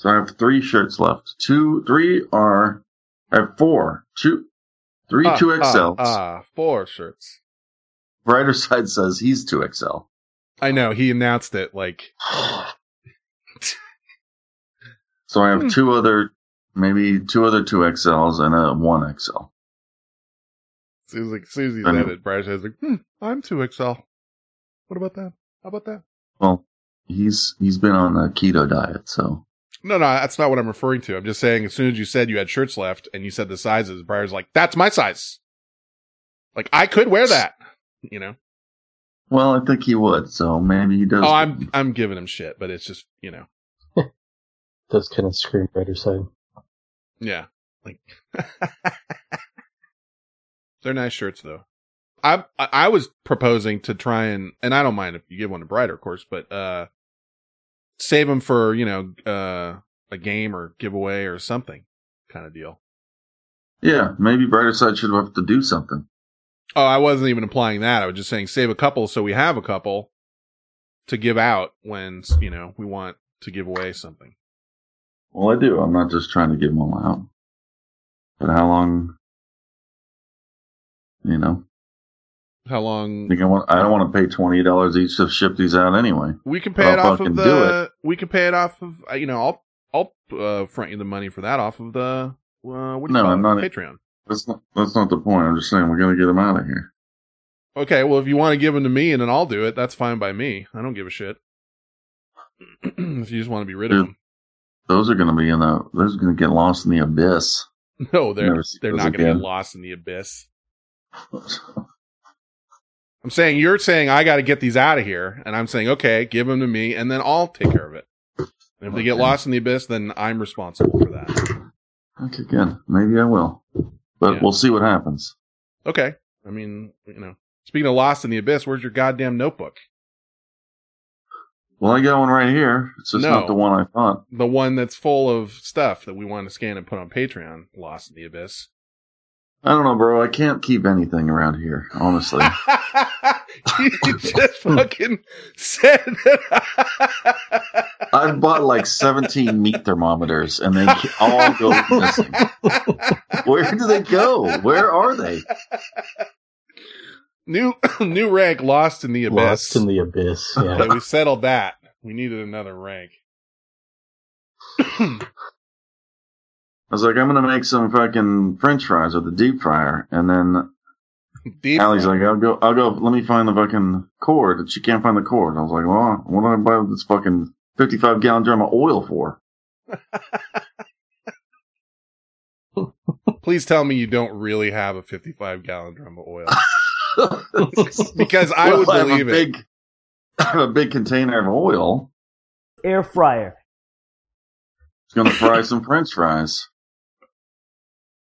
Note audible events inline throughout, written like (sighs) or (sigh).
So I have three shirts left. Two, three are, I have four. Two, three Ah, two ah, XLs. Ah, four shirts. Brighter side says he's two XL. I know he announced it like So I have Hmm. two other, maybe two other two XLs and a one XL. Susie, like Susie said it. Brian says like, hmm, I'm two XL. What about that? How about that? Well, he's he's been on a keto diet, so No, no, that's not what I'm referring to. I'm just saying as soon as you said you had shirts left and you said the sizes, Briar's like, that's my size. Like I could wear that, you know. well, I think he would. So maybe he does. Oh, I'm I'm giving him shit, but it's just you know, (laughs) Does kind of scream brighter side. yeah, like (laughs) they're nice shirts though. I I I was proposing to try and and I don't mind if you give one to Brighter, of course, but uh, save them for you know uh a game or giveaway or something kind of deal. Yeah, maybe brighter side should have to do something. Oh, I wasn't even implying that. I was just saying save a couple so we have a couple to give out when you know we want to give away something. Well, I do. I'm not just trying to give them all out. But how long? You know, How long I want. I don't want to pay twenty dollars each to ship these out anyway. we can pay it off of the we can pay it off of uh, you know I'll I'll uh, front you the money for that off of the uh, what do you No, I'm it? not- Patreon. That's not. That's not the point. I'm just saying we're gonna get them out of here. Okay, well if you want to give them to me and then I'll do it, that's fine by me. I don't give a shit. (clears throat) if you just want to be rid of them, Those are gonna be in the. Those are gonna get lost in the abyss. (laughs) no, they're they're not going to again. get lost in the abyss. (laughs) I'm saying you're saying I got to get these out of here, and I'm saying okay, give them to me, and then I'll take care of it. And if they get lost in the abyss, then I'm responsible for that. okay, good. Maybe I will, but Yeah. we'll see what happens. Okay, I mean, you know, speaking of lost in the abyss, where's your goddamn notebook? Well, I got one right here. It's just No. not the one I thought. The one that's full of stuff that we want to scan and put on Patreon. Lost in the abyss. I don't know, bro. I can't keep anything around here, honestly. (laughs) you just fucking said that. I've bought like 17 meat thermometers and they all go missing. Where do they go? Where are they? new (coughs) new rank lost in the abyss. Lost in the abyss. Yeah. Okay, we settled that. We needed another rank. (clears throat) I was like, I'm gonna make some fucking French fries with a deep fryer, and then (laughs) Deep Allie's fry. like, I'll go, I'll go. Let me find the fucking cord. And she can't find the cord. I was like, well, what do I buy this fucking 55 gallon drum of oil for? (laughs) Please tell me you don't really have a 55 gallon drum of oil. (laughs) Because I Well, would have a believe it. Big, I have a big container of oil. Air fryer. It's gonna fry some French fries.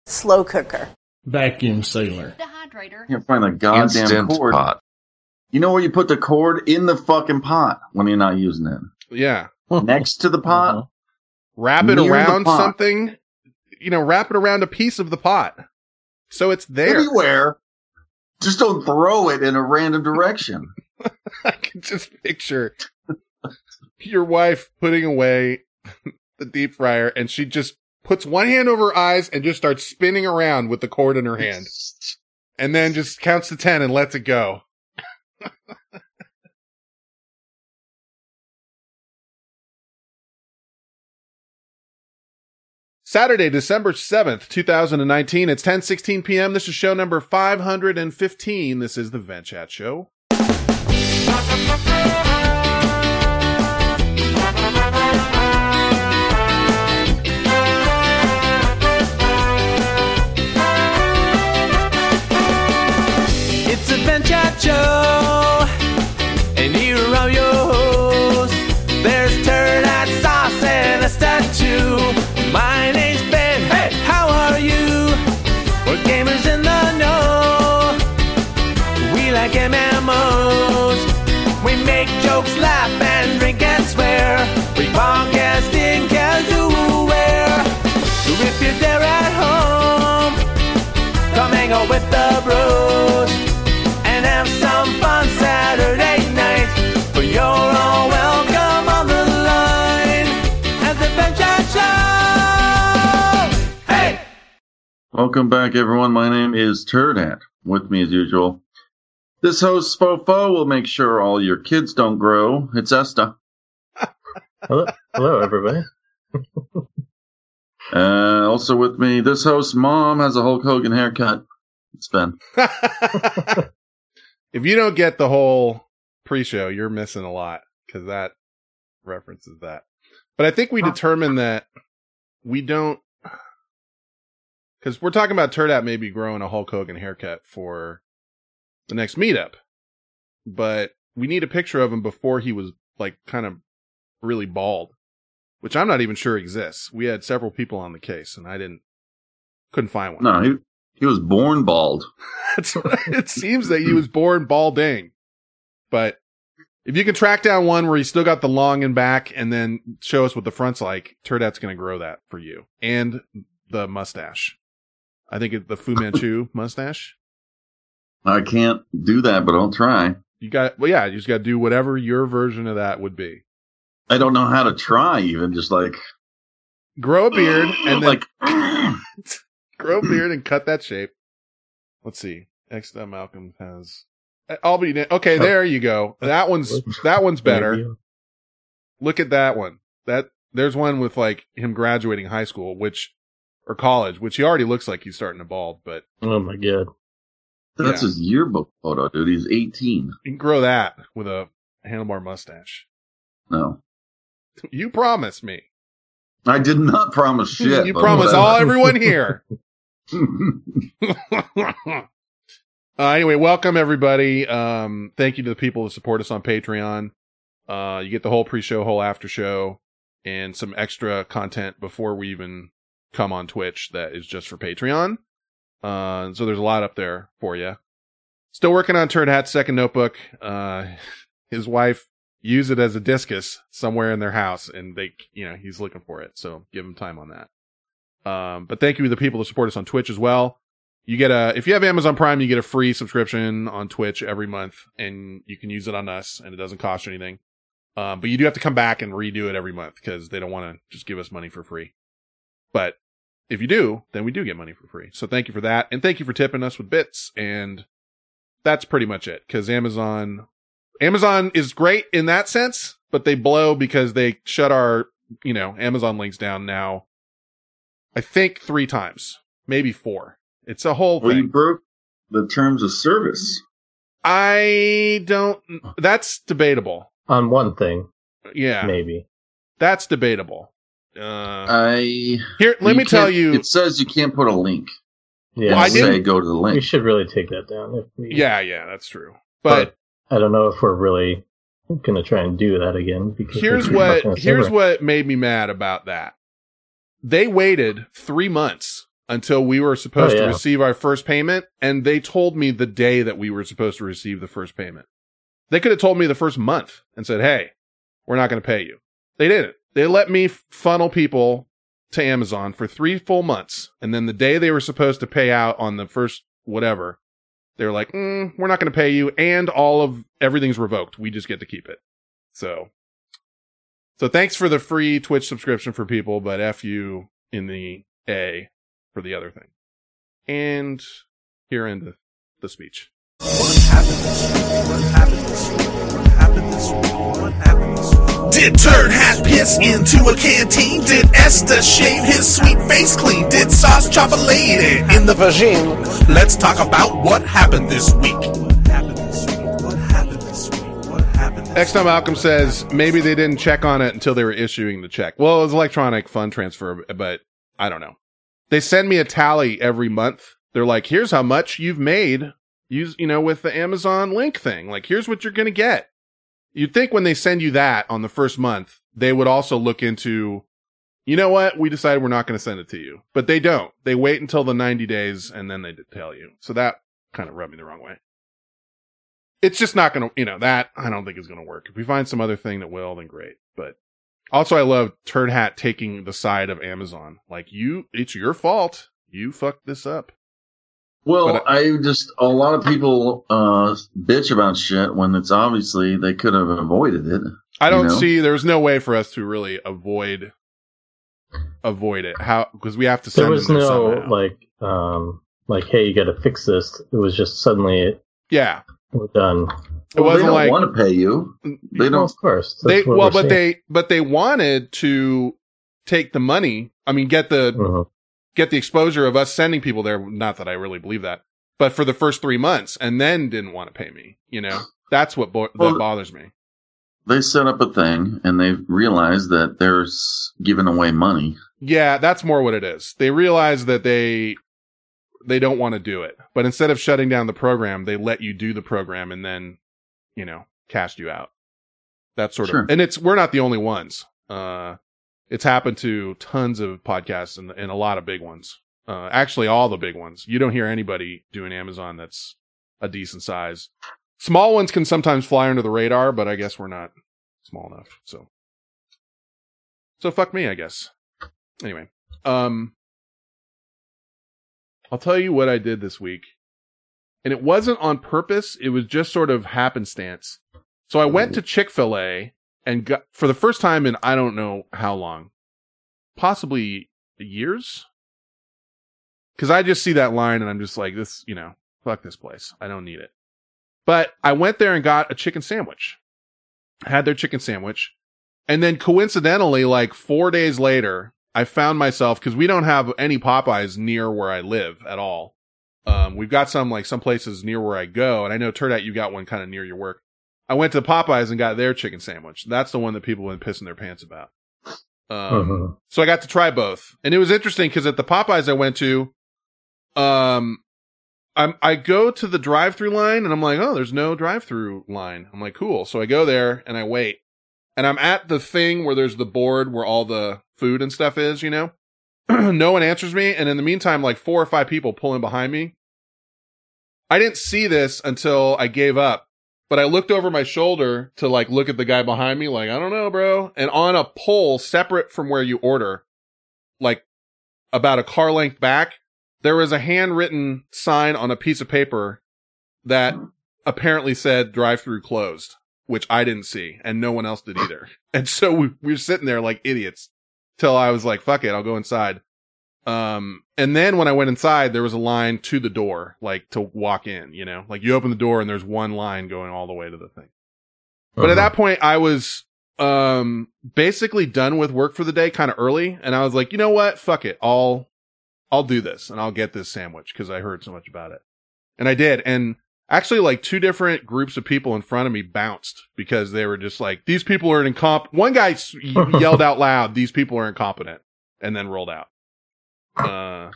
Slow cooker. Vacuum sealer. Dehydrator. Can't find the goddamn Instant cord. pot. You know where you put the cord in the fucking pot when you're not using it? Yeah. Next to the pot. Uh-huh. Wrap it around something. You know, wrap it around a piece of the pot. So it's there. Anywhere. Just don't throw it in a random direction. (laughs) I can just picture your wife putting away (laughs) the deep fryer and she just puts one hand over her eyes and just starts spinning around with the cord in her hand and then just counts to 10 and lets it go. (laughs) Saturday, December 7th, 2019. It's 10:16 p.m. This is show number 515. This is the Vent Chat show. Welcome back, everyone. My name is Turdat. With me, as usual, this host Fofo will make sure all your kids don't grow. It's Esta. Hello, hello, everybody. (laughs) Uh, also with me, this host mom has a Hulk Hogan haircut. It's Ben. (laughs) (laughs) if you don't get the whole pre-show, you're missing a lot because that references that. But I think we determined that we don't, because we're talking about Turdat maybe growing a Hulk Hogan haircut for the next meetup, but we need a picture of him before he was like kind of really bald, which I'm not even sure exists. We had several people on the case, and I didn't couldn't find one. No, he he was born bald. (laughs) It (laughs) seems that he was born balding. But if you can track down one where he's still got the long and back and then show us what the front's like, Turdat's going to grow that for you. And the mustache. I think it, the Fu Manchu (laughs) mustache. I can't do that, but I'll try. You got, well, yeah, you just got to do whatever your version of that would be. I don't know how to try, even just like Grow a beard (gasps) and then like. (coughs) grow a beard and cut that shape. Let's see. X Malcolm has. Uh, I'll be okay. Oh. There you go. That one's that one's better. Look at that one. That there's one with like him graduating high school, which or college, which he already looks like he's starting to bald, but Oh my god. That's Yeah. his yearbook photo, dude. He's 18. you can grow that with a handlebar mustache. No. You promised me. I did not promise shit. you promised all everyone here. (laughs) (laughs) uh, anyway, welcome everybody. Um, thank you to the people that support us on Patreon. Uh, you get the whole pre-show, whole after show, and some extra content before we even come on Twitch that is just for Patreon. Uh, so there's a lot up there for you. Still working on Turd Hat's second notebook. Uh, (laughs) his wife used it as a discus somewhere in their house, and they, you know, he's looking for it. So give him time on that. Um, but thank you to the people that support us on Twitch as well. You get a, if you have Amazon Prime, you get a free subscription on Twitch every month and you can use it on us and it doesn't cost you anything. Um, but you do have to come back and redo it every month because they don't want to just give us money for free. But if you do, then we do get money for free. So thank you for that. And thank you for tipping us with bits. And that's pretty much it because Amazon, Amazon is great in that sense, but they blow because they shut our, you know, Amazon links down now. I think three times, maybe four. It's a whole well, you broke the terms of service. I don't, that's debatable. On one thing, Yeah, maybe. that's debatable. Uh, I. here, let me tell you. It says you can't put a link. Yeah. Well, I didn't- say go to the link. we should really take that down. If we, Yeah, yeah, that's true. But I don't know if we're really gonna try and do that again because here's what here's over. what made me mad about that. They waited three months until we were supposed Oh, to receive our first payment, and they told me the day that we were supposed to receive the first payment. They could have told me the first month and said, "Hey, we're not going to pay you." They didn't. They let me funnel people to Amazon for three full months, and then the day they were supposed to pay out on the first whatever, they were like, mm, "We're not going to pay you," and all of everything's revoked. We just get to keep it. So so thanks for the free Twitch subscription for people, but F you in the A for the other thing. And here end the, the speech. Did Turd Hat piss into a canteen? Did Esther shave his sweet face clean? Did Sauce chop a lady in the vagine? Let's talk about what happened this week. Next time Malcolm says maybe they didn't check on it until they were issuing the check. Well, it was electronic fund transfer, but I don't know. They send me a tally every month. They're like, here's how much you've made. Use, you know, with the Amazon link thing. Like, here's what you're going to get. You'd think when they send you that on the first month, they would also look into, you know what? We decided we're not going to send it to you, but they don't. They wait until the 90 days and then they tell you. So that kind of rubbed me the wrong way. It's just not going to, you know, that I don't think is going to work. If we find some other thing that will, then great. But also I love Turd Hat taking the side of Amazon. Like you, it's your fault. You fucked this up. Well, But I just a lot of people uh bitch about shit when it's obviously they could have avoided it. I don't You know? see, there's no way for us to really avoid avoid it? How because we have to There was them no somehow. like, um, like, hey, you got to fix this. It was just suddenly yeah. we're done. It Well, wasn't they don't like want to pay you. They don't. of course. they That's what well, but saying. they but they wanted to take the money. I mean, get the Mhm. Get the exposure of us sending people there. Not that I really believe that, but for the first three months, and then didn't want to pay me. You know, that's what bo- Well, that bothers me. They set up a thing and they realize that there's giving away money. Yeah, that's more what it is. They realize that they they don't want to do it, but instead of shutting down the program, they let you do the program and then, you know, cast you out. That sort Sure. of, and it's we're not the only ones. Uh, it's happened to tons of podcasts and, and a lot of big ones. Uh, actually, all the big ones. You don't hear anybody doing Amazon that's a decent size. Small ones can sometimes fly under the radar, but I guess we're not small enough. So, so fuck me, I guess. Anyway, um, I'll tell you what I did this week. And it wasn't on purpose. It was just sort of happenstance. So I went to Chick-fil-A and got, for the first time in I don't know how long, possibly years. Cause I just see that line and I'm just like, this, you know, fuck this place. I don't need it. But I went there and got a chicken sandwich. Had their chicken sandwich. And then coincidentally, like four days later, I found myself because we don't have any Popeyes near where I live at all. Um, we've got some like some places near where I go, and I know Turdat, you got one kind of near your work. I went to Popeyes and got their chicken sandwich. That's the one that people have been pissing their pants about. Um, Mhm. so I got to try both, and it was interesting because at the Popeyes I went to, um, I'm I go to the drive-through line and I'm like, oh, there's no drive-through line. I'm like, cool. So I go there and I wait, and I'm at the thing where there's the board where all the food and stuff is, you know. (clears throat) no one answers me, and in the meantime, like four or five people pull in behind me. I didn't see this until I gave up, but I looked over my shoulder to like look at the guy behind me, like, I don't know, bro. And on a pole separate from where you order, like about a car length back, there was a handwritten sign on a piece of paper that apparently said drive through closed, which I didn't see and no one else did either. (laughs) And so we, we were sitting there like idiots till I was like, fuck it, I'll go inside. Um, and then when I went inside, there was a line to the door, like to walk in, you know, like you open the door and there's one line going all the way to the thing. But at Mhm. that point, I was, um, basically done with work for the day kind of early. And I was like, you know what? Fuck it. I'll, I'll do this and I'll get this sandwich because I heard so much about it. And I did. And actually like two different groups of people in front of me bounced because they were just like, these people are incompetent. One guy (laughs) yelled out loud, these people are incompetent and then rolled out. Uh,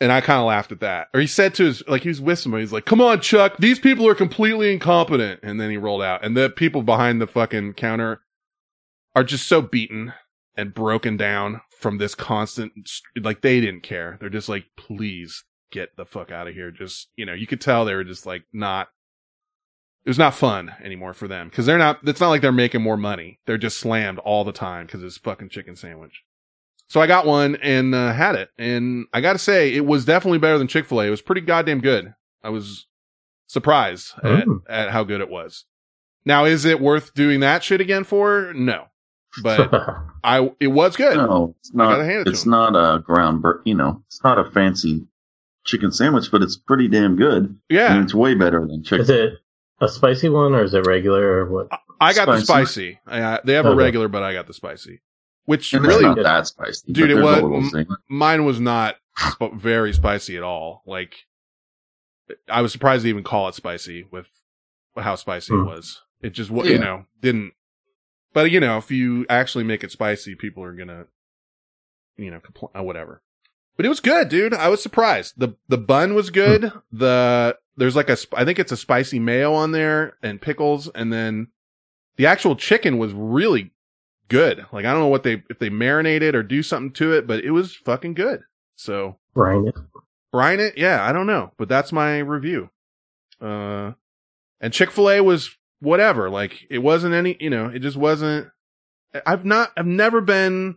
and I kind of laughed at that. Or he said to his, like, he was with somebody. He's like, come on, Chuck, these people are completely incompetent. And then he rolled out. And the people behind the fucking counter are just so beaten and broken down from this constant, like, they didn't care. They're just like, please get the fuck out of here. Just, you know, you could tell they were just like, not, it was not fun anymore for them. Cause they're not, it's not like they're making more money. They're just slammed all the time because it's fucking chicken sandwich. So I got one and uh, had it, and I got to say it was definitely better than Chick Fil A. It was pretty goddamn good. I was surprised at, Mm. at how good it was. Now, is it worth doing that shit again for? No, but (laughs) I it was good. No, it's not. it It's not a ground, bur- you know, it's not a fancy chicken sandwich, but it's pretty damn good. And Yeah, it's way better than chicken. is it a spicy one or is it regular or what? I got the spicy? spicy. I, they have a regular, but I got the spicy, which And really not that spicy, Dude, it was- mine was not sp- very spicy at all. Like, I was surprised to even call it spicy with how spicy it Hmm. was. It just, wa you know, didn't. But you know, if you actually make it spicy, people are gonna, you know, compl- uh, whatever. But it was good, dude. I was surprised. the The bun was good. The there's like a I think it's a spicy mayo on there and pickles, and then the actual chicken was really good. Like I don't know what they if they marinate it or do something to it, but it was fucking good. So Brine it. brine it, yeah, I don't know, but that's my review. Uh, and Chick Fil A was whatever. Like it wasn't any, you know, it just wasn't. I've not, I've never been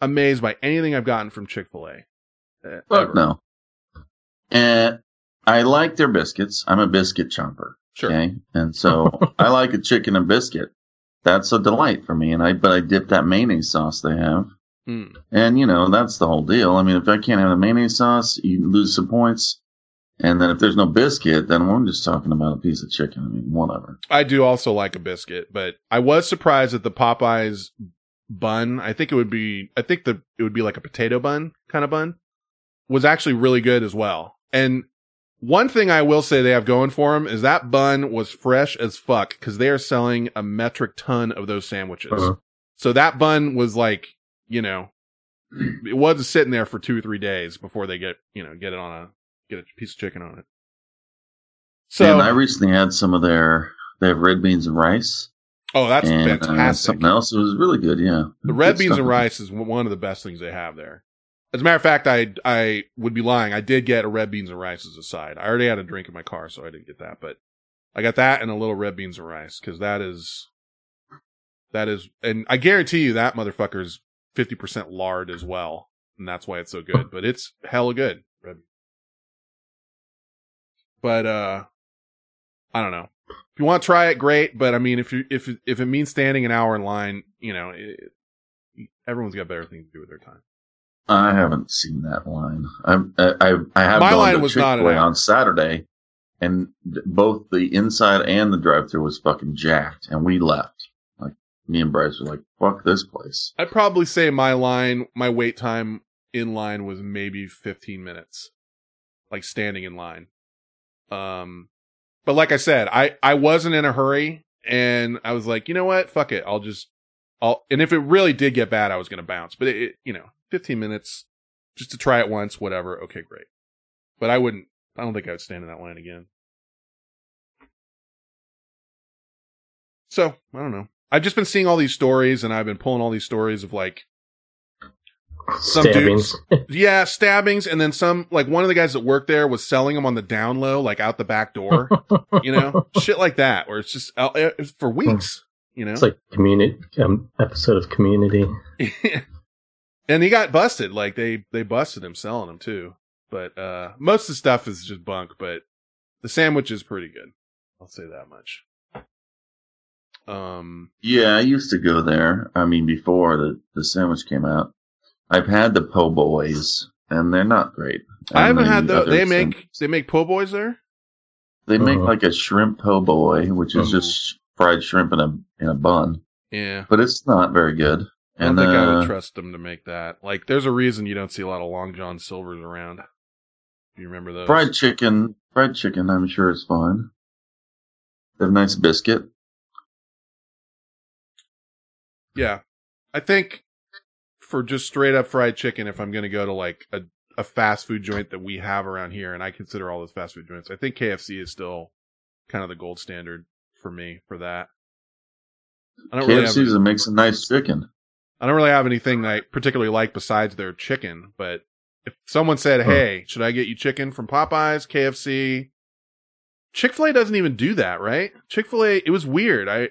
amazed by anything I've gotten from Chick Fil A. Uh, Fuck no. And I like their biscuits. I'm a biscuit chomper. Sure. Okay. And so (laughs) I like a chicken and biscuit. That's a delight for me. And I, but I dip that mayonnaise sauce they have Mm. And you know that's the whole deal. I mean, if I can't have the mayonnaise sauce, you lose some points. And then if there's no biscuit, then we're just talking about a piece of chicken. I mean, whatever. I do also like a biscuit, but I was surprised at the Popeyes bun. I think it would be, I think the, it would be like a potato bun kind of bun was actually really good as well. And one thing I will say they have going for them is that bun was fresh as fuck because they are selling a metric ton of those sandwiches. Uh-huh. So that bun was like, you know, it wasn't sitting there for two or three days before they get, you know, get it on a, get a piece of chicken on it. So, and I recently had some of their they have red beans and rice oh, that's and uh, fantastic. something else. It was really good. Yeah, The red Good beans stuff. and rice is one of the best things they have there. As a matter of fact, I I would be lying. I did get a red beans and rice as a side. I already had a drink in my car, so I didn't get that. But I got that and a little red beans and rice because that is that is, and I guarantee you that motherfucker's fifty percent lard as well, and that's why it's so good. But it's hella good. But uh, I don't know. If you want to try it, great. But I mean, if you if if it means standing an hour in line, you know, it, everyone's got better things to do with their time. I haven't seen that line. I I I have My gone line to was not an Chick-fil-A on Saturday, and both the inside and the drive-through was fucking jacked, and we left. Like me and Bryce were like, "Fuck this place." I'd probably say my line, my wait time in line was maybe 15 minutes, like standing in line. Um, but like I said, I, I wasn't in a hurry and I was like, you know what? Fuck it. I'll just, I'll, and if it really did get bad, I was going to bounce, but it, it, you know, 15 minutes just to try it once, whatever. Okay, great. But I wouldn't, I don't think I would stand in that line again. So I don't know. I've just been seeing all these stories and I've been pulling all these stories of like, Some Stabbings. (laughs) yeah, stabbings. And then some, like one of the guys that worked there was selling them on the down low, like out the back door, (laughs) you know, shit like that, where it's just uh, uh, it's for weeks, hmm. you know? It's like community um, episode of Community. (laughs) and he got busted. Like they, they busted him selling them too. But, uh, most of the stuff is just bunk, but the sandwich is pretty good. I'll say that much. Um, Yeah, I used to go there. I mean, before the the sandwich came out, I've had the po' boys, and they're not great. I haven't had the the, they sim- make, they make po' boys there? They make Uh-huh. like a shrimp po' boy, which is Uh-huh. just fried shrimp in a in a bun, Yeah. but it's not very good. I don't And think I uh, would trust them to make that. Like, there's a reason you don't see a lot of Long John Silvers around. Do you remember those? fried chicken, fried chicken, I'm sure is fine. They have nice biscuit. Yeah. I think for just straight up fried chicken, if I'm going to go to like a, a fast food joint that we have around here, and I consider all those fast food joints, I think KFC is still kind of the gold standard for me for that. I don't really have, KFC's makes a nice chicken. I don't really have anything I particularly like besides their chicken, but if someone said. Hey, should I get you chicken from Popeyes, KFC? Chick-fil-A doesn't even do that, right? Chick-fil-A, it was weird. I,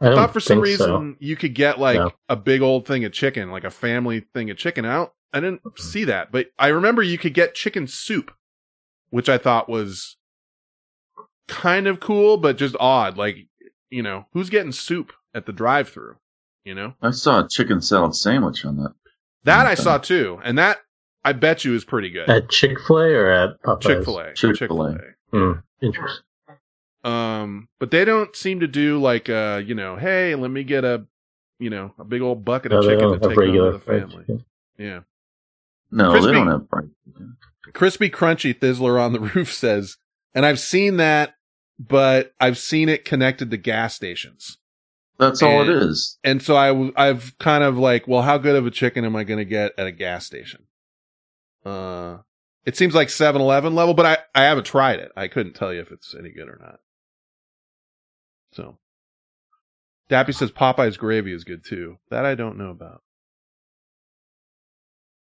I thought for some reason so. you could get like No. a big old thing of chicken, like a family thing of chicken. I don't, I didn't Mm-hmm. see that, but I remember you could get chicken soup, which I thought was kind of cool, but just odd. Like, you know, who's getting soup at the drive-through? You know, I saw a chicken salad sandwich on that. that I saw too, and that I bet you is pretty good. At Chick Fil A or at Popeyes? Chick Fil A, Chick-fil-A. Chick Fil A. Hmm, interesting. Um, but they don't seem to do like, uh, you know, hey, let me get a, you know, a big old bucket No, of chicken to don't take home to the family. chicken. Yeah. No, Crispy. they don't have fried chicken. Crispy Crunchy Thizzler on the (laughs) roof says, and I've seen that, but I've seen it connected to gas stations. That's all it is. And-. And so I, I've kind of like, well, how good of a chicken am I going to get at a gas station? Uh, it seems like 7-Eleven level, but I, I haven't tried it. I couldn't tell you if it's any good or not. So. Dappy says Popeye's gravy is good too. That I don't know about.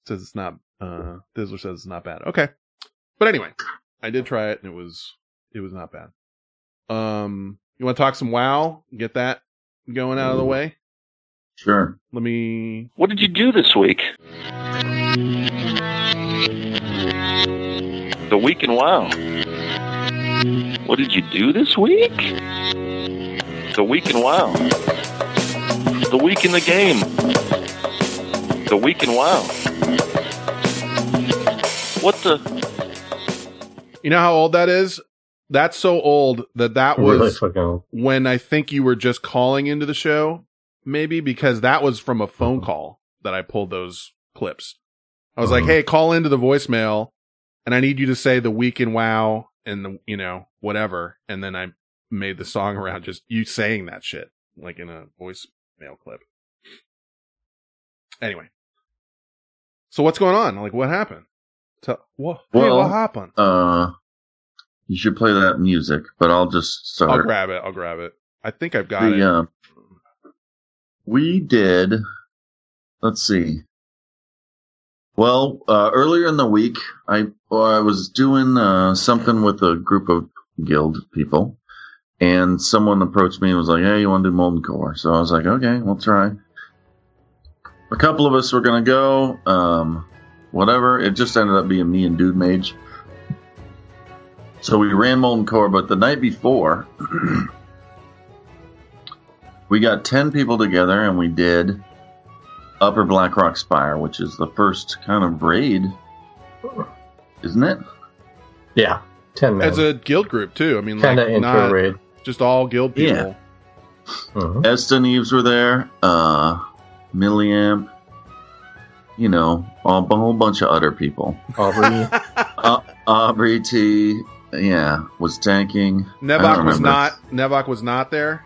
Says it's not, uh, Thizzler says it's not bad. Okay. But anyway, I did try it and it was, it was not bad. Um, you want to talk some WoW? Get that going out of the mm. way? Sure. Let me. What did you do this week? The week in WoW. What did you do this week? The week in WoW. The week in the game. The The Week in WoW. What the? You know how old that is? That's so old that that was really when I think you were just calling into the show, maybe because that was from a phone call that I pulled those clips. I was like, Mhm. "Hey, call into the voicemail, and I need you to say the week in WoW and the you know whatever." And then I made the song around just you saying that shit like in a voicemail clip. Anyway, so what's going on? Like, what happened? What? hey, Well, what happened? Uh, you should play that music, but I'll just start. I'll grab it. I'll grab it. I think I've got it. the, uh, we did. Let's see. Well, uh, earlier in the week, I well, I was doing uh, something with a group of guild people, and someone approached me and was like, "Hey, you want to do Molten Core?" So I was like, "Okay, we'll try." A couple of us were gonna go. Um, whatever. It just ended up being me and Dude Mage. So we ran Molten Core, but the night before, (clears throat) we got 10 people together and we did Upper Blackrock Spire, which is the first kind of raid, isn't it? Yeah, ten As a guild group too. I mean, Kind like of not intro raid. just all guild people. Yeah. Mhm. Eston Eves were there, uh, Milliamp, you know, a whole bunch of other people. Aubrey. (laughs) Uh, Aubrey T, yeah, was tanking. I Nevok was not. Nevok was not there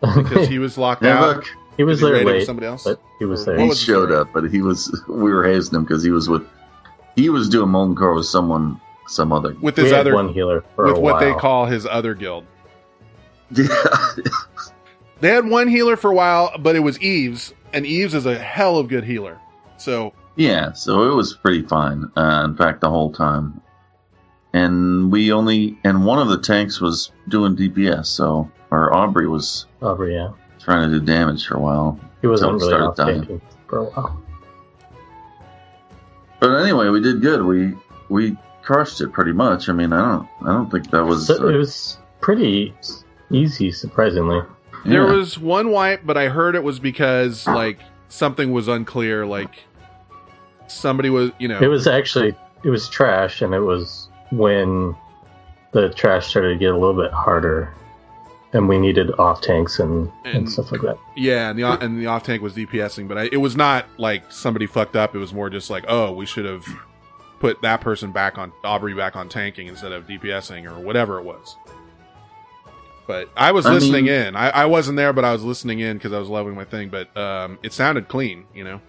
because he was locked out. He was Did there raid it with late, somebody else? but he was there. he was showed up, but he was, we were hazing him because he was with, he was doing Molten Core with someone, some other. with we his had other, one healer for with a what while. they call his other guild. (laughs) Yeah. They had one healer for a while, but it was Eves, and Eves is a hell of good healer. So Yeah, so it was pretty fine. Uh, in fact, the whole time, and we only and one of the tanks was doing DPS. So or Aubrey was Aubrey, yeah. trying to do damage for a while. He wasn't really started off dying. tanking for a while. But anyway, we did good. We we crushed it pretty much. I mean, I don't I don't think that was. So it was pretty easy, surprisingly. there yeah. was one wipe, but I heard it was because like something was unclear. Like somebody was, you know, It was actually it was trash, and it was when the trash started to get a little bit harder, and we needed off tanks and, and, And- stuff like that. yeah, and the and the off tank was DPSing, but I, it was not like somebody fucked up. It was more just like, oh, we should have put that person back on Aubrey back on tanking instead of DPSing or whatever it was. But I was I listening mean- in. I, I wasn't there, but I was listening in because I was loving my thing. But um, it sounded clean, you know.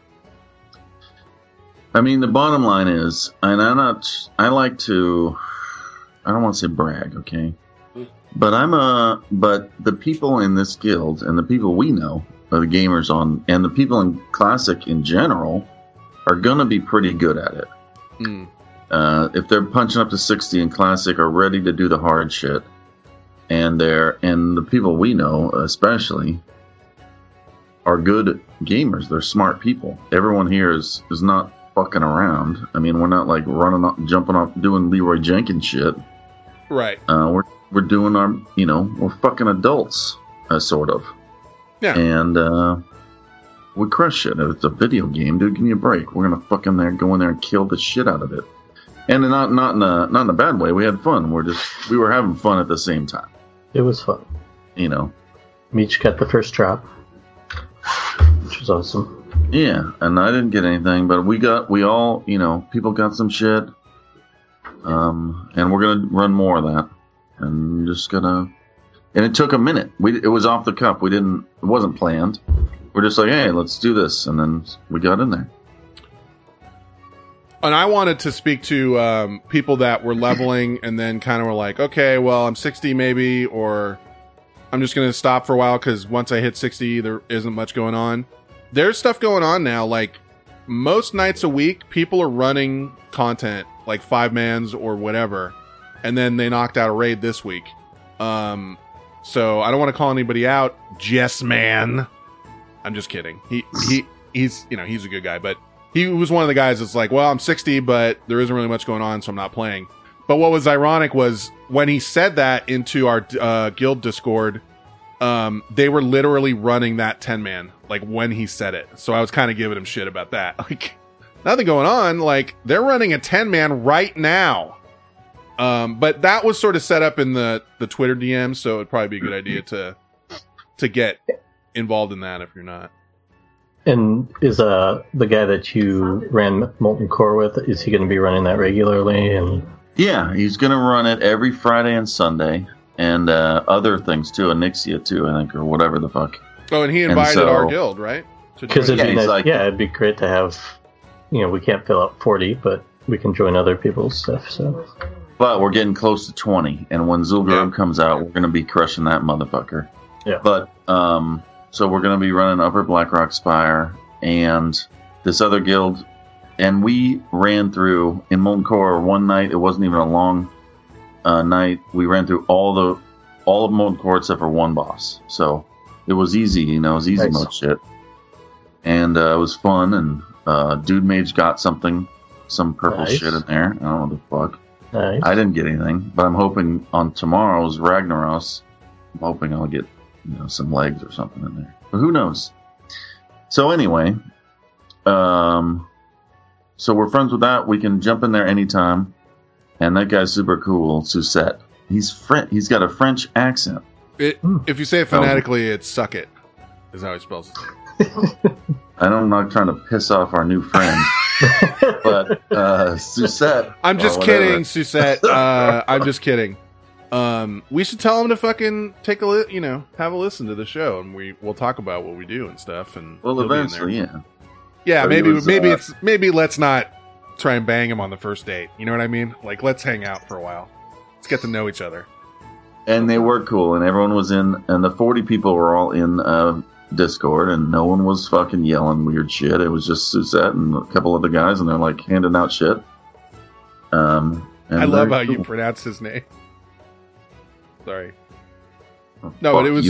I mean, the bottom line is, and I'm not. I like to. I don't want to say brag, okay, but I'm a. But the people in this guild and the people we know, the gamers on, and the people in classic in general, are gonna be pretty good at it. Mm. Uh, if they're punching up to 60 in classic, are ready to do the hard shit, and they're and the people we know, especially, are good gamers. They're smart people. Everyone here is is not fucking around. I mean, we're not like running off, jumping off, doing Leeroy Jenkins shit. Right. Uh, we're we're doing our, you know, we're fucking adults, uh, sort of. Yeah. And uh, we crush it. If it's a video game, dude. Give me a break. We're gonna fucking there, go in there and kill the shit out of it. And not not in a not in a bad way. We had fun. We're just we were having fun at the same time. It was fun. You know. Meech got the first drop, which was awesome. Yeah, and I didn't get anything, but we got we all you know people got some shit. Um, and we're gonna run more of that, and just gonna. And it took a minute. We it was off the cuff. We didn't. It wasn't planned. We're just like, hey, let's do this, and then we got in there. And I wanted to speak to um, people that were leveling and then kind of were like, okay, well, I'm 60 maybe, or I'm just to stop for a while because once I hit 60, there isn't much going on. There's stuff going on now. Like most nights a week, people are running content, like five mans or whatever. And then they knocked out a raid this week. Um, so I don't want to call anybody out. Jess man. I'm just kidding. He, he, he's, you know, he's a good guy, but he was one of the guys that's like, well, I'm 60, but there isn't really much going on, so I'm not playing. But what was ironic was when he said that into our uh, guild Discord, um, they were literally running that 10 man, like when he said it. So I was kind of giving him shit about that. (laughs) Like, nothing going on. Like, they're running a 10 man right now. Um, but that was sort of set up in the, the Twitter DM, so it'd probably be a good idea to, to get involved in that if you're not. And is uh the guy that you ran Molten Core with? Is he going to be running that regularly? And Yeah, he's going to run it every Friday and Sunday, and uh, other things too, Onyxia too, I think, or whatever the fuck. Oh, and he And invited so- our guild, right? Because it'd Yeah, be he's nice, like- yeah, it'd be great to have. You know, we can't fill out forty, but we can join other people's stuff. So But we're getting close to 20, and when Zul'Gurub Yeah. comes out, we're going to be crushing that motherfucker. Yeah. But, um, so we're going to be running Upper Blackrock Spire and this other guild, and we ran through in Molten Core one night. It wasn't even a long uh, night. We ran through all the all of Molten Core except for one boss, so it was easy. You know, it was easy Nice. mode shit, and uh, it was fun. And uh, Dude Mage got something, some purple Nice. shit in there. I don't know what the fuck. nice. I didn't get anything, but I'm hoping on tomorrow's Ragnaros, I'm hoping I'll get you know some legs or something in there. But who knows? So anyway, um, so we're friends with that. We can jump in there anytime, and that guy's super cool, Susette. He's French. He's got a French accent. It, Hmm. if you say it phonetically, it's suck it. Is how he spells it. (laughs) I know I'm not trying to piss off our new friend, (laughs) but uh, Susette. I'm just kidding, Susette. Uh, (laughs) I'm just kidding. Um, we should tell him to fucking take a li- you know, have a listen to the show, and we we'll talk about what we do and stuff. And Well, he'll be in eventually, yeah. yeah, But maybe was, maybe uh, it's maybe let's not try and bang him on the first date. You know what I mean? Like let's hang out for a while. Let's get to know each other. and they were cool and everyone was in and the 40 people were all in uh, discord and no one was fucking yelling weird shit it was just suzette and a couple other guys and they're like handing out shit um and I love how very you cool. pronounce his name. (laughs) Sorry. Oh, No, but it was-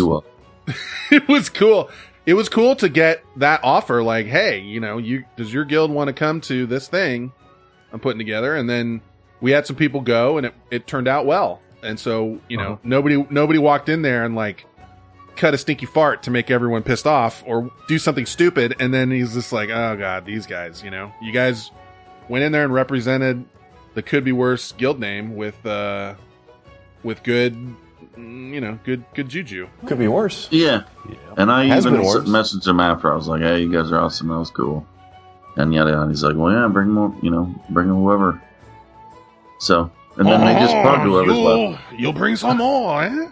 (laughs) it was cool. It was cool to get that offer. Like, hey, you know, you does your guild want to come to this thing I'm putting together? And then we had some people go, and it, it turned out well. And so, you know, Uh-huh. nobody nobody walked in there and like cut a stinky fart to make everyone pissed off or do something stupid. And then he's just like, oh god, these guys, you know, you guys went in there and represented the could be worse guild name with uh with good, you know, good good juju. Could be worse. yeah Yeah. and i Has even worse. messaged him after i was like hey you guys are awesome that was cool and yada yada he's like well yeah bring more you know bring whoever so and then they just brought whoever's left you'll, You'll bring some more, eh?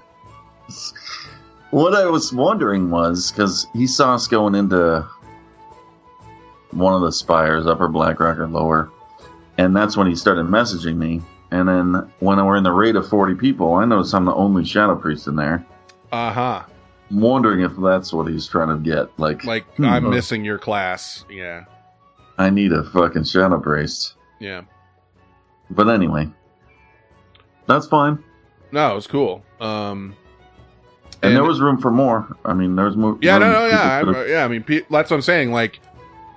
What I was wondering was because he saw us going into one of the spires, upper Blackrock or lower, and that's when he started messaging me. And then when we're in the raid of 40 people, I notice I'm the only Shadow Priest in there. Uh huh. I'm wondering if that's what he's trying to get. Like, Like Hmm. I'm missing your class. Yeah, I need a fucking Shadow Priest. yeah. But anyway, that's fine. No, it was cool. Um, And, And- there was room for more. I mean, there was more. yeah, no, no, yeah, I, yeah. I mean, pe- that's what I'm saying. Like,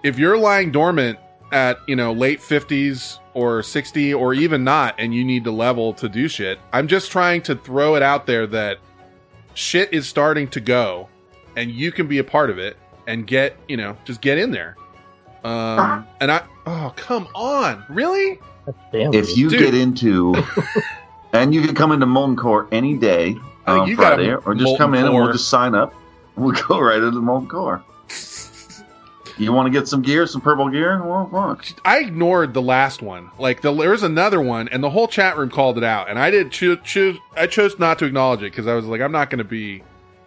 if you're lying dormant at you know late 50s or 60 or even not, and you need to level to do shit, I'm just trying to throw it out there that shit is starting to go, and you can be a part of it and get you know just get in there. Um, uh-huh. and I oh come on, really? If you Dude. get into (laughs) and you can come into Molten Core any day on you Friday, or just come in and we'll just sign up. (laughs) We'll go right into Molten Core. You want to get some gear, some purple gear? Well, fuck. I ignored the last one. Like the, there was another one, and the whole chat room called it out, and I did choose. I chose not to acknowledge it because I was like, I'm not going to be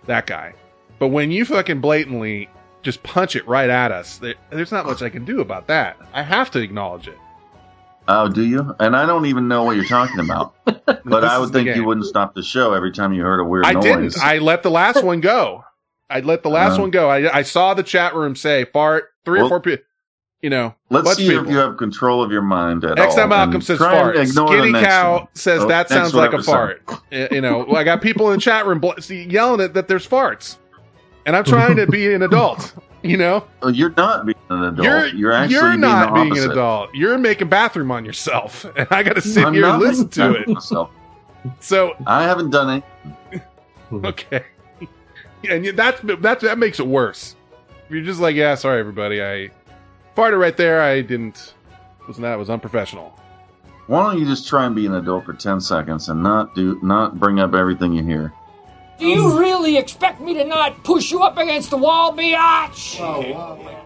that guy. But when you fucking blatantly just punch it right at us, there, there's not much I can do about that. I have to acknowledge it. Oh, do you? And I don't even know what you're talking about. (laughs) But I would think game. you wouldn't stop the show every time you heard a weird I noise. didn't. I let the last one go. I let the last Uh, one go. I, I saw the chat room say fart three or four people. You know, Let's see if you have control of your mind at XM all. Malcolm says fart. Skinny cow one. says Oh, that sounds like a fart. You know, (laughs) I got people in the chat room bl- see, yelling at that there's farts, and I'm trying to be an (laughs) adult. You know, Oh, You're not being an adult. you're You're, actually you're being not the being an adult. You're making bathroom on yourself, (laughs) and I got to sit I'm here and listen to it. myself. So I haven't done it. okay, and that's that's that makes it worse. You're just like, yeah, sorry everybody, I farted right there. I didn't. Wasn't that was unprofessional. Why don't you just try and be an adult for ten seconds and not do not bring up everything you hear? Do you really expect me to not push you up against the wall, biatch? (laughs)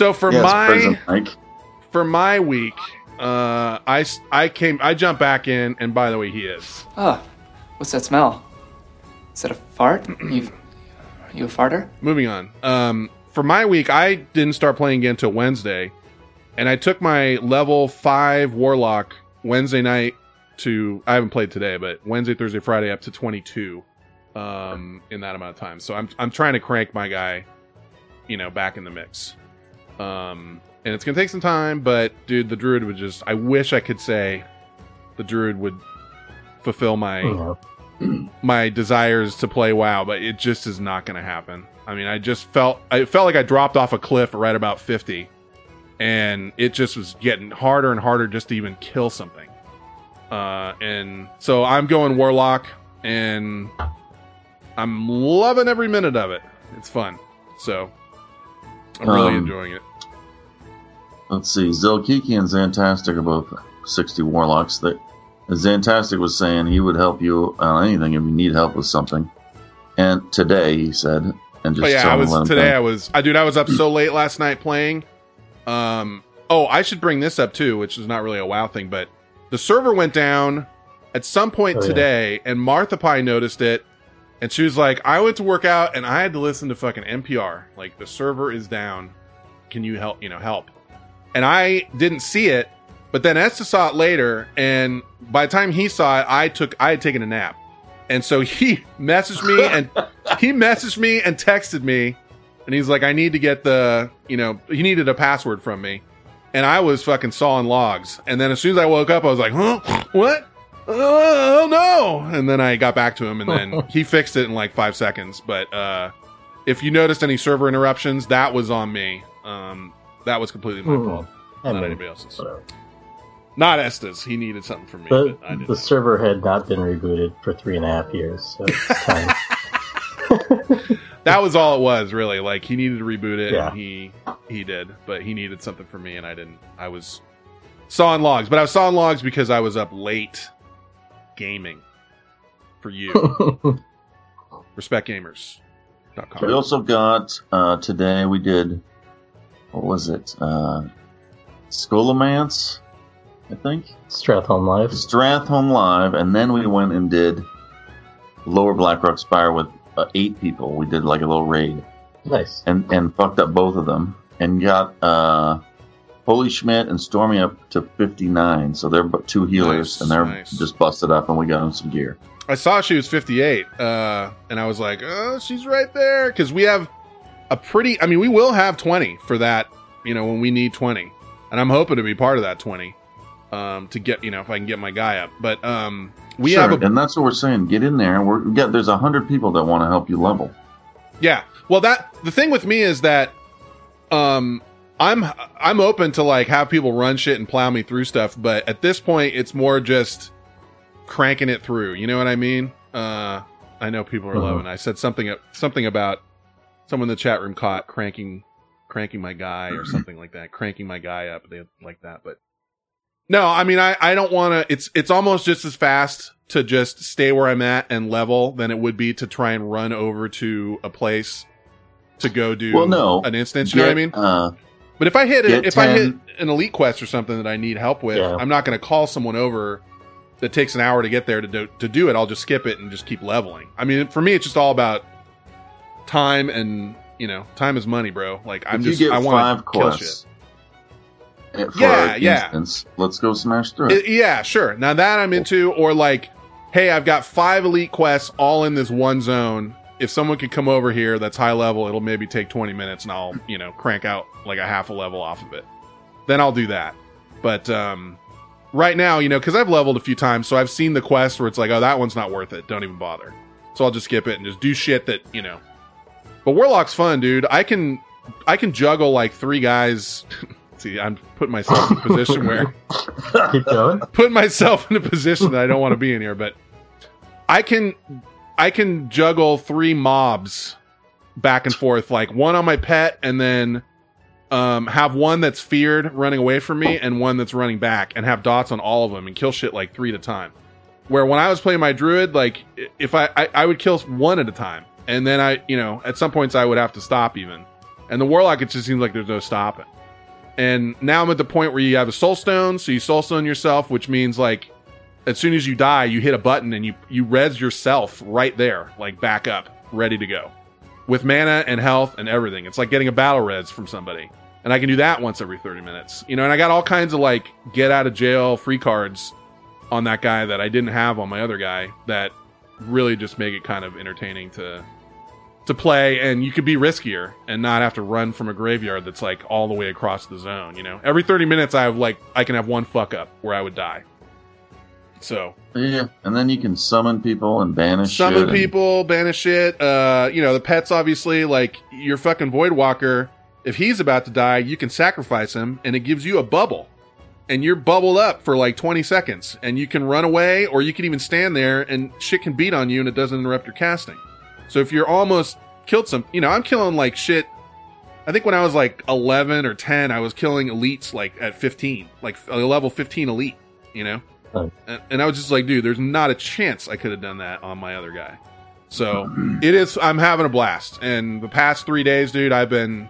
So for yes, my for my week, uh, I I came I jumped back in, and by the way, he is. Oh, what's that smell? Is that a fart? you, you a farter? moving on. Um, for my week, I didn't start playing again until Wednesday, and I took my level five warlock Wednesday night to. I haven't played today, but Wednesday, Thursday, Friday up to twenty two, um, in that amount of time. So I'm I'm trying to crank my guy, you know, back in the mix. Um, and it's gonna take some time, but dude, the druid would just. I wish I could say, the druid would fulfill my Yeah. My desires to play WoW, but it just is not going to happen. I mean, I just felt I felt like I dropped off a cliff right about 50 and it just was getting harder and harder just to even kill something. Uh and so I'm going warlock and I'm loving every minute of it. It's fun. So I'm really Um, enjoying it. Let's see. Zantastic are both 60 warlocks. That Zantastic was saying he would help you on anything if you need help with something. And today, he said, and just Oh yeah, I was today. know. I was, I dude, I was up so late last night playing. Um, oh, I should bring this up too, which is not really a WoW thing, but the server went down at some point Oh, yeah. today, and Martha Pie noticed it, and she was like, "I went to work out, and I had to listen to fucking NPR. Like the server is down. Can you help? You know, help?" And I didn't see it, but then Esther saw it later, and by the time he saw it, I took, I had taken a nap, and so he (laughs) messaged me and (laughs) he messaged me and texted me and he's like i need to get the you know he needed a password from me. And i was fucking sawing logs. And then as soon as i woke up i was like huh? What? Oh no. And then i got back to him and then (laughs) he fixed it in like five seconds. But uh if you noticed any server interruptions that was on me. Um that was completely my Hmm. fault. Not anybody else's. whatever. Not Estes. he needed something from me The, but i didn't the server had not been rebooted for three and a half years, so (laughs) time. that was all it was really like he needed to reboot it Yeah. and he he did but he needed something from me and i didn't i was sawing logs but i was sawing logs because i was up late gaming for you (laughs) respect gamers We also got uh, today. We did what was it? Uh, Scholomance, I think. Stratholme Live. Stratholme Live, and then we went and did Lower Blackrock Spire with uh, eight people. We did like a little raid Nice. and and fucked up both of them and got uh, Holy Schmidt and Stormy up to fifty nine. So they're bu- two healers Nice, and they're nice. just busted up, and we got them some gear. i saw she was 58 uh and i was like oh she's right there because we have a pretty i mean we will have 20 for that you know when we need 20 and i'm hoping to be part of that 20 um to get you know if i can get my guy up but um we sure, have a and that's what we're saying. Get in there. We're we got there's a hundred people that want to help you level. Yeah. Well, that the thing with me is that um I'm I'm open to like have people run shit and plow me through stuff, but at this point it's more just cranking it through. You know what I mean? Uh I know people are Mhm. loving. I said something something about someone in the chat room caught cranking cranking my guy or (clears throat) something like that. Cranking my guy up. They like that, but no, I mean I I don't want to it's it's almost just as fast to just stay where I'm at and level than it would be to try and run over to a place to go do Well, no. an instance, you know what I mean? Uh, But if I hit get if I hit an elite quest or something that I need help with, Yeah. I'm not going to call someone over that takes an hour to get there to do, to do it. I'll just skip it and just keep leveling. I mean, for me, it's just all about time and you know, time is money, bro. Like I'm if just get I want to kill shit. Eh, for Yeah, yeah. instance, let's go smash through it. Yeah, sure. Now that I'm into, or like, hey, I've got five elite quests all in this one zone. If someone could come over here that's high level, it'll maybe take 20 minutes and I'll, you know, crank out like a half a level off of it. Then I'll do that. But, um, right now, you know, because I've leveled a few times, so I've seen the quest where it's like, oh, that one's not worth it. Don't even bother. So I'll just skip it and just do shit that, you know. But Warlock's fun, dude. I can, I can juggle like three guys. (laughs) See, I'm putting myself in a position where (laughs) Keep going. put myself in a position that I don't want to be in here, but I can I can juggle three mobs back and forth, like one on my pet, and then um have one that's feared running away from me, and one that's running back, and have dots on all of them, and kill shit like three at a time. Where when I was playing my druid, like if I, I I would kill one at a time, and then I you know at some points I would have to stop even, and the warlock it just seems like there's no stopping. And now I'm at the point where you have a soul stone, so you soul stone yourself, which means like as soon as you die, you hit a button and you you res yourself right there, like back up, ready to go, with mana and health and everything. It's like getting a battle res from somebody, and I can do that once every thirty minutes. You know, and I got all kinds of like get out of jail free cards on that guy that I didn't have on my other guy that really just make it kind of entertaining to to play and you could be riskier and not have to run from a graveyard that's like all the way across the zone you know? Every 30 minutes i have like i can have one fuck up where i would die. So. Yeah, and then you can summon people and banish summon and- people banish shit uh you know the pets obviously like your fucking void walker if he's about to die you can sacrifice him and it gives you a bubble. And you're bubbled up for like 20 seconds and you can run away or you can even stand there and shit can beat on you and it doesn't interrupt your casting so if you're almost killed some you know i'm killing like shit i think when i was like 11 or 10 i was killing elites like at 15 like a level 15 elite you know and, and I was just like, dude, there's not a chance I could have done that on my other guy. So it is. I'm having a blast. And the past three days, dude, I've been,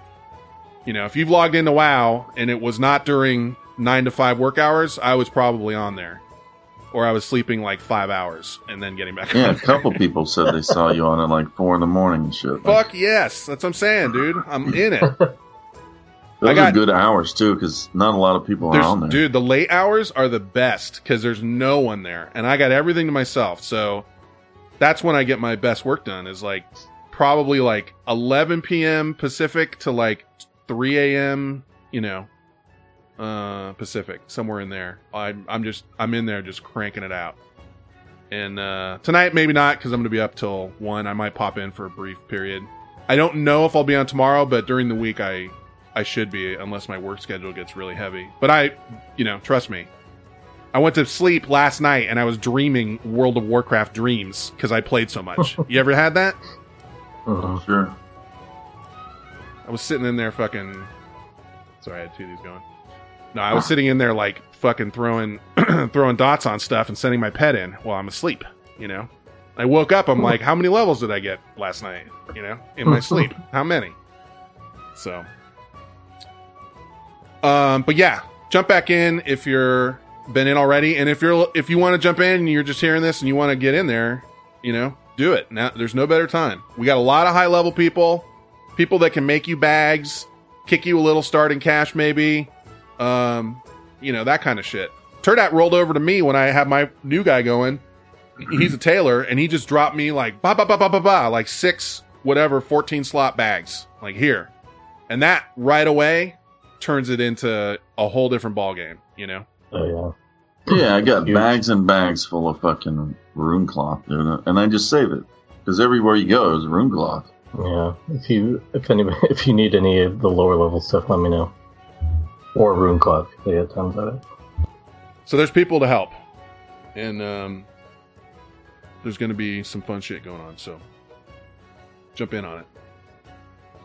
you know, if you've logged into WoW and it was not during nine to five work hours, I was probably on there, or I was sleeping like five hours and then getting back. Yeah, a couple people said they saw you on at like four in the morning and shit. Fuck yes, that's what I'm saying, dude. I'm in it. Those I got- are good hours too, because not a lot of people are on there. Dude, the late hours are the best because there's no one there, and I got everything to myself. So that's when I get my best work done. Is like probably like 11 p.m. Pacific to like 3 a.m. You know, uh, Pacific, somewhere in there. I'm I'm just I'm in there just cranking it out. And uh, tonight maybe not because I'm gonna be up till one. I might pop in for a brief period. I don't know if I'll be on tomorrow, but during the week I I should be unless my work schedule gets really heavy. But I, you know, trust me. I went to sleep last night and I was dreaming World of Warcraft dreams because I played so much. (laughs) you ever had that? Mhm. Sure. I was sitting in there fucking. Sorry, I had two of these going. No, I was sitting in there like fucking throwing (clears throat) throwing dots on stuff and sending my pet in while I'm asleep. You know, I woke up. I'm like, how many levels did I get last night? You know, in my (laughs) sleep, how many? So, um, but yeah, jump back in if you're been in already, and if you're if you want to jump in and you're just hearing this and you want to get in there, you know, do it. Now, there's no better time. We got a lot of high level people, people that can make you bags, kick you a little starting cash, maybe, um, you know, that kind of shit. Turdat rolled over to me when I had my new guy going. He's a tailor, and he just dropped me like ba ba ba ba ba ba, like six whatever fourteen slot bags, like here, and that right away turns it into a whole different ball game. You know, Oh Yeah, Yeah, I got You- bags and bags full of fucking rune cloth, dude, and I just save it because everywhere you go is rune cloth. yeah, yeah. If you if any (laughs) if you need any of the lower level stuff, let me know. Or rune cloth. They have tons of it. so there's people to help, and um, there's going to be some fun shit going on. So jump in on it.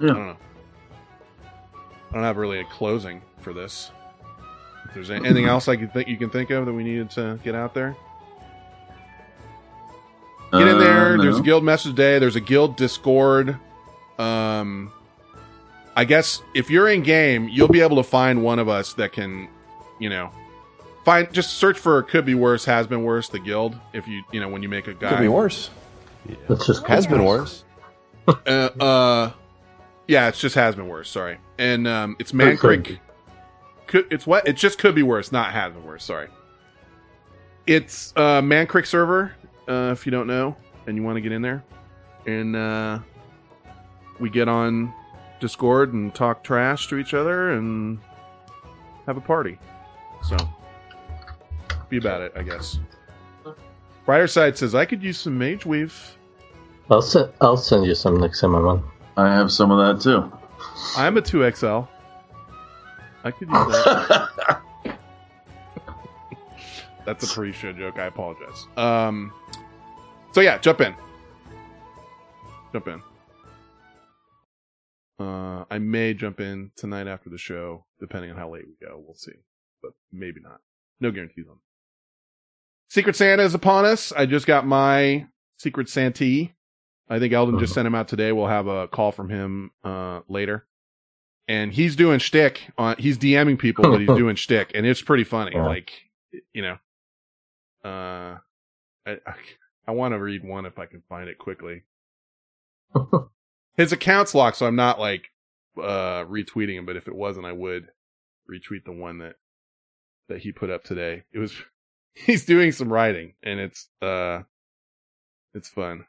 Yeah. I don't know. I don't have really a closing for this. If there's anything else I can think you can think of that we needed to get out there, get in Uh, there. no. There's a guild message day. There's a guild Discord. Um, I guess if you're in game, you'll be able to find one of us that can, you know, find. Just search for "could be worse," "has been worse." The guild. If you, you know, when you make a guy, Could be worse. It's just Has been worse. (laughs) uh, uh yeah it's just has been worse sorry and um it's Mankrik could it's what it just could be worse not has been worse sorry it's uh Mankrik server uh if you don't know and you want to get in there and uh we get on discord and talk trash to each other and have a party so be about it i guess brighter side says i could use some mage weave I'll send I'll send you some next time I'm on. I have some of that too. I'm a 2XL. I could use that. (laughs) That's a pre-show joke. I apologize. Um, so yeah, jump in. Jump in. Uh, I may jump in tonight after the show, depending on how late we go. We'll see, but maybe not. No guarantees on. Secret Santa is upon us. I just got my Secret Santee. I think Eldon just sent him out today. We'll have a call from him uh, later, and he's doing shtick on. He's DMing people, but he's (laughs) doing shtick, and it's pretty funny. Yeah. Like, you know, uh, I I, I want to read one if I can find it quickly. (laughs) His account's locked, so I'm not like uh retweeting him. But if it wasn't, I would retweet the one that that he put up today. It was (laughs) he's doing some writing, and it's uh it's fun.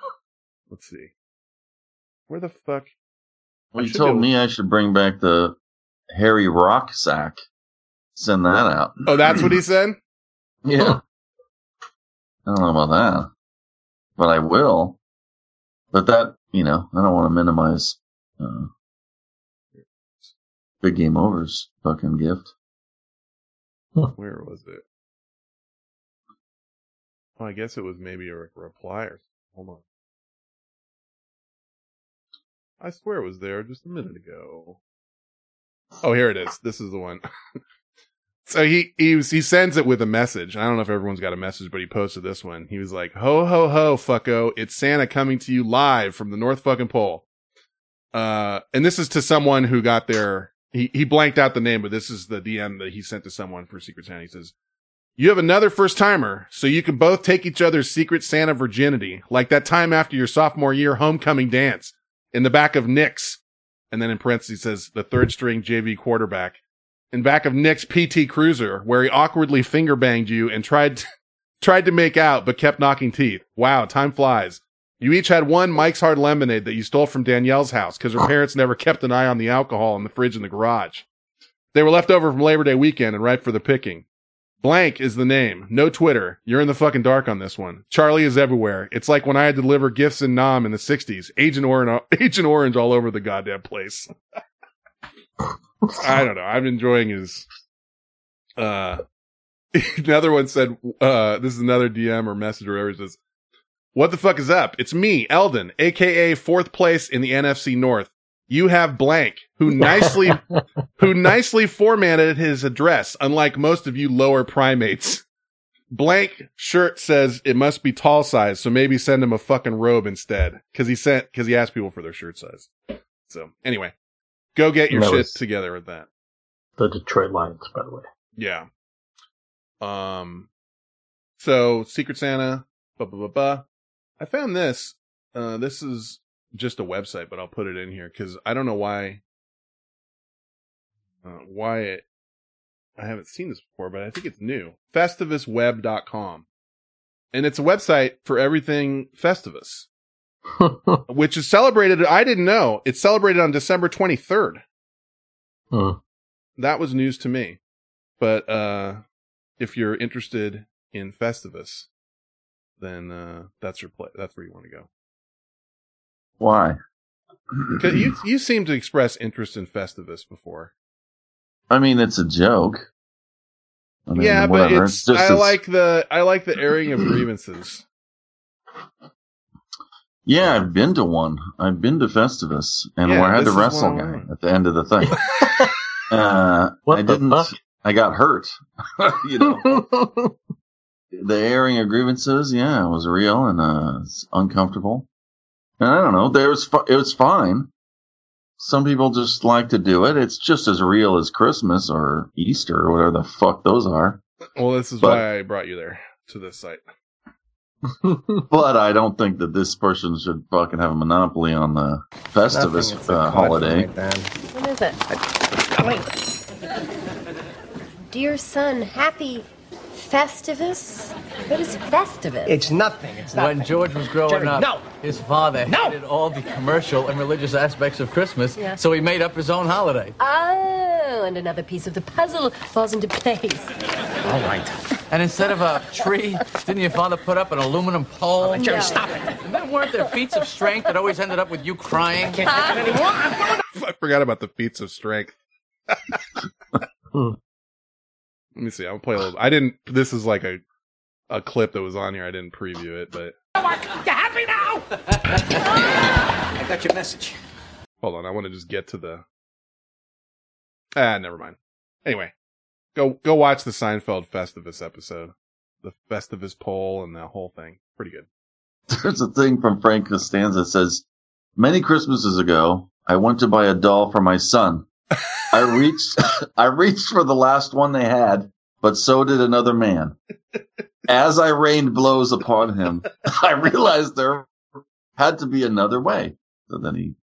(gasps) Let's see. Where the fuck? Well, you told me I should bring back the Harry Rock sack. Send that out. Oh, that's what he (clears throat) said. Yeah. I don't know about that, but I will. But that, you know, I don't want to minimize uh, Big Game Over's fucking gift. Where was it? Oh, I guess it was maybe a reply or something. hold on. I swear it was there just a minute ago. Oh, here it is. This is the one. (laughs) so he he was, he sends it with a message. I don't know if everyone's got a message, but he posted this one. He was like, "Ho ho ho, fucko! It's Santa coming to you live from the North fucking Pole." Uh, and this is to someone who got their he he blanked out the name, but this is the DM that he sent to someone for Secret Santa. He says, "You have another first timer, so you can both take each other's Secret Santa virginity, like that time after your sophomore year homecoming dance in the back of Nick's." And then in parentheses he says the third string JV quarterback in back of Nick's PT Cruiser, where he awkwardly finger banged you and tried (laughs) tried to make out, but kept knocking teeth. Wow, time flies. You each had one Mike's Hard Lemonade that you stole from Danielle's house because her parents never kept an eye on the alcohol in the fridge in the garage. They were left over from Labor Day weekend and ripe for the picking. Blank is the name. No Twitter. You're in the fucking dark on this one. Charlie is everywhere. It's like when I had to deliver gifts in Nam in the 60s. Agent Orange, (laughs) Agent Orange all over the goddamn place. (laughs) I don't know. I'm enjoying his, uh, (laughs) another one said, uh, this is another DM or message or whatever. Says, what the fuck is up? It's me, Eldon, aka fourth place in the NFC North. You have blank, who (laughs) nicely, who nicely formatted his address, unlike most of you lower primates. Blank shirt says it must be tall size, so maybe send him a fucking robe instead. Cause he sent, cause he asked people for their shirt size. So anyway, go get your shit together with that. The Detroit Lions, by the way. Yeah. Um. So Secret Santa. Blah blah blah. blah. I found this. Uh, this is just a website, but I'll put it in here because I don't know why. Uh, why it. I haven't seen this before, but I think it's new. FestivusWeb.com. And it's a website for everything Festivus, (laughs) which is celebrated. I didn't know. It's celebrated on December 23rd Hmm. that was news to me. But uh if you're interested in Festivus, then uh that's your play. That's where you want to go. Why? (clears throat) you you seem to express interest in Festivus before. I mean, it's a joke. I mean, yeah, but whatever. it's, just I like the I like the airing of grievances. (clears throat) Yeah, I've been to one. I've been to Festivus, and Yeah, where I had to wrestle guy at the end of the thing. (laughs) uh, What I the didn't. fuck? I got hurt. (laughs) you know, (laughs) the airing of grievances. Yeah, it was real and uh, uncomfortable. And I don't know. There was. Fu- it was fine. Some people just like to do it. It's just as real as Christmas or Easter or whatever the fuck those are. Well, this is But- why I brought you there to this site. But I don't think that this person should fucking have a monopoly on the Festivus Nothing, it's a uh, holiday. What is it? Wait. Dear son, happy Festivus? What is Festivus? It's nothing. It's nothing. When George was growing Jerry, up, no. his father No. hated all the commercial and religious aspects of Christmas, Yeah. so he made up his own holiday. Oh, and another piece of the puzzle falls into place. All right. And instead of a tree, didn't your father put up an aluminum pole? Oh, Jerry, No. stop it. And then weren't there feats of strength that always ended up with you crying? Can't have it anymore. I'm I forgot about the feats of strength. Hmm. Let me see. I'll play a little. I didn't. This is like a a clip that was on here. I didn't preview it, but You happy now? I got your message. Hold on, I want to just get to the. Ah, never mind. Anyway, go go watch the Seinfeld Festivus episode, the Festivus pole and the whole thing. Pretty good. There's a thing from Frank Costanza that says, Many Christmases ago, I went to buy a doll for my son. I reached, (laughs) I reached for the last one they had, but so did another man. As I rained blows upon him, (laughs) I realized there had to be another way. So then he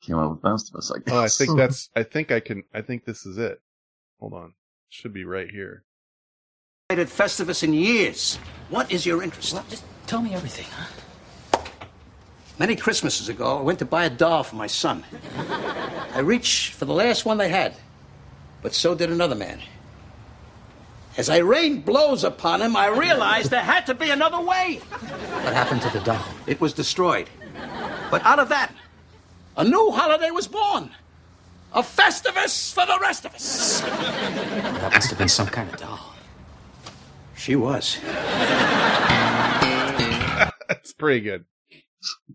came up with Festivus, I guess. Oh, I think (laughs) that's. I think I can. I think this is it. Hold on, should be right here. I did Festivus in years. What is your interest? just tell me everything, huh? Many Christmases ago, I went to buy a doll for my son. I reached for the last one they had, but so did another man. As I rained blows upon him, I realized there had to be another way. What happened to the doll? It was destroyed. But out of that, a new holiday was born. A Festivus for the rest of us. That must have been some kind of doll. She was. (laughs) That's pretty good.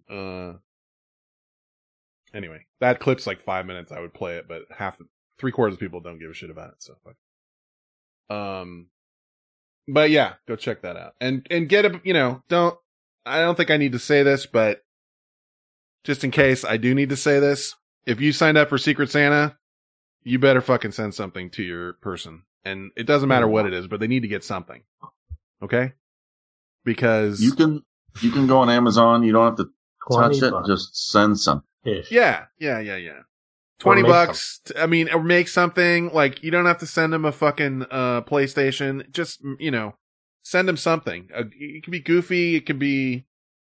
Uh. Anyway, that clip's like five minutes. I would play it, but half, three quarters of people don't give a shit about it. So, fuck. Um, but yeah, go check that out and and get a you know don't I don't think I need to say this, but just in case I do need to say this, if you signed up for Secret Santa, you better fucking send something to your person, and it doesn't matter what it is, but they need to get something. Okay, because You can, you can go on Amazon. You don't have to touch it. bucks. Just send some. Ish. Yeah, yeah, yeah, yeah. Twenty make bucks. I mean, or make something like you don't have to send them a fucking uh PlayStation. Just you know, send them something. Uh, it could be goofy. It could be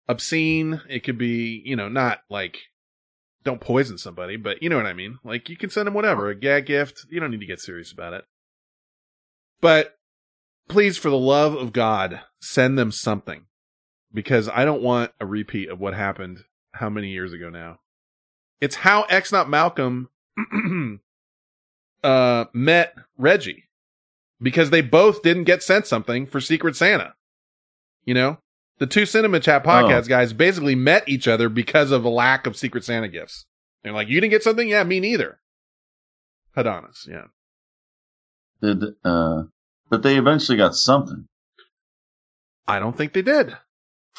obscene. It could be you know not like don't poison somebody, but you know what I mean. Like you can send them whatever a gag gift. You don't need to get serious about it. But please, for the love of God, send them something because I don't want a repeat of what happened how many years ago now. It's how X not Malcolm (clears throat) uh met Reggie because they both didn't get sent something for Secret Santa. You know, the two Cinema Chat podcast Oh. guys basically met each other because of a lack of Secret Santa gifts. They're like, "You didn't get something? Yeah, me neither." Adonis, yeah. Did, uh, but they eventually got something I don't think they did.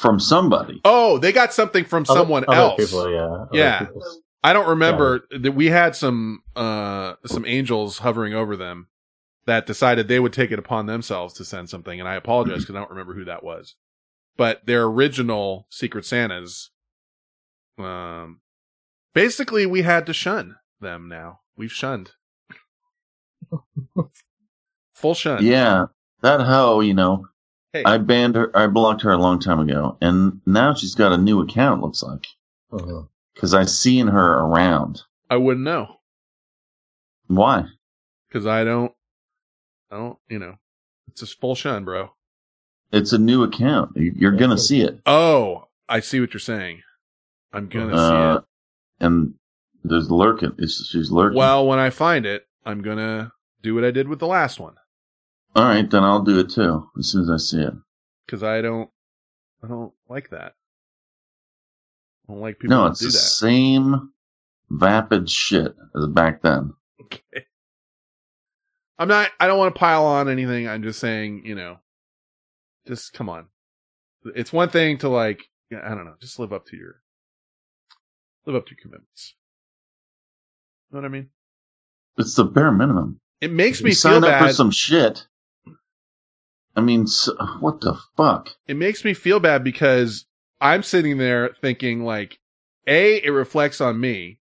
From somebody. Oh, they got something from Other- someone other else. people, yeah. Other Yeah. people's- I don't remember that we had some uh some angels hovering over them that decided they would take it upon themselves to send something, and I apologize because I don't remember who that was. But their original Secret Santas, um, basically we had to shun them. Now we've shunned, (laughs) full shun. Yeah, that hoe, you know, Hey. I banned her, I blocked her a long time ago, and now she's got a new account, looks like. Because I seen her around. I wouldn't know Why? because I don't, I don't, you know, it's just full shun, bro. It's a new account. You- You're gonna see it. Oh, I see what you're saying. I'm gonna see Uh, it. and there's lurking. It's, she's lurking. Well, when I find it, I'm gonna do what I did with the last one All right, then I'll do it too as soon as I see it. because I don't, I don't like that. I don't like people No, it's the that. same vapid shit as back then. Okay. I'm not. I don't want to pile on anything. I'm just saying, you know, just come on. It's one thing to like, I don't know, just live up to your, live up to your commitments. Know what I mean? It's the bare minimum. It makes me sign feel up for some shit. I mean, s what the fuck? it makes me feel bad because I'm sitting there thinking like, A, it reflects on me.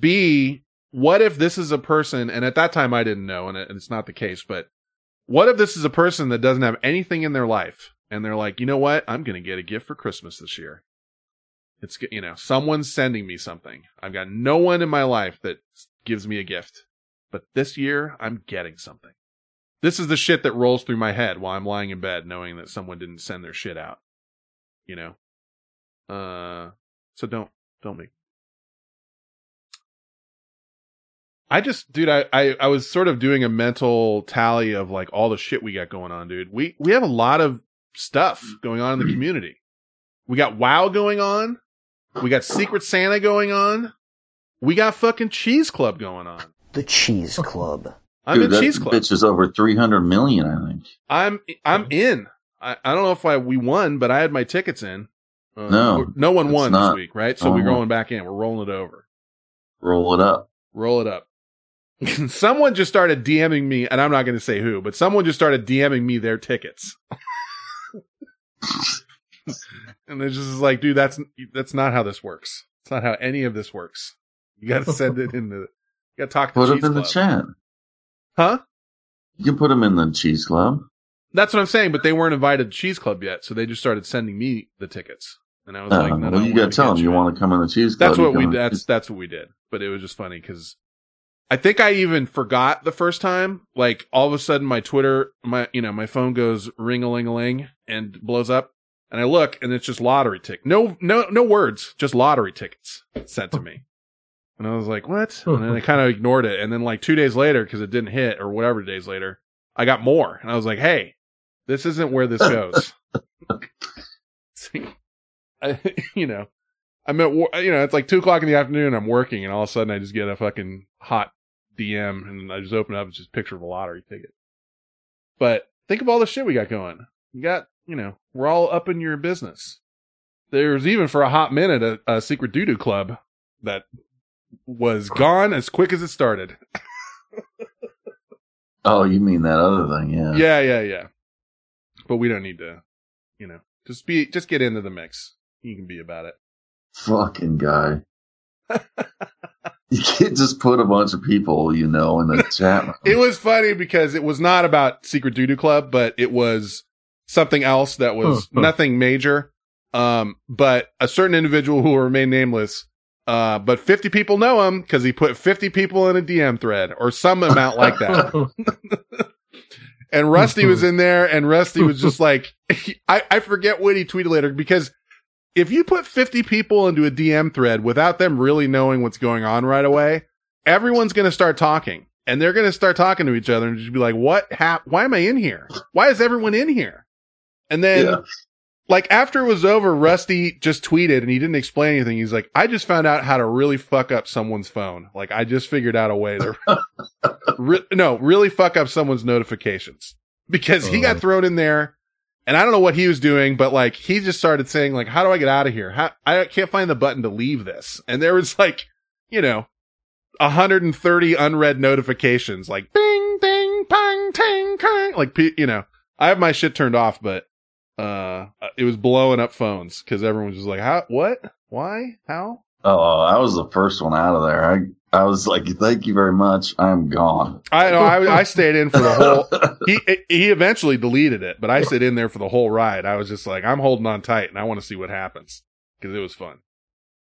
B, what if this is a person, and at that time I didn't know, and and it's not the case, but what if this is a person that doesn't have anything in their life and they're like, you know what? I'm going to get a gift for Christmas this year. It's, you know, someone's sending me something. I've got no one in my life that gives me a gift, but this year I'm getting something. This is the shit that rolls through my head while I'm lying in bed knowing that someone didn't send their shit out. You know? Uh, so don't, don't make. I just, dude, I, I, I was sort of doing a mental tally of like all the shit we got going on, dude. We, we have a lot of stuff going on in the community. We got WoW going on. We got Secret Santa going on. We got fucking Cheese Club going on. The Cheese Club. I'm Dude, in that Cheese Club. bitch is over 300 million, I think. I'm I'm in. I, I don't know if I we won, but I had my tickets in. Uh, No, no one won not. this week, right? So we're one going back in. We're rolling it over. Roll it up. Roll it up. (laughs) someone just started DMing me, and I'm not going to say who, but someone just started DMing me their tickets. (laughs) and it's just like, dude, that's that's not how this works. It's not how any of this works. You got to send it in the. You got to talk to Put Cheese in the chat. Huh? You can put them in the cheese club. That's what I'm saying, but they weren't invited to Cheese Club yet, so they just started sending me the tickets, and I was Uh, like, no, well, you got to tell them you want to come in the cheese club. That's what we that's that's what we did. But it was just funny because I think I even forgot the first time. Like all of a sudden, my Twitter, my you know, my phone goes ring a ling a ling and blows up, and I look and it's just lottery tick. No, no, no words, just lottery tickets sent to (laughs) me. And I was like, what? And then I kind of ignored it. And then like two days later, because it didn't hit or whatever days later, I got more. And I was like, hey, this isn't where this goes. (laughs) See, I, (laughs) you know, I'm at, you know, it's like two o'clock in the afternoon. I'm working, and all of a sudden, I just get a fucking hot DM, and I just open it up. It's just a picture of a lottery ticket. But think of all the shit we got going. You got, you know, we're all up in your business. There's even for a hot minute a, a secret doo doo club that was gone as quick as it started. (laughs) Oh, you mean that other thing? Yeah. Yeah, yeah, yeah. But we don't need to, you know, just be, just get into the mix. You can be about it. Fucking guy. you can't just put a bunch of people, you know, in the (laughs) chat. room. It was funny because it was not about Secret Doo Doo Club, but it was something else that was Huh, huh. nothing major. Um, but a certain individual who will remain nameless, uh, but 50 people know him because he put 50 people in a DM thread or some amount like that. (laughs) (laughs) and Rusty was in there and Rusty was just (laughs) like, I, I forget what he tweeted later because if you put 50 people into a DM thread without them really knowing what's going on right away, everyone's going to start talking and they're going to start talking to each other and just be like, what hap- why am I in here? Why is everyone in here? And then Yeah. Like after it was over, Rusty just tweeted and he didn't explain anything. He's like, I just found out how to really fuck up someone's phone. Like I just figured out a way to, (laughs) re- no, really fuck up someone's notifications because he got uh-huh. thrown in there and I don't know what he was doing, but like he just started saying like, how do I get out of here? How, I can't find the button to leave this. And there was like, you know, 130 unread notifications like bing, ding, pang, ting, kang. Like, pe- you know, I have my shit turned off, but, uh, it was blowing up phones because everyone was just like, how, what, why, how? Oh, I was the first one out of there. I I was like, thank you very much. I'm gone. I know I, I stayed in for the whole. (laughs) He he eventually deleted it, but I stayed in there for the whole ride. I was just like, I'm holding on tight, and I want to see what happens because it was fun.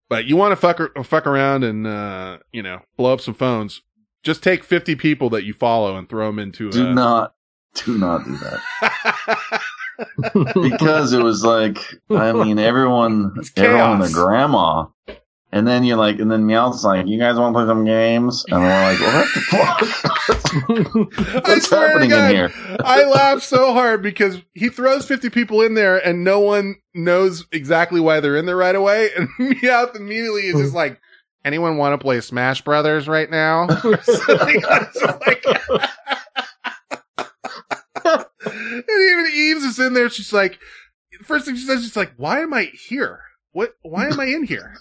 But you want to fuck fuck around and uh, you know blow up some phones? Just take 50 people that you follow and throw them into. Do a, not, do not do that. (laughs) because it was like, I (laughs) mean, everyone, everyone their grandma. And then you're like, and then Meowth's like, you guys want to play some games? And we're like, what the fuck? (laughs) What's happening in here? I laugh so hard because he throws 50 people in there and no one knows exactly why they're in there right away. And (laughs) Meowth immediately is just like, anyone want to play Smash Brothers right now? Or something. I was like- and even Eves is in there. She's like, first thing she says, she's like, why am I here? What, why am I in here?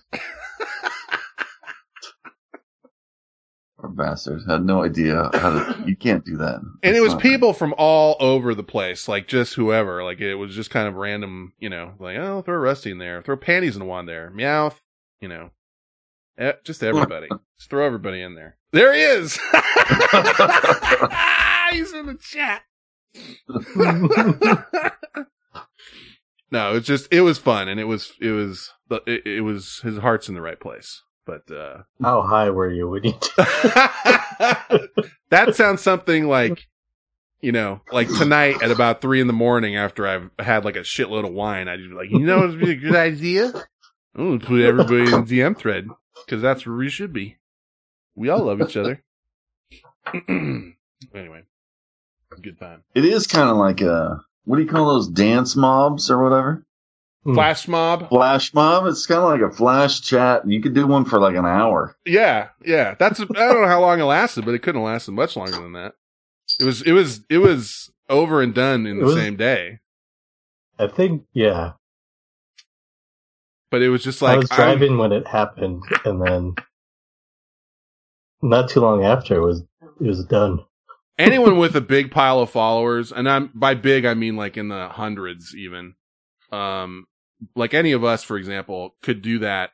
Poor bastards had no idea how to. You can't do that. And it was people from all over the place, like just whoever. Like it was just kind of random, you know, like, oh, throw Rusty in there, throw panties in one there, Meowth, you know, Eh, just everybody. (laughs) just throw everybody in there. There he is. (laughs) (laughs) He's in the chat. (laughs) no, it's just, it was fun and it was, it was, it, it was, his heart's in the right place. But, uh, How high were you when you (laughs) did (laughs) that sounds something like you know like tonight at about three in the morning after i've had like a shitload of wine i'd be like you know what'd be a good idea? I'm gonna put everybody in the dm thread because that's where we should be. We all love each other. (clears throat) Anyway good time It is kind of like a what do you call those dance mobs or whatever? Hmm. Flash mob. Flash mob. It's kind of like a flash chat. You could do one for like an hour. Yeah, yeah. That's I don't know how long it lasted, but it couldn't have lasted much longer than that. It was it was it was over and done in It the was- same day. I think, yeah. But it was just I like was I'm- driving when it happened, and then not too long after it was it was done. Anyone with a big pile of followers, and I'm by big I mean like in the hundreds even. Um, like any of us, for example, could do that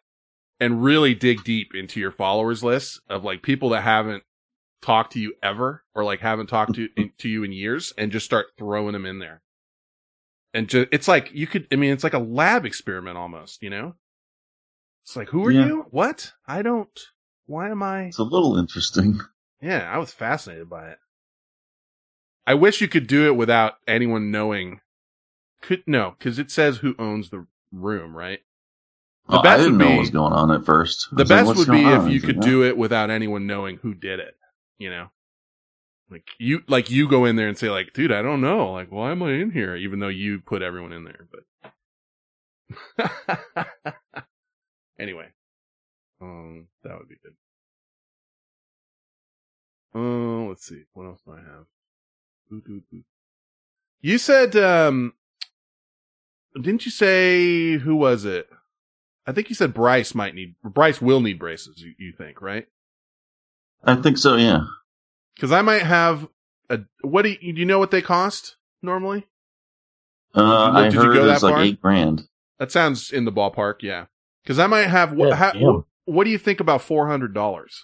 and really dig deep into your followers list of like people that haven't talked to you ever or like haven't talked to to you in years, and just start throwing them in there. And just it's like you could, I mean, it's like a lab experiment almost, you know. It's like, who are Yeah. you? What? I don't. Why am I? It's a little interesting. Yeah, I was fascinated by it. I wish you could do it without anyone knowing. Could no, because it says who owns the room, right? The Oh, I best didn't would know be- what was going on at first. I The was like, best would be going if you could like, do it without anyone knowing who did it. You know, like you, like you go in there and say, like, dude, I don't know, like, why am I in here? Even though you put everyone in there, but (laughs) anyway, um, that would be good. Oh, let's see. What else do I have? You said, um, didn't you say who was it? I think you said Bryce might need Bryce will need braces. You, you think, right? I think so. Yeah. Because I might have a. What do you, do you know what they cost normally? Uh, Did you- I did you heard go it's that like far? eight grand. That sounds in the ballpark, yeah. Because I might have. Yeah, how, damn. what, what do you think about four hundred dollars?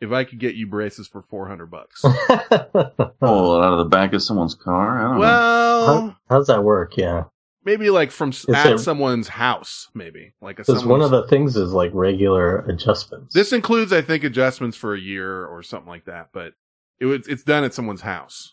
If I could get you braces for four hundred bucks. (laughs) Pull it out of the back of someone's car. I don't know. well, How, how's that work? Yeah, maybe like from Is at it- someone's house, maybe like a because one of the things is like regular adjustments. This includes, I think, adjustments for a year or something like that. But it was it's done at someone's house.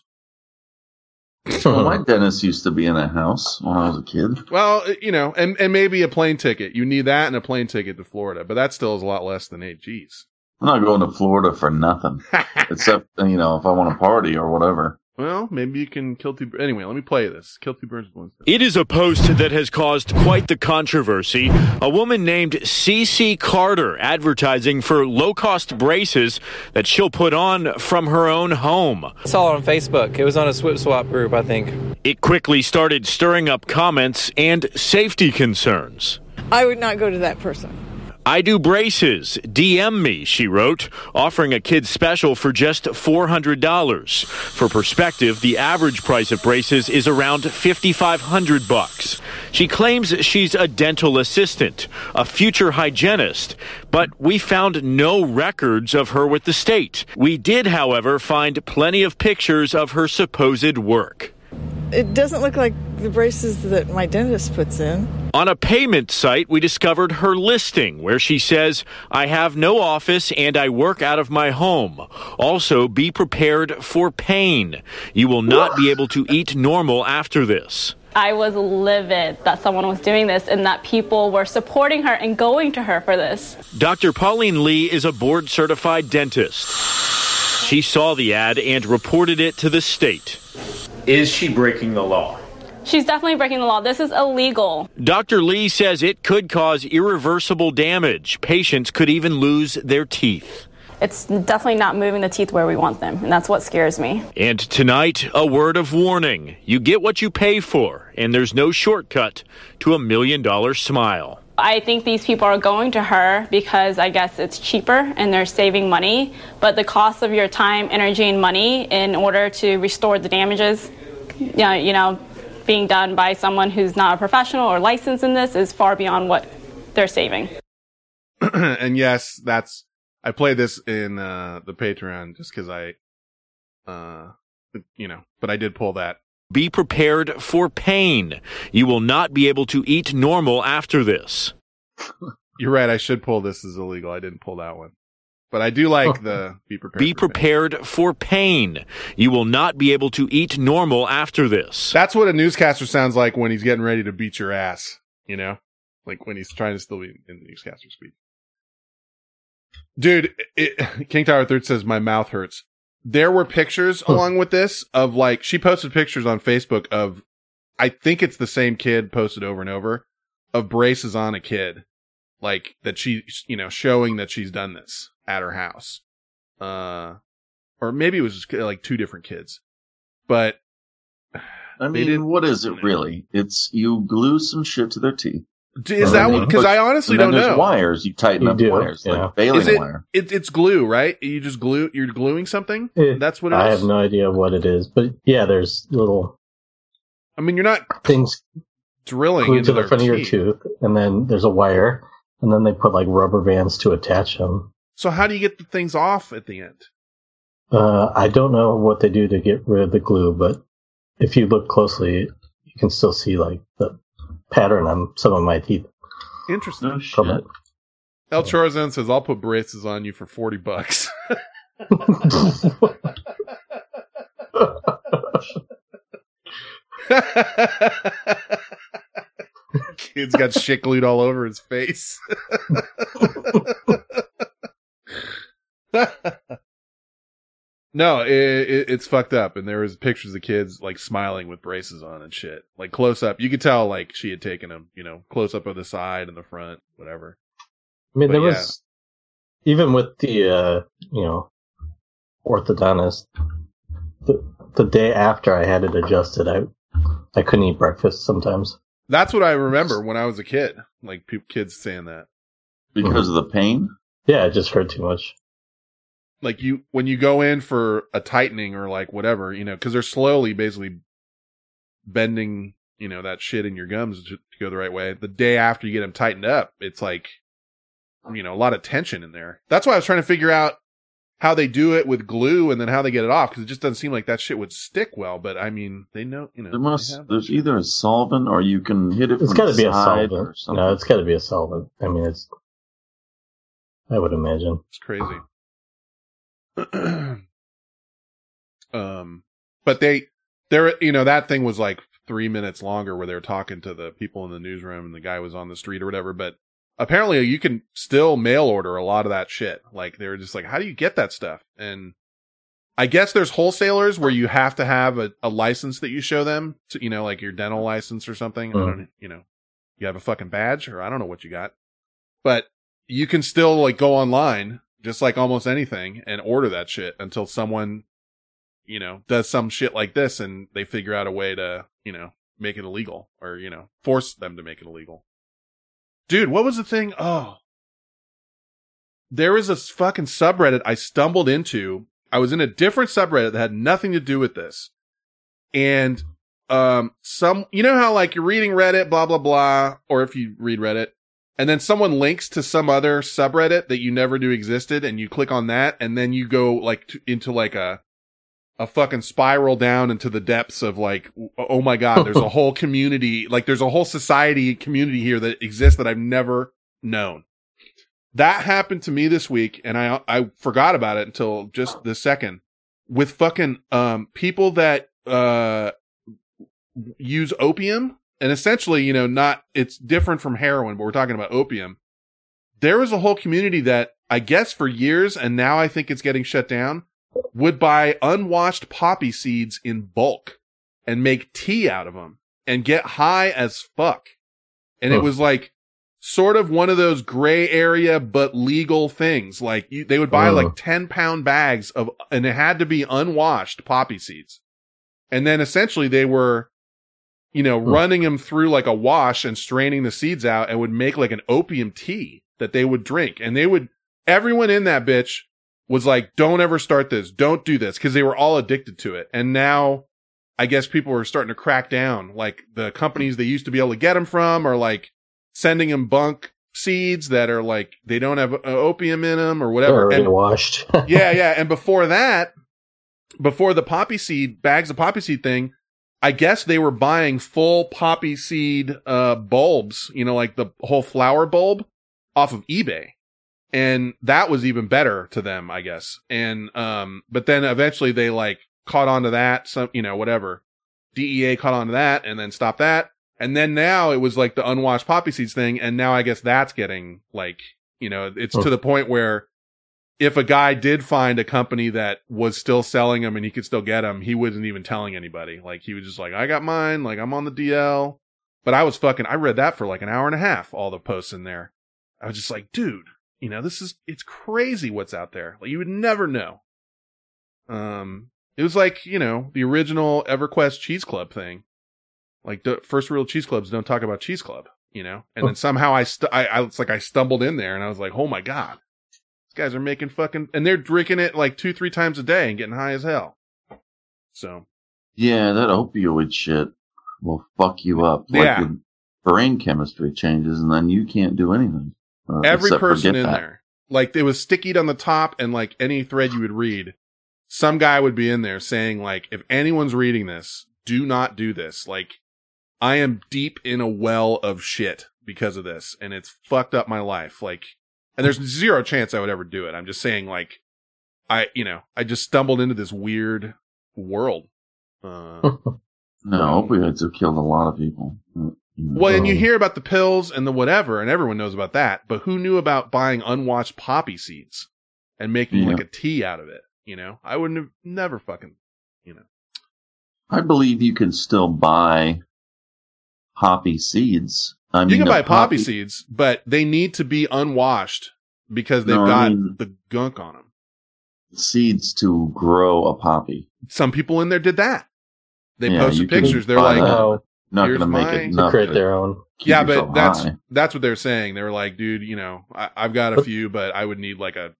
(laughs) Well, my dentist used to be in a house when I was a kid. Well, uh, you know, and and maybe a plane ticket. You need that and a plane ticket to Florida, but that still is a lot less than eight G's. I'm not going to Florida for nothing, (laughs) except you know if I want to party or whatever. Well, maybe you can kill two. Anyway, let me play this. Kill two birds with one stone. It is a post that has caused quite the controversy. A woman named Cece Carter advertising for low cost braces that she'll put on from her own home. I saw it on Facebook. It was on a Swip Swap group, I think. It quickly started stirring up comments and safety concerns. I would not go to that person. I do braces. DM me, she wrote, offering a kid's special for just $400. For perspective, the average price of braces is around 5500 bucks. She claims she's a dental assistant, a future hygienist, but we found no records of her with the state. We did, however, find plenty of pictures of her supposed work. It doesn't look like the braces that my dentist puts in. On a payment site, we discovered her listing where she says, I have no office and I work out of my home. Also, be prepared for pain. You will not be able to eat normal after this. I was livid that someone was doing this and that people were supporting her and going to her for this. Dr. Pauline Lee is a board certified dentist. She saw the ad and reported it to the state. Is she breaking the law? She's definitely breaking the law. This is illegal. Dr. Lee says it could cause irreversible damage. Patients could even lose their teeth. It's definitely not moving the teeth where we want them, and that's what scares me. And tonight, a word of warning. You get what you pay for, and there's no shortcut to a million dollar smile. I think these people are going to her because I guess it's cheaper and they're saving money, but the cost of your time, energy, and money in order to restore the damages, you know, you know being done by someone who's not a professional or licensed in this is far beyond what they're saving. (clears throat) and yes, that's I played this in uh, the Patreon just because I, uh, you know, but I did pull that. Be prepared for pain. You will not be able to eat normal after this. (laughs) You're right. I should pull this as illegal. I didn't pull that one, but I do like the (laughs) be prepared. Be prepared for pain. You will not be able to eat normal after this. That's what a newscaster sounds like when he's getting ready to beat your ass. You know, like when he's trying to still be in the newscaster speak. Dude, it, King Tower Third says my mouth hurts. There were pictures along with this of like she posted pictures on Facebook of, I think it's the same kid posted over and over of braces on a kid, like that she, you know, showing that she's done this at her house. Uh, or maybe it was just like two different kids, but I mean, what is it really? It's you glue some shit to their teeth. D- is that And what? then Because I honestly and then don't there's know. wires. You tighten You up do, wires yeah. like baling Is it, wire. it? It's glue, right? You just glue. You're gluing something. It- That's what it I is? have no idea what it is, but yeah, there's little I mean, you're not things drilling glued into to the their front of your tooth, and then there's a wire, and then they put like rubber bands to attach them. So how do you get the things off at the end? Uh, I don't know what they do to get rid of the glue, but if you look closely, you can still see like the pattern on some of my teeth Interesting. Oh, from it. El Chorazan says, "I'll put braces on you for forty bucks." (laughs) Kid's got shit glued all over his face. (laughs) no, it, it, it's fucked up, and there was pictures of kids like smiling with braces on and shit, like close up. You could tell like she had taken them, you know, close up of the side and the front, whatever. I mean, But there yeah. was even with the uh, you know orthodontist. The, the day after I had it adjusted, I I couldn't eat breakfast sometimes. That's what I remember when I was a kid, like pe- kids saying that. Because of the pain? Yeah, it just hurt too much. Like you when you go in for a tightening or like whatever, you know, because they're slowly basically bending, you know, that shit in your gums to, to go the right way. The day after you get them tightened up, it's like, you know, a lot of tension in there. That's why I was trying to figure out how they do it with glue and then how they get it off because it just doesn't seem like that shit would stick well. But I mean, they know, you know, There must. have- There's either a solvent or you can hit it. It's from got to the be a side solvent. No, it's got to be a solvent. I mean, it's. I would imagine. It's crazy. (clears throat) um, but they, they're, you know, that thing was like three minutes longer where they were talking to the people in the newsroom and the guy was on the street or whatever. But apparently you can still mail order a lot of that shit. Like they were just like, how do you get that stuff? And I guess there's wholesalers where you have to have a, a license that you show them to, you know, like your dental license or something. I don't, you know, you have a fucking badge or I don't know what you got, but you can still like go online just like almost anything and order that shit until someone you know does some shit like this and they figure out a way to you know make it illegal or you know force them to make it illegal. Dude what was the thing? Oh. There was a fucking subreddit i stumbled into. I was in a different subreddit that had nothing to do with this. And um some you know how like you're reading reddit blah blah blah or if you read reddit and then someone links to some other subreddit that you never knew existed and you click on that and then you go like to, into like a a fucking spiral down into the depths of like oh my god there's a (laughs) whole community like there's a whole society community here that exists that I've never known. That happened to me this week and I I forgot about it until just the second with fucking um people that uh use opium and essentially, you know, not, it's different from heroin, but we're talking about opium. There was a whole community that I guess for years, and now I think it's getting shut down, would buy unwashed poppy seeds in bulk and make tea out of them and get high as fuck. And it was like sort of one of those gray area, but legal things. Like you, they would buy Oh. like uh. 10 pound bags of, and it had to be unwashed poppy seeds. And then essentially they were, you know, running them through like a wash and straining the seeds out and would make like an opium tea that they would drink. And they would, everyone in that bitch was like, don't ever start this. Don't do this. Cause they were all addicted to it. And now I guess people are starting to crack down. Like the companies they used to be able to get them from are like sending them bunk seeds that are like, they don't have uh, opium in them or They're whatever. already And- washed. (laughs) yeah, yeah. And before that, before the poppy seed bags of poppy seed thing, I guess they were buying full poppy seed uh bulbs, you know, like the whole flower bulb off of eBay. And that was even better to them, I guess. And um but then eventually they like caught on to that, some you know, whatever. DEA caught on to that and then stopped that. And then now it was like the unwashed poppy seeds thing, and now I guess that's getting like, you know, it's to the point where if a guy did find a company that was still selling them and he could still get them, he wasn't even telling anybody. Like he was just like, I got mine. Like I'm on the DL. But I was fucking, I read that for like an hour and a half, all the posts in there. I was just like, dude, you know, this is, it's crazy what's out there. Like you would never know. Um, it was like, you know, the original EverQuest Cheese Club thing. Like the first real cheese clubs don't talk about cheese club, you know? And then somehow I, st- I, I, it's like I stumbled in there and I was like, oh my God, these guys are making fucking, and they're drinking it like two, three times a day and getting high as hell. So Yeah, that opioid shit will fuck you up. Like Yeah. your brain chemistry changes, and then you can't do anything. uh, every person in that. there, like it was stickied on the top and like any thread you would read, some guy would be in there saying like, if anyone's reading this, do not do this. Like I am deep in a well of shit because of this and it's fucked up my life. Like, and there's zero chance I would ever do it. I'm just saying like, I, you know, I just stumbled into this weird world. Uh, (laughs) No, opioids have killed a lot of people. You know. Well, and you hear about the pills and the whatever, and everyone knows about that. But who knew about buying unwashed poppy seeds and making Yeah. like a tea out of it? You know, I wouldn't have never fucking, you know. I believe you can still buy poppy seeds. I you can buy poppy seeds, but they need to be unwashed because they've No, I got mean- the gunk on them. seeds to grow a poppy. Some people in there did that. They Yeah, posted pictures. They're like, that. Oh. Not here's gonna make my- it enough create their own. yeah, but that's high. that's what they're saying. They were like, dude, you know, I, I've got a But- few, but I would need like a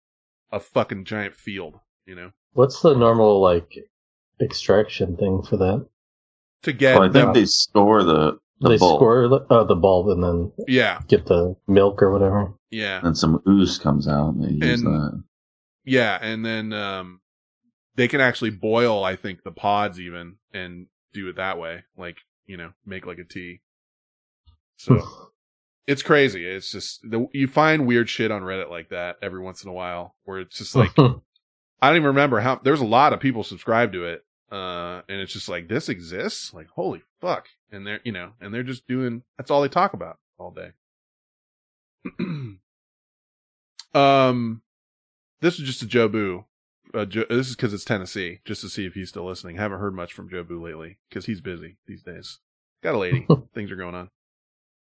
a fucking giant field, you know, What's the normal like extraction thing for that? to get Well, I think them. they store the the they bulb, score the, uh, the bulb and then Yeah, get the milk or whatever. yeah. and some ooze comes out, and they use And- that. Yeah, and then um they can actually boil, I think, the pods even and do it that way. Like, you know, make like a tea. So (laughs) it's crazy. It's just the, you find weird shit on Reddit like that every once in a while where it's just (laughs) like I don't even remember how there's a lot of people subscribe to it. Uh and it's just like this exists? Like holy fuck. And they're you know, and they're just doing that's all they talk about all day. (clears throat) um this is just a Joe Boo. Uh, Joe, this is because it's Tennessee, just to see if he's still listening. Haven't heard much from Joe Boo lately because he's busy these days. Got a lady. (laughs) Things are going on.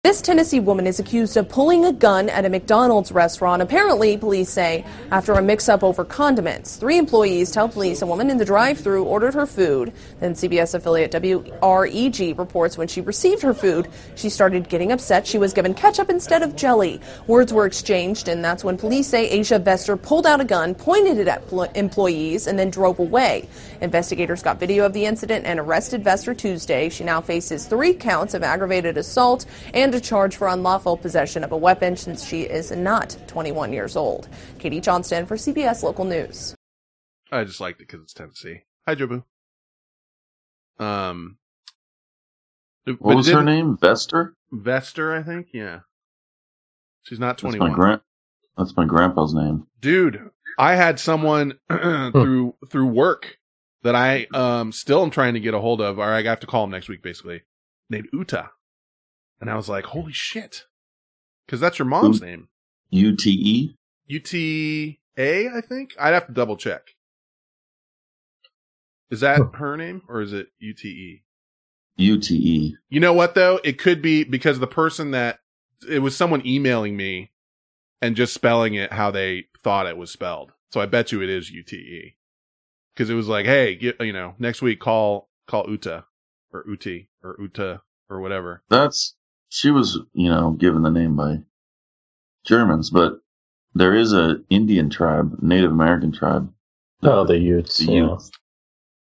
This Tennessee woman is accused of pulling a gun at a McDonald's restaurant, apparently, police say, after a mix up over condiments. Three employees tell police a woman in the drive through ordered her food. Then CBS affiliate WREG reports when she received her food, she started getting upset she was given ketchup instead of jelly. Words were exchanged, and that's when police say Asia Vester pulled out a gun, pointed it at pl- employees, and then drove away. Investigators got video of the incident and arrested Vester Tuesday. She now faces three counts of aggravated assault and a charge for unlawful possession of a weapon since she is not 21 years old. Katie Johnston for CBS Local News. I just liked it because it's Tennessee. Hi, Joe Boo. Um, What was her name? Vester. Vester, I think. Yeah, she's not That's my 21. That's my grandpa's name. dude i had someone (clears throat) through through work that i um still am trying to get a hold of or i have to call him next week basically named uta and i was like holy shit because that's your mom's U- name U T E. uta i think i'd have to double check is that her name or is it ute U T E. you know what though it could be because the person that it was someone emailing me and just spelling it how they thought it was spelled. So I bet you it is UTE. Cause it was like, hey, get, you know, next week call, call Uta or Uti or Uta or whatever. That's she was, you know, given the name by Germans, but there is a Indian tribe, Native American tribe. Oh, the Utes. The yeah. Utes.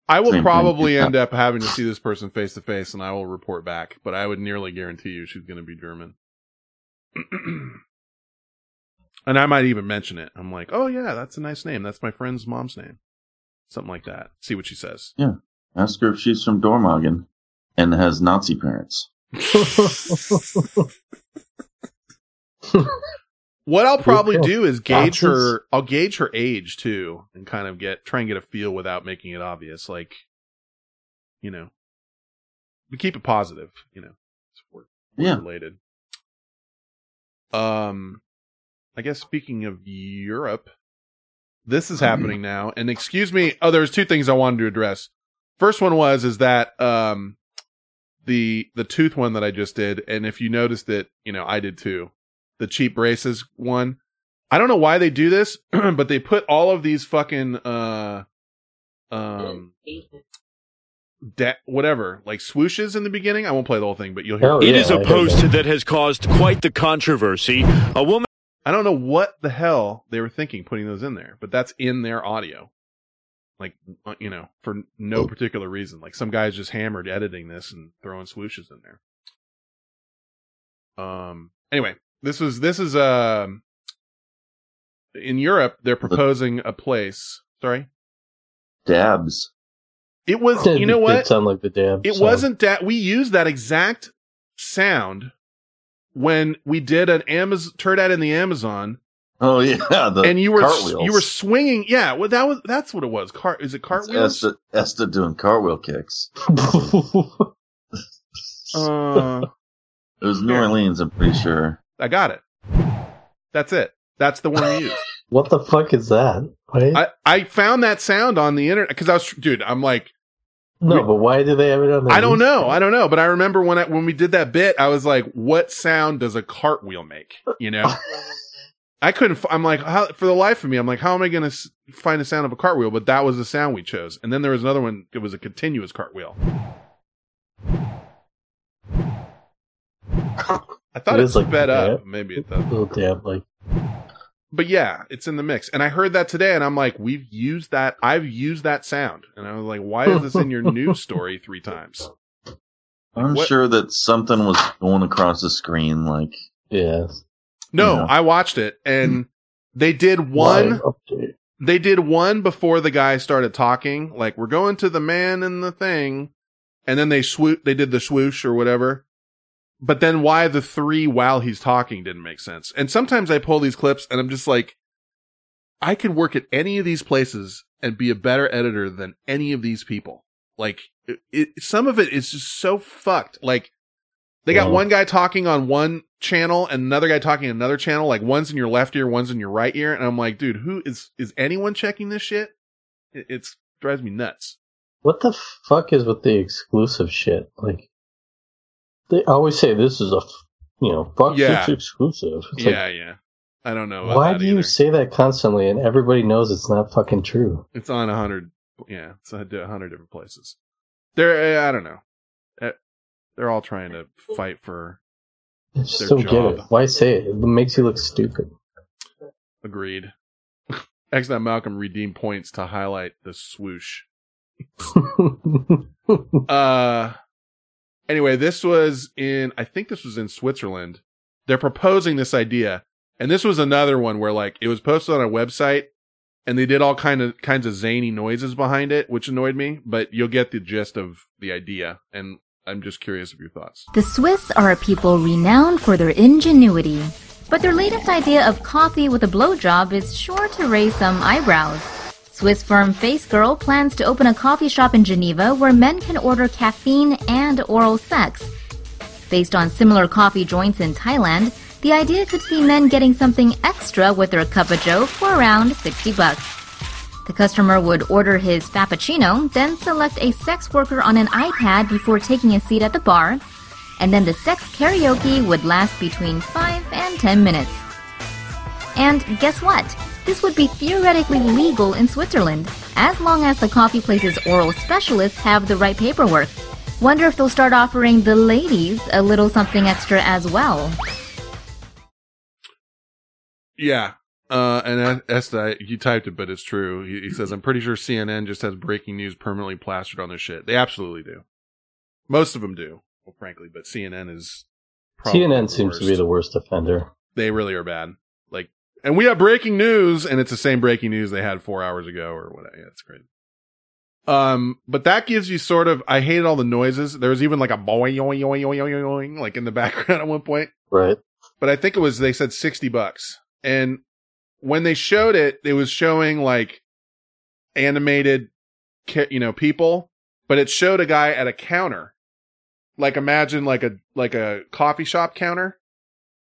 I will Same probably Yeah. end up having to see this person face to face and I will report back, but I would nearly guarantee you she's going to be German. (clears throat) and I might even mention it. I'm like, oh yeah, that's a nice name. That's my friend's mom's name. Something like that. See what she says. Yeah. Ask her if she's from Dormagen and has Nazi parents. What I'll probably do is gauge her. I'll gauge her age too, and kind of get try and get a feel without making it obvious. Like, you know, we keep it positive. You know, it's Yeah. related. Um, I guess speaking of Europe, this is happening now. And excuse me. Oh, there's two things I wanted to address. First one was is that um the the tooth one that I just did, and if you noticed it, you know I did too. The cheap braces one. I don't know why they do this, (clears throat) but they put all of these fucking uh um da- whatever like swooshes in the beginning. I won't play the whole thing, but you'll hear. it. It is a post that has caused quite the controversy. A woman. I don't know what the hell they were thinking putting those in there, but that's in their audio. Like, uh, you know, for no particular reason. Like some guy's just hammered editing this and throwing swooshes in there. Um, anyway, this was, this is, um, in Europe, they're proposing a place. Sorry? Dabs. It was, It (laughs) you know did what? sound like the dab. It sound. wasn't that we used that exact sound when we did an Amazon turd out in the Amazon Oh yeah, (laughs) the and you were cartwheels. you were swinging. Yeah, well, that was that's what it was. Car is it It's cartwheels? Esta, Esta doing cartwheel kicks. (laughs) Uh, It was New Orleans, I'm pretty sure. I got it. That's it. That's the one we used. (laughs) what the fuck is that? Wait, I I found that sound on the internet because I was dude. I'm like no, but why do they have it on? The I don't news? know. I don't know. But I remember when I, when we did that bit, I was like, what sound does a cartwheel make? You know. I couldn't. f- I'm like, how, for the life of me, I'm like, how am I going to s- find the sound of a cartwheel? But that was the sound we chose. And then there was another one. It was a continuous cartwheel. (laughs) I thought It it, is like sped that. up. Maybe it does. little dab like But yeah, it's in the mix. And I heard that today, and I'm like, we've used that. I've used that sound, and I was like, why is this in your news (laughs) story three times? I'm What- sure that something was going across the screen, like yeah. No, Yeah. I watched it, and hmm. they did one. They did one before the guy started talking. Like, we're going to the man in the thing, and then they swoop. They did the swoosh or whatever. But then why the three while he's talking didn't make sense. And sometimes I pull these clips, and I'm just like, I could work at any of these places and be a better editor than any of these people. Like, it, it, some of it is just so fucked. Like, they got Yeah. one guy talking on one channel and another guy talking another channel. Like, one's in your left ear, one's in your right ear, and I'm like, dude, who is is anyone checking this shit? It it's, drives me nuts. What the fuck is with the exclusive shit? Like, they always say this is a, you know, fuck Yeah. 6 exclusive. It's yeah, like, yeah. I don't know. Why do you say that constantly and everybody knows it's not fucking true? It's on a hundred. Yeah, it's on a hundred different places. They're, I don't know. Eh, They're all trying to fight for I just Their don't get it. Why say it? It makes you look stupid. agreed. (laughs) X that Malcolm redeemed points to highlight the swoosh. (laughs) Uh, anyway, this was in, I think this was in Switzerland. They're proposing this idea. And this was another one where like it was posted on a website and they did all kind of kinds of zany noises behind it, which annoyed me, but you'll get the gist of the idea. And I'm just curious of your thoughts. The Swiss are a people renowned for their ingenuity, but their latest idea of coffee with a blowjob is sure to raise some eyebrows. Swiss firm Face Girl plans to open a coffee shop in Geneva where men can order caffeine and oral sex. Based on similar coffee joints in Thailand, the idea could see men getting something extra with their cup of joe for around 60 bucks. The customer would order his frappuccino, then select a sex worker on an iPad before taking a seat at the bar, and then the sex karaoke would last between 5 and 10 minutes. And guess what? This would be theoretically legal in Switzerland, as long as the coffee place's oral specialists have the right paperwork. Wonder if they'll start offering the ladies a little something extra as well. Yeah. Uh, and Esta, you typed it, but it's true. He, he says, I'm pretty sure CNN just has breaking news permanently plastered on their shit. They absolutely do. Most of them do, well, frankly, but CNN is probably CNN seems to be the worst offender. They really are bad. Like, and we have breaking news, and it's the same breaking news they had four hours ago or whatever. Yeah, it's great. Um, but that gives you sort of, I hated all the noises. There was even like a boing, yoing, yoing, yoing, yoing, yoing, like in the (laughs) background at one point. Right. But I think it was, they said 60 bucks. And when they showed it, it was showing like animated, you know, people, but it showed a guy at a counter. Like imagine like a, like a coffee shop counter.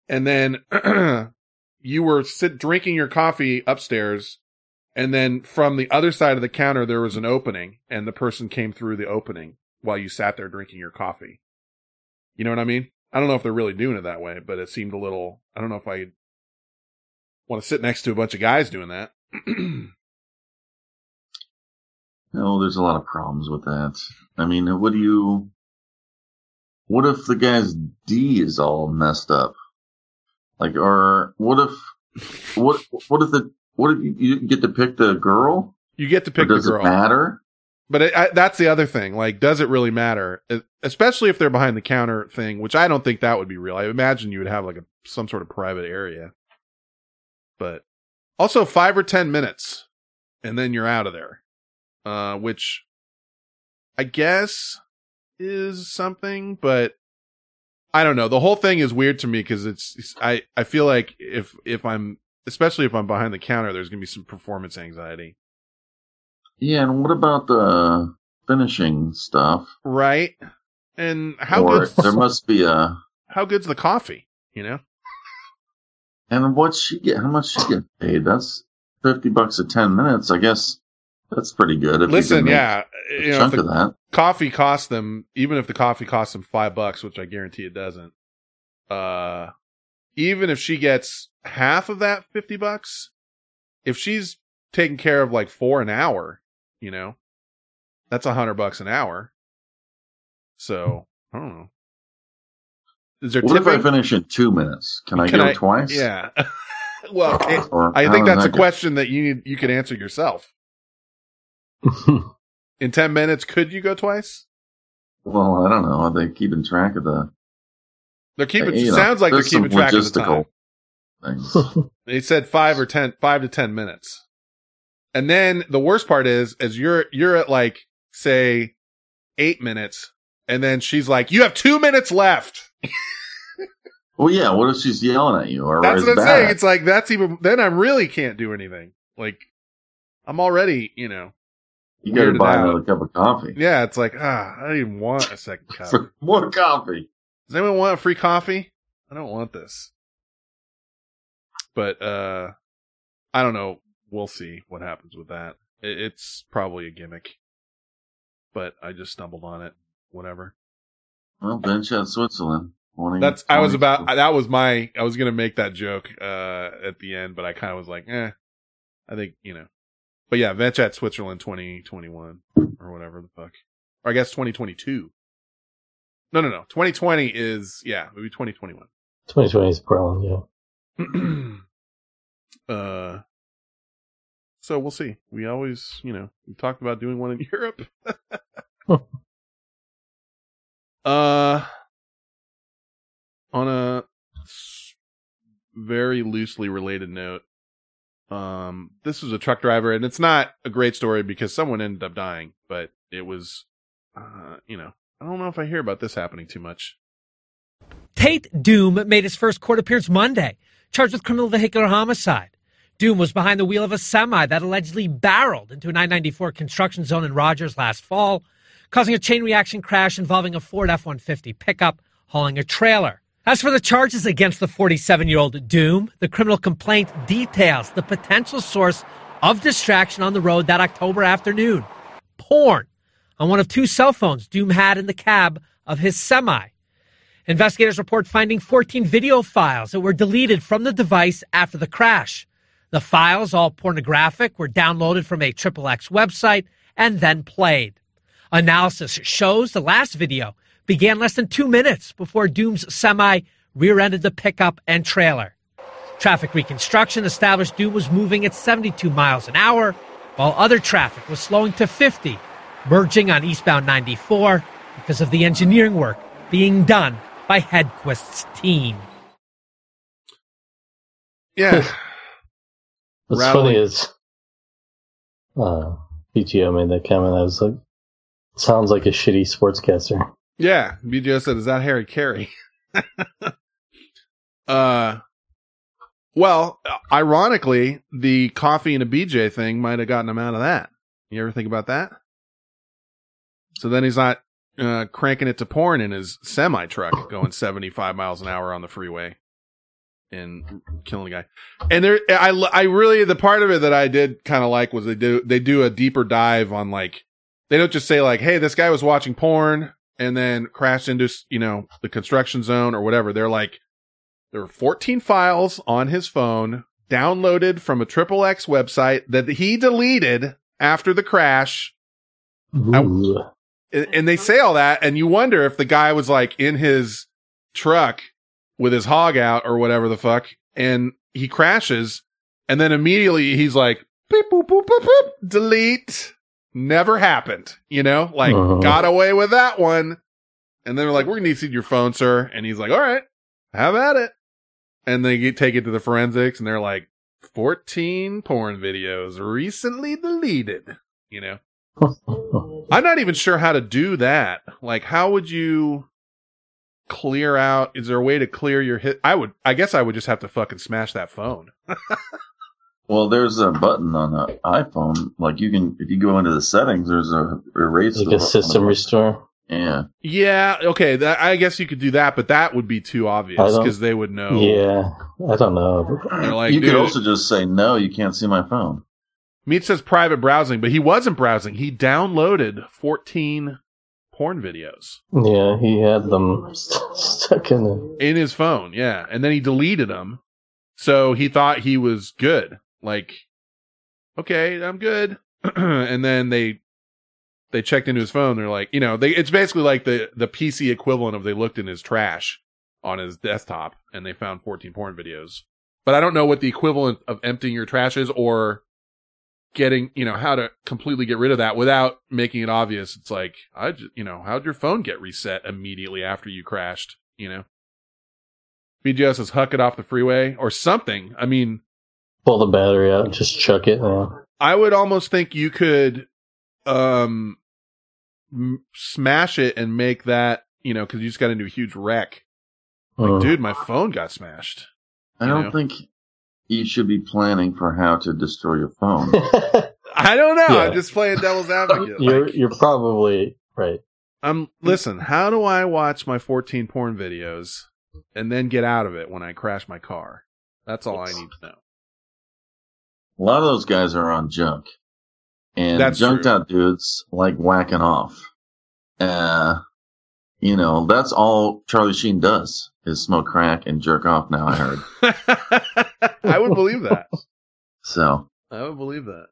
And then (clears throat) you were sit drinking your coffee upstairs. And then from the other side of the counter, there was an opening and the person came through the opening while you sat there drinking your coffee. You know what I mean? I don't know if they're really doing it that way, but it seemed a little. I don't know if I want to sit next to a bunch of guys doing that. (clears throat) No, there's a lot of problems with that. I mean, what do you? What if the guy's D is all messed up? Like, or what if? What what if the what if you, get to pick the girl? You get to pick does the girl. it matter? But it, I, that's the other thing. Like, does it really matter? Especially if they're behind the counter thing, which I don't think that would be real. I imagine you would have like a some sort of private area. But also five or ten minutes, and then you're out of there. Uh, which I guess is something, but I don't know. The whole thing is weird to me because it's, it's I I feel like if if I'm especially if I'm behind the counter, there's gonna be some performance anxiety. Yeah, and what about the finishing stuff? Right. And how or good's there must be a. how good's the coffee? You know? And what she get? How much she get paid? That's fifty bucks a ten minutes. I guess that's pretty good. If you can Listen, yeah, a you know, chunk of that. coffee costs them, even if the coffee costs them five bucks, which I guarantee it doesn't. Uh, even if she gets half of that fifty bucks, if she's taking care of like four an hour, you know, that's a hundred bucks an hour. So I don't know. Is there What if I finish in two minutes? Can I Can go I- twice? Yeah. (laughs) well, uh, it- Or I think does that's a go? question that you need, you can answer yourself. (laughs) In 10 minutes, could you go twice? Well, I don't know. Are they keeping track of the? They're keeping, You it know, sounds like they're keeping track of the time. things. (laughs) They said five or ten, five to 10 minutes. And then the worst part is, as you're, you're at like, say, eight minutes, and then she's like, you have two minutes left. well, yeah. What if she's yelling at you? Or That's what I'm bad? saying. It's like, that's even, then I really can't do anything. Like, I'm already, you know, you got to buy out. another cup of coffee. Yeah, it's like, ah, I don't even want a second (laughs) cup. More coffee. Does anyone want a free coffee? I don't want this. But uh I don't know. We'll see what happens with that. It's probably a gimmick. But I just stumbled on it. Whatever. Well, bench at Switzerland. 20, That's I was about that was my I was gonna make that joke uh at the end, but I kinda was like, eh. I think, you know. But yeah, Venture at Switzerland twenty twenty one or whatever the fuck. Or I guess twenty twenty two. No no no. Twenty twenty is yeah, maybe twenty twenty one. 2020 is Portland, yeah. (clears throat) uh so we'll see we always you know we talked about doing one in (laughs) europe (laughs) uh on a very loosely related note um this was a truck driver and it's not a great story because someone ended up dying but it was uh you know i don't know if i hear about this happening too much Tate Doom made his first court appearance Monday, charged with criminal vehicular homicide. Doom was behind the wheel of a semi that allegedly barreled into a 994 construction zone in Rogers last fall, causing a chain reaction crash involving a Ford F 150 pickup hauling a trailer. As for the charges against the 47 year old Doom, the criminal complaint details the potential source of distraction on the road that October afternoon porn on one of two cell phones Doom had in the cab of his semi. Investigators report finding 14 video files that were deleted from the device after the crash. The files, all pornographic, were downloaded from a XXX website and then played. Analysis shows the last video began less than two minutes before Doom's semi rear ended the pickup and trailer. Traffic reconstruction established Doom was moving at 72 miles an hour, while other traffic was slowing to 50, merging on eastbound 94 because of the engineering work being done by Hedquist's team. Yeah. What's Rattling. funny is, uh, PTO made that comment. I was like, sounds like a shitty sportscaster. Yeah, BJ said, "Is that Harry Caray?" (laughs) uh, well, ironically, the coffee and a BJ thing might have gotten him out of that. You ever think about that? So then he's not uh, cranking it to porn in his semi truck, going seventy-five miles an hour on the freeway and killing a guy. And there, I, I really the part of it that I did kind of like was they do they do a deeper dive on like they don't just say like, "Hey, this guy was watching porn." and then crashed into, you know, the construction zone or whatever. They're like, there were 14 files on his phone downloaded from a triple X website that he deleted after the crash. And they say all that, and you wonder if the guy was like in his truck with his hog out or whatever the fuck, and he crashes, and then immediately he's like, beep, boop, boop, boop, boop, delete. Never happened, you know, like Uh-huh. got away with that one. And then they're like, we're gonna need to see your phone, sir. And he's like, all right, have at it. And they get, take it to the forensics and they're like, 14 porn videos recently deleted, you know? (laughs) I'm not even sure how to do that. Like, how would you clear out? Is there a way to clear your hit? I would, I guess I would just have to fucking smash that phone. (laughs) Well, there's a button on the iPhone. Like you can, if you go into the settings, there's a erase. Like a system restore. Yeah. Yeah, okay. That, I guess you could do that, but that would be too obvious because they would know. Yeah, I don't know. They're like, you could also just say no. You can't see my phone. Meat says private browsing, but he wasn't browsing. He downloaded 14 porn videos Yeah, he had them st- (laughs) stuck in it. in his phone. Yeah. And then he deleted them. So he thought he was good. Like, okay, I'm good. (clears throat) and then they, they checked into his phone. They're like, you know, they, it's basically like the, the PC equivalent of they looked in his trash on his desktop and they found 14 porn videos. But I don't know what the equivalent of emptying your trash is or getting, you know, how to completely get rid of that without making it obvious. It's like, I just, you know, how'd your phone get reset immediately after you crashed? You know, BGS says huck it off the freeway or something. I mean, Pull the battery out, and just chuck it. Yeah. I would almost think you could, um, m- smash it and make that, you know, cause you just got into a huge wreck. Like, Mm. dude, my phone got smashed. I don't know? think you should be planning for how to destroy your phone. (laughs) I don't know. Yeah. I'm just playing devil's advocate. (laughs) You're Like, you're probably right. um, listen, how do I watch my 14 porn videos and then get out of it when I crash my car? That's all I need to know. A lot of those guys are on junk, and That's junked true. out dudes like whacking off. Uh, you know, that's all Charlie Sheen does is smoke crack and jerk off. Now I heard. (laughs) I would believe that. so I would believe that.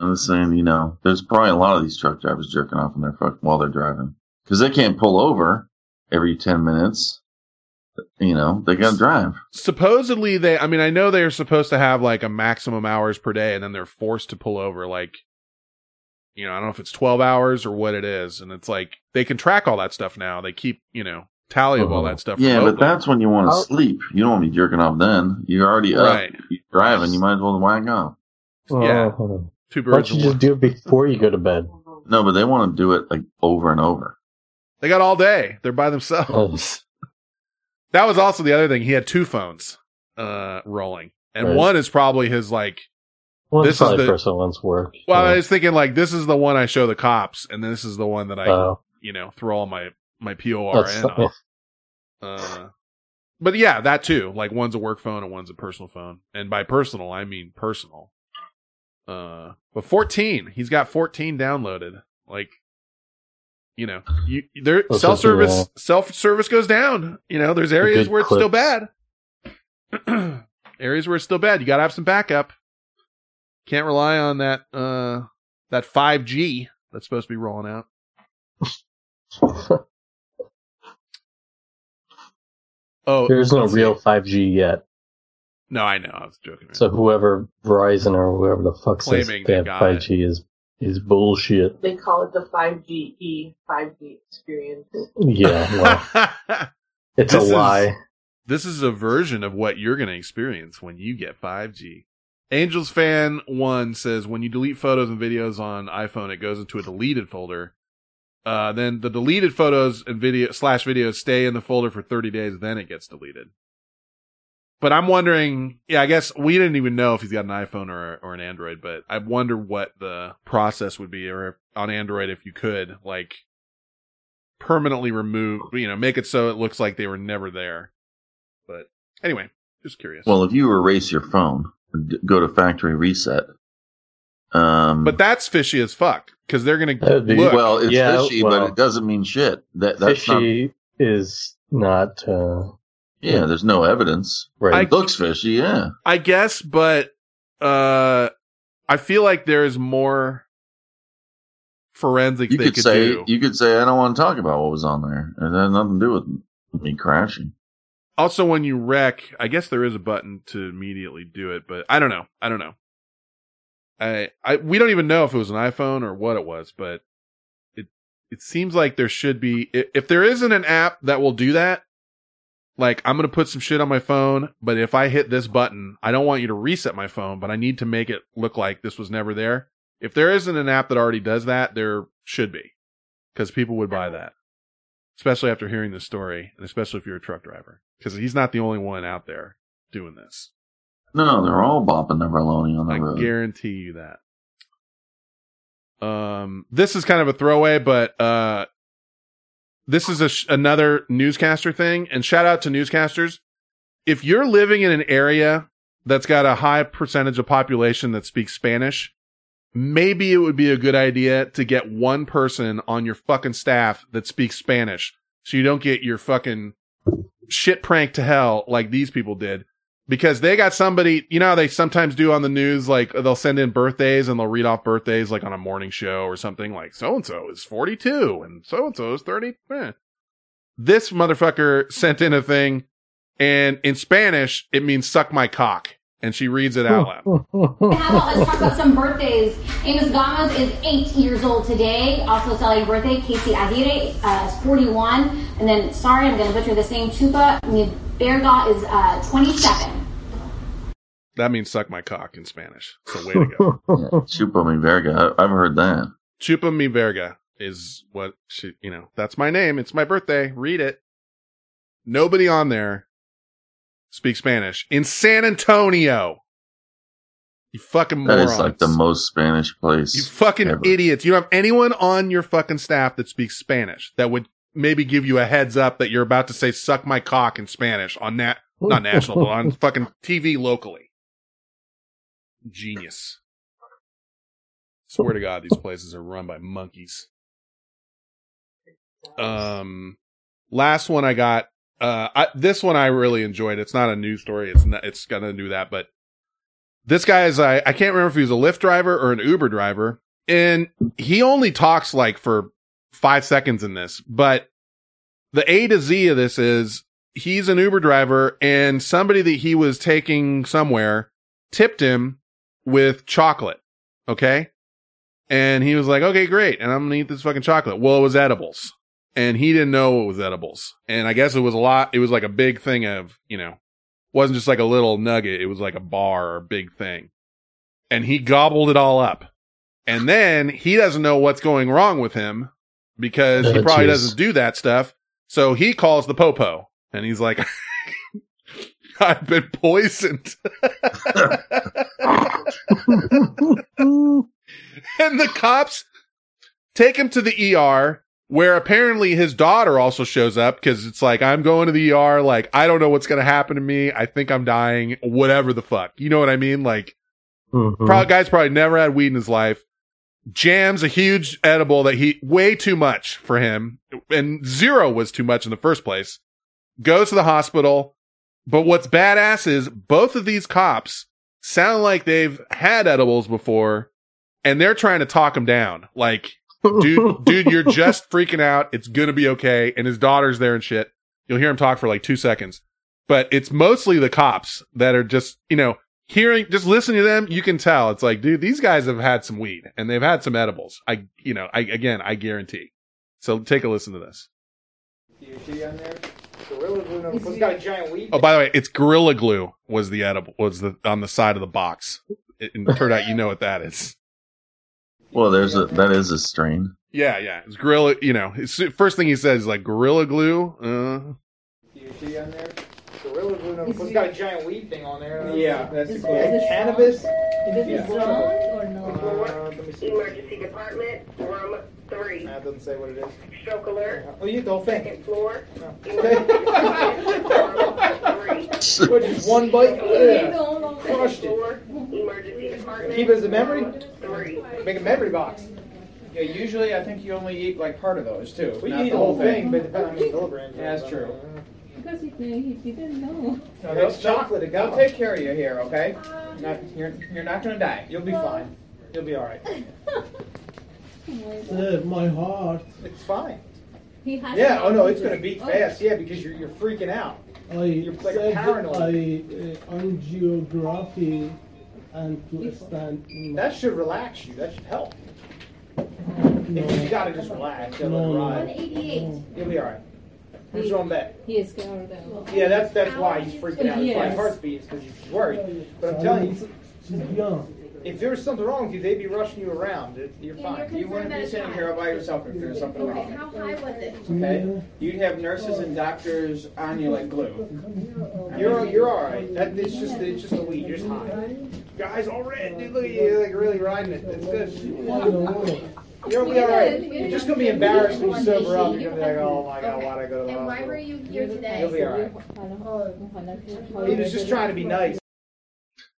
I'm just saying, you know, there's probably a lot of these truck drivers jerking off in their fuck while they're driving because they can't pull over every ten minutes. You know, they got to drive. supposedly they i mean i know they're supposed to have like a maximum hours per day and then they're forced to pull over like you know i don't know if it's 12 hours or what it is and it's like they can track all that stuff now they keep you know tally of all that stuff Uh-huh. Yeah, but that's when you want to sleep. You don't want to be jerking off then. You're already up. Right. You're driving. You might as well whack off. Yeah. Oh, two Why don't you just do it before you go to bed? No, but they want to do it like over and over. they got all day they're by themselves that was also the other thing he had two phones uh rolling and Right. one is probably his like Well, This is the- personal one's work. well yeah. i was thinking like this is the one i show the cops and this is the one that i Oh. you know throw all my my porn That's- on Uh, but yeah, that too. Like one's a work phone and one's a personal phone. And by personal, I mean personal. Uh, but 14, he's got 14 downloaded. Like, you know, you there self service self service goes down. You know, there's areas where it's still bad. (clears throat) areas where it's still bad. You gotta have some backup. Can't rely on that uh that 5G that's supposed to be rolling out. (laughs) Oh, There's no see. real 5G yet. No, I know. I was joking. around. So whoever Verizon or whoever the fuck says Claiming they they have 5G is is bullshit. They call it the 5GE, 5G experience. Yeah, well, (laughs) it's This a is- lie. This is a version of what you're going to experience when you get 5G. Angels fan one says when you delete photos and videos on iPhone, it goes into a deleted folder. Uh, then the deleted photos and video slash videos stay in the folder for 30 days. Then it gets deleted. But I'm wondering, yeah, I guess we didn't even know if he's got an iPhone or or an Android, but I wonder what the process would be, or if, on Android if you could like permanently remove, you know, make it so it looks like they were never there. But anyway, just curious. Well, if you erase your phone, go to factory reset, Um, But that's fishy as fuck because they're gonna That would be- look. well, it's Yeah, fishy, well, but it doesn't mean shit. That that's not. Fishy is not. Uh, Yeah, there's no evidence. Right. It looks fishy. Yeah. I guess, but uh, I feel like there is more forensic You they could could say do. you could say I don't want to talk about what was on there. It had nothing to do with me crashing. Also, when you wreck, I guess there is a button to immediately do it, but I don't know. I don't know. I, I, we don't even know if it was an iPhone or what it was, but it, it seems like there should be, i- if there isn't an app that will do that, like I'm going to put some shit on my phone, but if I hit this button, I don't want you to reset my phone, but I need to make it look like this was never there. If there isn't an app that already does that, there should be because people would buy that, especially after hearing this story and especially if you're a truck driver because he's not the only one out there doing this. No, they're all bopping their baloney on the I road. guarantee you that. Um, this is kind of a throwaway, but uh, this is a sh- another newscaster thing. And shout out to newscasters. If you're living in an area that's got a high percentage of population that speaks Spanish, maybe it would be a good idea to get one person on your fucking staff that speaks Spanish, so you don't get your fucking shit pranked to hell like these people did because they got somebody, you know, how they sometimes do on the news, like they'll send in birthdays and they'll read off birthdays like on a morning show or something like so and so is 42 and so and so is 30. Eh. This motherfucker sent in a thing and in Spanish, it means suck my cock. And she reads it out loud. (laughs) How about let's talk about some birthdays. Amos Gamos is eight years old today. Also celebrating birthday, Casey Aguirre uh, is 41. And then, sorry, I'm going to butcher this name, Chupa Berga is uh, 27. That means suck my cock in Spanish. So way to go. (laughs) Yeah, Chupa mi verga. I- I've heard that. Chupa mi verga is what she, you know, that's my name. It's my birthday. Read it. Nobody on there speaks Spanish in San Antonio. You fucking That morons. is like the most Spanish place. you fucking ever. idiots. You don't have anyone on your fucking staff that speaks Spanish that would maybe give you a heads up that you're about to say suck my cock in Spanish on nat, not national, but on (laughs) fucking TV locally. Genius. Swear to God, these places are run by monkeys. Um, last one I got. Uh, I, this one I really enjoyed. It's not a news story. It's not. It's gonna do that, but this guy is. I I can't remember if he was a Lyft driver or an Uber driver, and he only talks like for five seconds in this. But the A to Z of this is he's an Uber driver, and somebody that he was taking somewhere tipped him with chocolate. Okay. And he was like, okay, great. And I'm going to eat this fucking chocolate. Well, it was edibles and he didn't know it was edibles. And I guess it was a lot. It was like a big thing of, you know, wasn't just like a little nugget. It was like a bar or a big thing. And he gobbled it all up. And then he doesn't know what's going wrong with him because he Oh, probably jeez. doesn't do that stuff. So he calls the popo and he's like, (laughs) I've been poisoned. (laughs) (laughs) and the cops take him to the ER where apparently his daughter also shows up because it's like, I'm going to the ER. Like, I don't know what's going to happen to me. I think I'm dying, whatever the fuck. You know what I mean? Like, Mhm. probably, guy's probably never had weed in his life. Jams a huge edible that he, way too much for him. And zero was too much in the first place. Goes to the hospital. But what's badass is both of these cops sound like they've had edibles before and they're trying to talk him down. Like, dude, dude, you're (laughs) just freaking out. It's gonna be okay. And his daughter's there and shit. You'll hear him talk for like two seconds, but it's mostly the cops that are just, you know, hearing, just listening to them. You can tell it's like, dude, these guys have had some weed and they've had some edibles. I, you know, I, again, I guarantee. So take a listen to this. Gorilla Glue no, it's got a giant weed. Oh, by the way, it's Gorilla Glue was the edible, was the, on the side of the box. It, and it turned out you know what that is. Well, there's a that is a strain. Yeah, yeah. It's Gorilla, you know, it's, first thing he says is like Gorilla Glue. Uh, THC on there. Gorilla Glue no, it's got a giant weed thing on there. Yeah. that's Is- cool. is this Cannabis. Is this Yeah. wrong or no? Uh, let me see. Emergency department, room three. That doesn't say what it is. Stroke alert. Oh, you don't think. Second floor. (laughs) What, just one bite? Yeah. Crushed it. Emergency department. Keep it as a memory. Make a memory box. Yeah, usually I think you only eat like part of those too. We not eat the whole thing, but depending on how many. (laughs) Yeah, that's true. Because he, he, he didn't know. No, That's they'll- chocolate, it They'll take care of you here, okay? Not, you're, you're not gonna die. You'll be fine. You'll be all right. (laughs) Sir, my heart. It's fine. He has Yeah. Oh no, it's gonna beat Oh. fast. Yeah, because you're you're freaking out. I You're like said paranoid. I uh, angiography and to stand in my That should relax you. That should help. no, If you gotta just relax. You'll No, no. ride. 188. You'll be all right. Who's your own bet? He is scared of them. Yeah, that's that's why he's freaking out. That's why his Yes. heart's beating because he's worried. But I'm telling you, She's young. if there was something wrong with you, they'd be rushing you around. You're And you're fine. You wouldn't be sitting here all by yourself if there was something Okay, wrong. how high was it? Okay? You'd have nurses and doctors on you like glue. You're you're all right. That, it's just it's just a weed. You're just high. Your eyes all red. Dude, look at you. You're like really riding it. That's good. You'll be all right. You're just gonna be embarrassed when you sober up. You're gonna be like, oh my god, why'd I go to the And why were hospital? you here today? You'll be all right. He was just trying to be nice.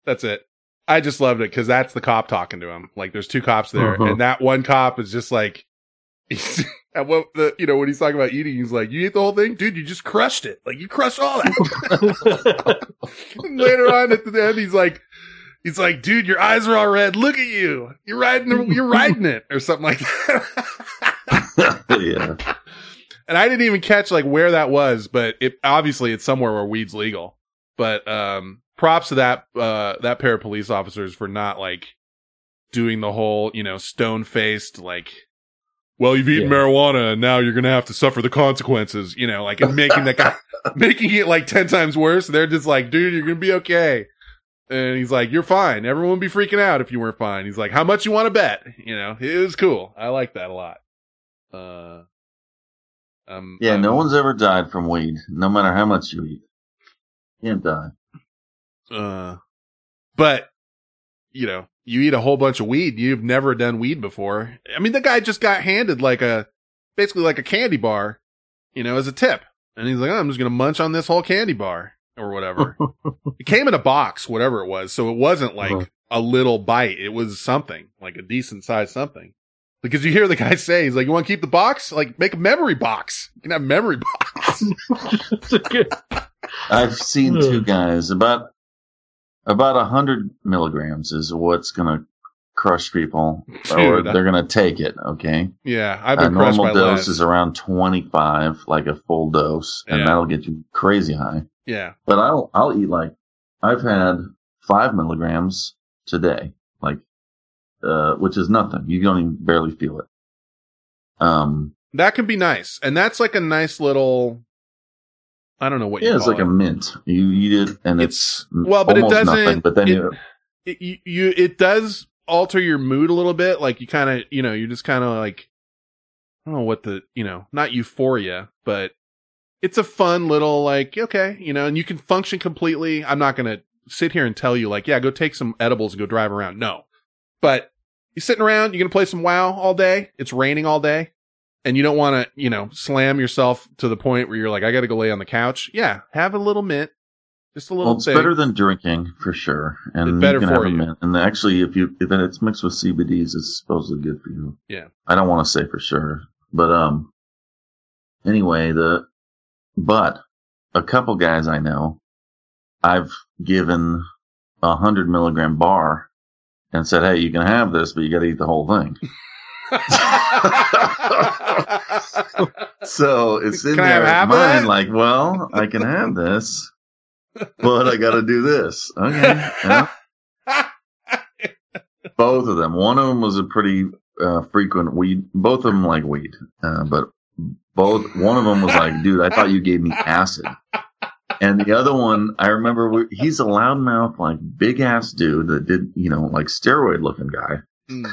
That's it. I just loved it because that's the cop talking to him. Like, there's two cops there, Uh-huh. and that one cop is just like, (laughs) he's, and what the you know when he's talking about eating, he's like, "You ate the whole thing, dude. You just crushed it. Like you crushed all that." (laughs) and later on at the end, he's like, he's like, "Dude, your eyes are all red. Look at you. You're riding. the- You're (laughs) riding it, or something like that." (laughs) yeah. and I didn't even catch like where that was, but it obviously it's somewhere where weed's legal. But um props to that uh that pair of police officers for not like doing the whole, you know, stone faced like well, you've eaten Yeah. marijuana and now you're gonna have to suffer the consequences, you know, like and making the guy (laughs) making it like ten times worse. They're just like, dude, you're gonna be okay. And he's like, You're fine. Everyone would be freaking out if you weren't fine. He's like, How much you want to bet? You know, it was cool. I like that a lot. Uh um Yeah, um, no one's ever died from weed, no matter how much you eat. Can't die. Uh, but you know, you eat a whole bunch of weed. You've never done weed before. I mean, the guy just got handed like a, basically like a candy bar, you know, as a tip. And he's like, oh, I'm just going to munch on this whole candy bar or whatever. (laughs) it came in a box, whatever it was. So it wasn't like Uh-huh. a little bite. It was something like a decent sized something. Because you hear the guy (laughs) say, he's like, you want to keep the box? Like, make a memory box. You can have memory (laughs) box. I've seen two guys about about a hundred milligrams is what's gonna crush people, or Dude. they're gonna take it. Okay, yeah. I've been crushed normal dose less. is around twenty five, like a full dose, and Yeah. that'll get you crazy high. Yeah. But I'll I'll eat like I've had five milligrams today, like uh, which is nothing. You don't even barely feel it. Um, That can be nice. And that's like a nice little I don't know what yeah, it's like it. a mint. You eat it, and it's, well, but it doesn't Nothing, but then it, you it, you, you it does alter your mood a little bit. Like you kind of, you know, you're just kind of like I don't know what the, you know, not euphoria, but it's a fun little like okay, you know, and you can function completely. I'm not going to sit here and tell you like, yeah, go take some edibles and go drive around. No. But you're sitting around, you're going to play some WoW all day. It's raining all day. And you don't want to, you know, slam yourself to the point where you're like, I got to go lay on the couch. Yeah. Have a little mint. Just a little Well, it's thing. better than drinking for sure, and It's better you can for have you. a mint. And actually, if you if it's mixed with CBDs, it's supposedly good for you. Yeah. I don't want to say for sure, but um, anyway, the but a couple guys I know, I've given a hundred milligram bar and said, "Hey, you can have this, but you got to eat the whole thing." (laughs) (laughs) so it's in Can their mind, like, well, I can have this, but I got to do this. Okay. yeah. (laughs) Both of them. One of them was a pretty uh, frequent weed. Both of them like weed, uh, but both. One of them was like, "Dude, I thought you gave me acid." And the other one, I remember we, he's a loudmouth, like big ass dude that did, you know, like steroid looking guy. Mm.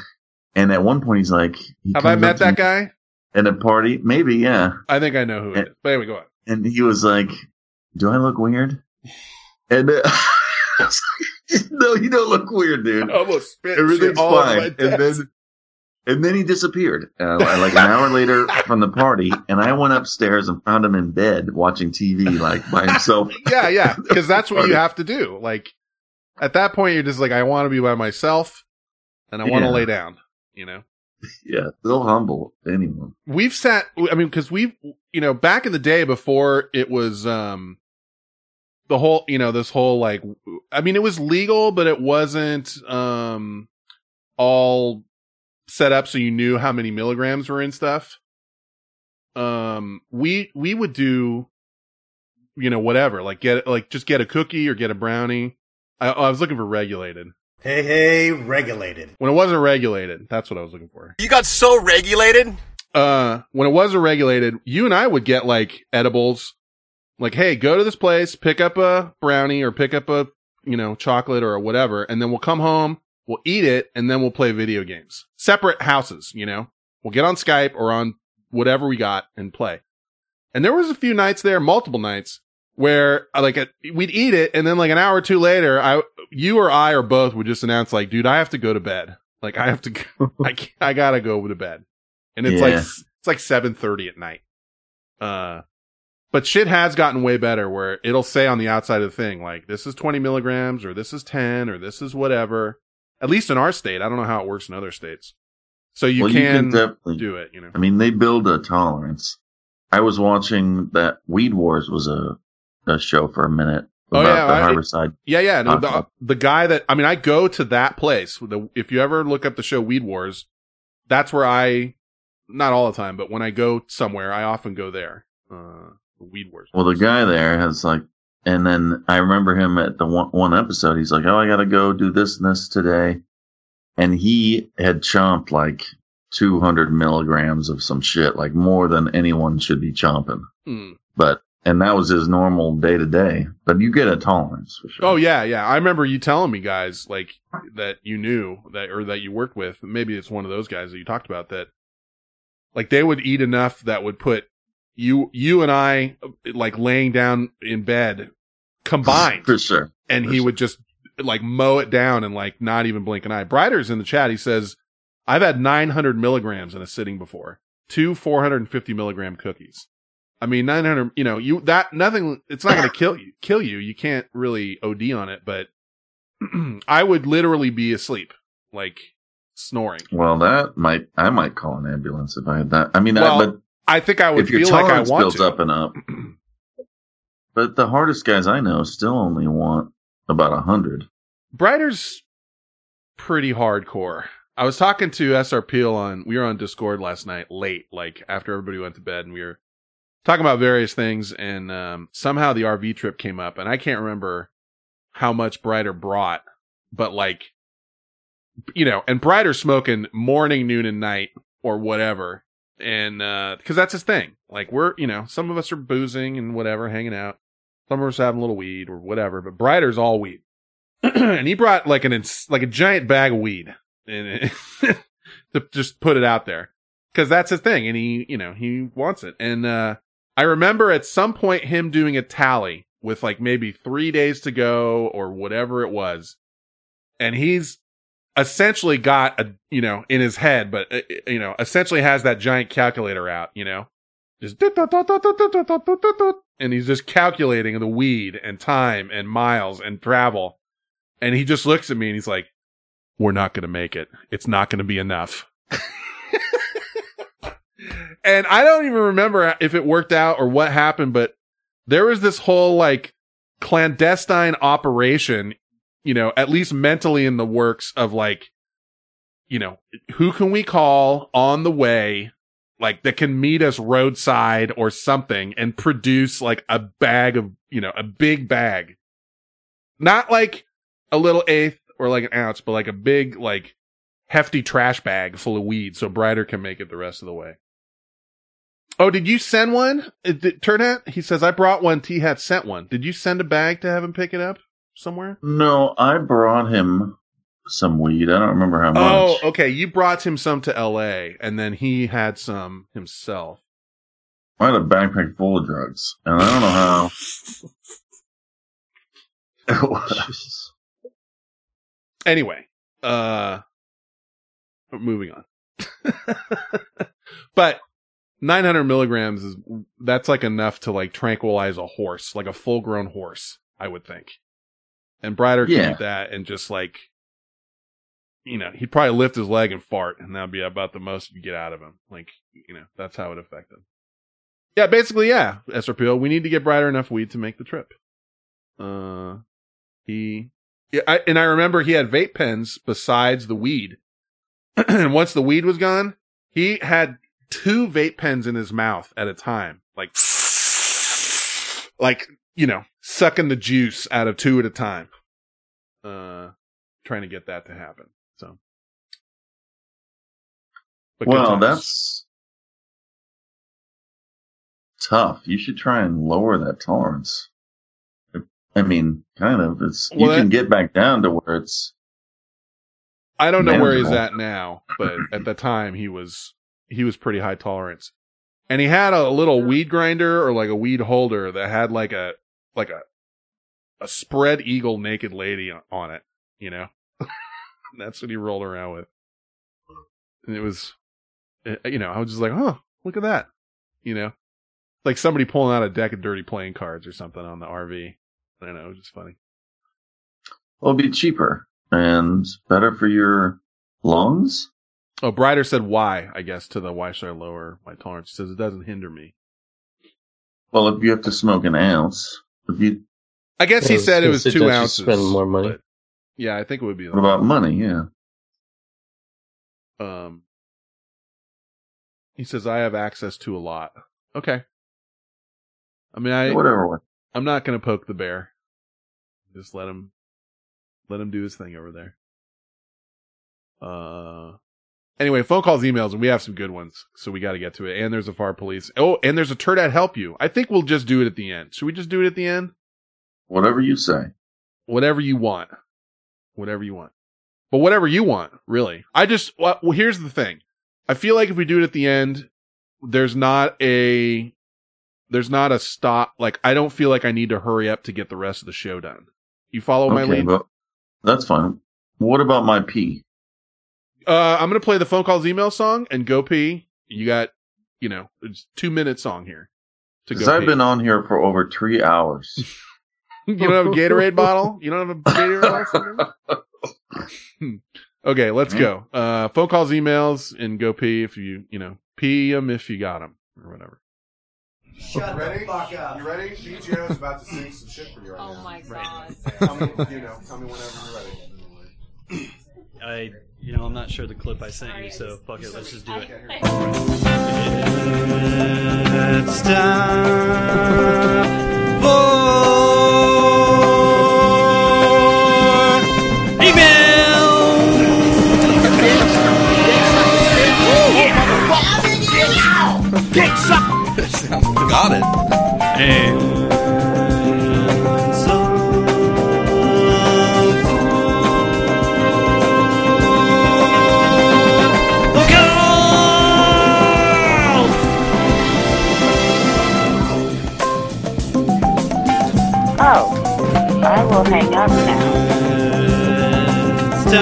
And at one point, he's like, he Have I met that guy? At a party, maybe, yeah. I think I know who it is. But anyway, go on. And he was like, "Do I look weird?" And (laughs) like, no, you don't look weird, dude. I almost spit Everything's fine. And then, and then he disappeared. Uh, like an hour later from the party, and I went upstairs and found him in bed watching TV, like by himself. (laughs) yeah, yeah, (laughs) because that's what you have to do. Like at that point, you're just like, I want to be by myself. and I want to Yeah. lay down. You know, Yeah, they'll humble anyone. we've sat. I mean, because we've you know back in the day before it was um the whole you know this whole like I mean it was legal, but it wasn't um all set up so you knew how many milligrams were in stuff. Um, we we would do you know whatever like get like just get a cookie or get a brownie. I, I was looking for regulated. Hey, hey, regulated. When it wasn't regulated, that's what I was looking for. You got so regulated? Uh, when it wasn't regulated, you and I would get like edibles. Like, hey, go to this place, pick up a brownie or pick up a, you know, chocolate or whatever, and then we'll come home, we'll eat it, and then we'll play video games. Separate houses, you know? We'll get on Skype or on whatever we got and play. And there was a few nights there, multiple nights, where uh, like a, we'd eat it, and then like an hour or two later, I, you or I or both would just announce like, dude, I have to go to bed. Like, I have to, go, (laughs) I, I gotta go to bed. And it's like it's like seven thirty at night. Uh, but shit has gotten way better where it'll say on the outside of the thing like this is twenty milligrams or this is ten or this is whatever. At least in our state, I don't know how it works in other states. So you Well, can, definitely do it. You know. I mean, they build a tolerance. I was watching that Weed Wars was a a show for a minute Oh, about yeah, the I- Harborside. Yeah, yeah. No, the, the guy that I mean, I go to that place. The, if you ever look up the show Weed Wars, that's where I, not all the time, but when I go somewhere, I often go there. Uh, Weed Wars. Well, the guy there has like, and then I remember him at the one, one episode. He's like, "Oh, I got to go do this and this today," and he had chomped like 200 milligrams of some shit, like more than anyone should be chomping. Hmm. But and that was his normal day to day. But you get a tolerance for sure. Oh yeah, yeah. I remember you telling me guys like that you knew that or that you worked with. Maybe it's one of those guys that you talked about that like they would eat enough that would put you you and I like laying down in bed combined. for sure. and he would just like mow it down and like not even blink an eye. Brider's in the chat. He says, I've had 900 milligrams in a sitting before. Two 450 milligram cookies. I mean, 900, you know, you, that, nothing, it's not going to kill you, kill you. You can't really OD on it, but (clears throat) I would literally be asleep, like snoring. Well, that might I might call an ambulance if I had that. I mean, Well, I, but I think I would if feel like I want builds to. up and up. But the hardest guys I know still only want about a hundred. Brighter's pretty hardcore. I was talking to SR Peel on, we were on Discord last night late, like after everybody went to bed and we were talking about various things and, um, somehow the RV trip came up and I can't remember how much Brighter brought, but like, you know, and Brighter smoking morning, noon and night or whatever. And, uh, cause that's his thing. Like we're, you know, some of us are boozing and whatever, hanging out. Some of us having a little weed or whatever, but Brider's all weed. (clears throat) and he brought like an ins- like a giant bag of weed and (laughs) to just put it out there because that's his thing and he you know he wants it and uh i remember at some point him doing a tally with like maybe three days to go or whatever it was and he's essentially got a you know in his head but uh, you know essentially has that giant calculator out you know just and he's just calculating the weed and time and miles and travel and he just looks at me and he's like, we're not going to make it. It's not going to be enough. and I don't even remember if it worked out or what happened, but there was this whole like clandestine operation, you know, at least mentally in the works of like, you know, who can we call on the way? Like that can meet us roadside or something and produce like a bag of, you know, a big bag. Not like a little eighth or like an ounce, but like a big, like hefty trash bag full of weed so Brider can make it the rest of the way. Oh, did you send one? Did- Turnet? He says, I brought one. T Hat sent one. Did you send a bag to have him pick it up somewhere? No, I brought him some weed. I don't remember how much. Oh, okay. You brought him some to LA and then he had some himself. I had a backpack full of drugs, and I don't know how. (laughs) It was. Anyway, uh, moving on. (laughs) but 900 milligrams is, that's like enough to like tranquilize a horse, like a full grown horse, I would think. And Brider can Yeah. eat that and just like, you know, he'd probably lift his leg and fart, and that'd be about the most you get out of him. Like, you know, that's how it affected. him. Yeah, basically, yeah, SRPO, we need to get brighter enough weed to make the trip. Uh, he, yeah, I, and I remember he had vape pens besides the weed. (clears throat) and once the weed was gone, he had two vape pens in his mouth at a time, like, (sniffs) like, you know, sucking the juice out of two at a time. Uh, trying to get that to happen. So, But well, that's tough. You should try and lower that tolerance. I mean, kind of. It's you Well, can get back down to where it's I don't know where he's at now, but at the time he was he was pretty high tolerance. And he had a little weed grinder or like a weed holder that had like a like a a spread eagle naked lady on- it, you know. (laughs) That's what he rolled around with. And it was uh, you know, I was just like, "Oh, look at that." You know. Like somebody pulling out a deck of dirty playing cards or something on the RV. I don't know, it was just funny. well, it'll be cheaper and better for your lungs. Oh, Brighter said why, I guess, to the why should I lower my tolerance? She says it doesn't hinder me. Well, if you have to smoke an ounce, you I guess he said it was suggest two you ounces. Spend more money. but yeah, I think it would be. what about money? Yeah. Um, he says I have access to a lot. Okay. I mean, I Whatever. I'm not gonna poke the bear. Just let him, let him do his thing over there. Uh, anyway, phone calls, emails, and we have some good ones, so we got to get to it. And there's a far police. Oh, and there's a turd at help you. I think we'll just do it at the end. Should we just do it at the end? Whatever you say. whatever you want, whatever you want, but whatever you want, really. I just, well, here's the thing. I feel like if we do it at the end, there's not a, there's not a stop. Like, I don't feel like I need to hurry up to get the rest of the show done. You follow my okay, lead? but that's fine. What about my pee? Uh, I'm going to play the phone calls email song and go pee. You got, you know, it's two minute song here to Because go I've pee. been on here for over three hours. (laughs) you don't have a Gatorade (laughs) bottle? You don't have a Gatorade bottle? Hmm. okay, let's go. Uh, phone calls, emails, and go pee if you, you know, pee them if you got them or whatever. Shut ready? the fuck up. You ready? BJO is about to sing some shit for you right Oh now. my god. Tell me, you know, tell me whenever you're ready. I, you know, I'm not sure the clip I sent you, so fuck it, let's just do it. (laughs) It's time for Dick suck. Got it. And will hang up now. It's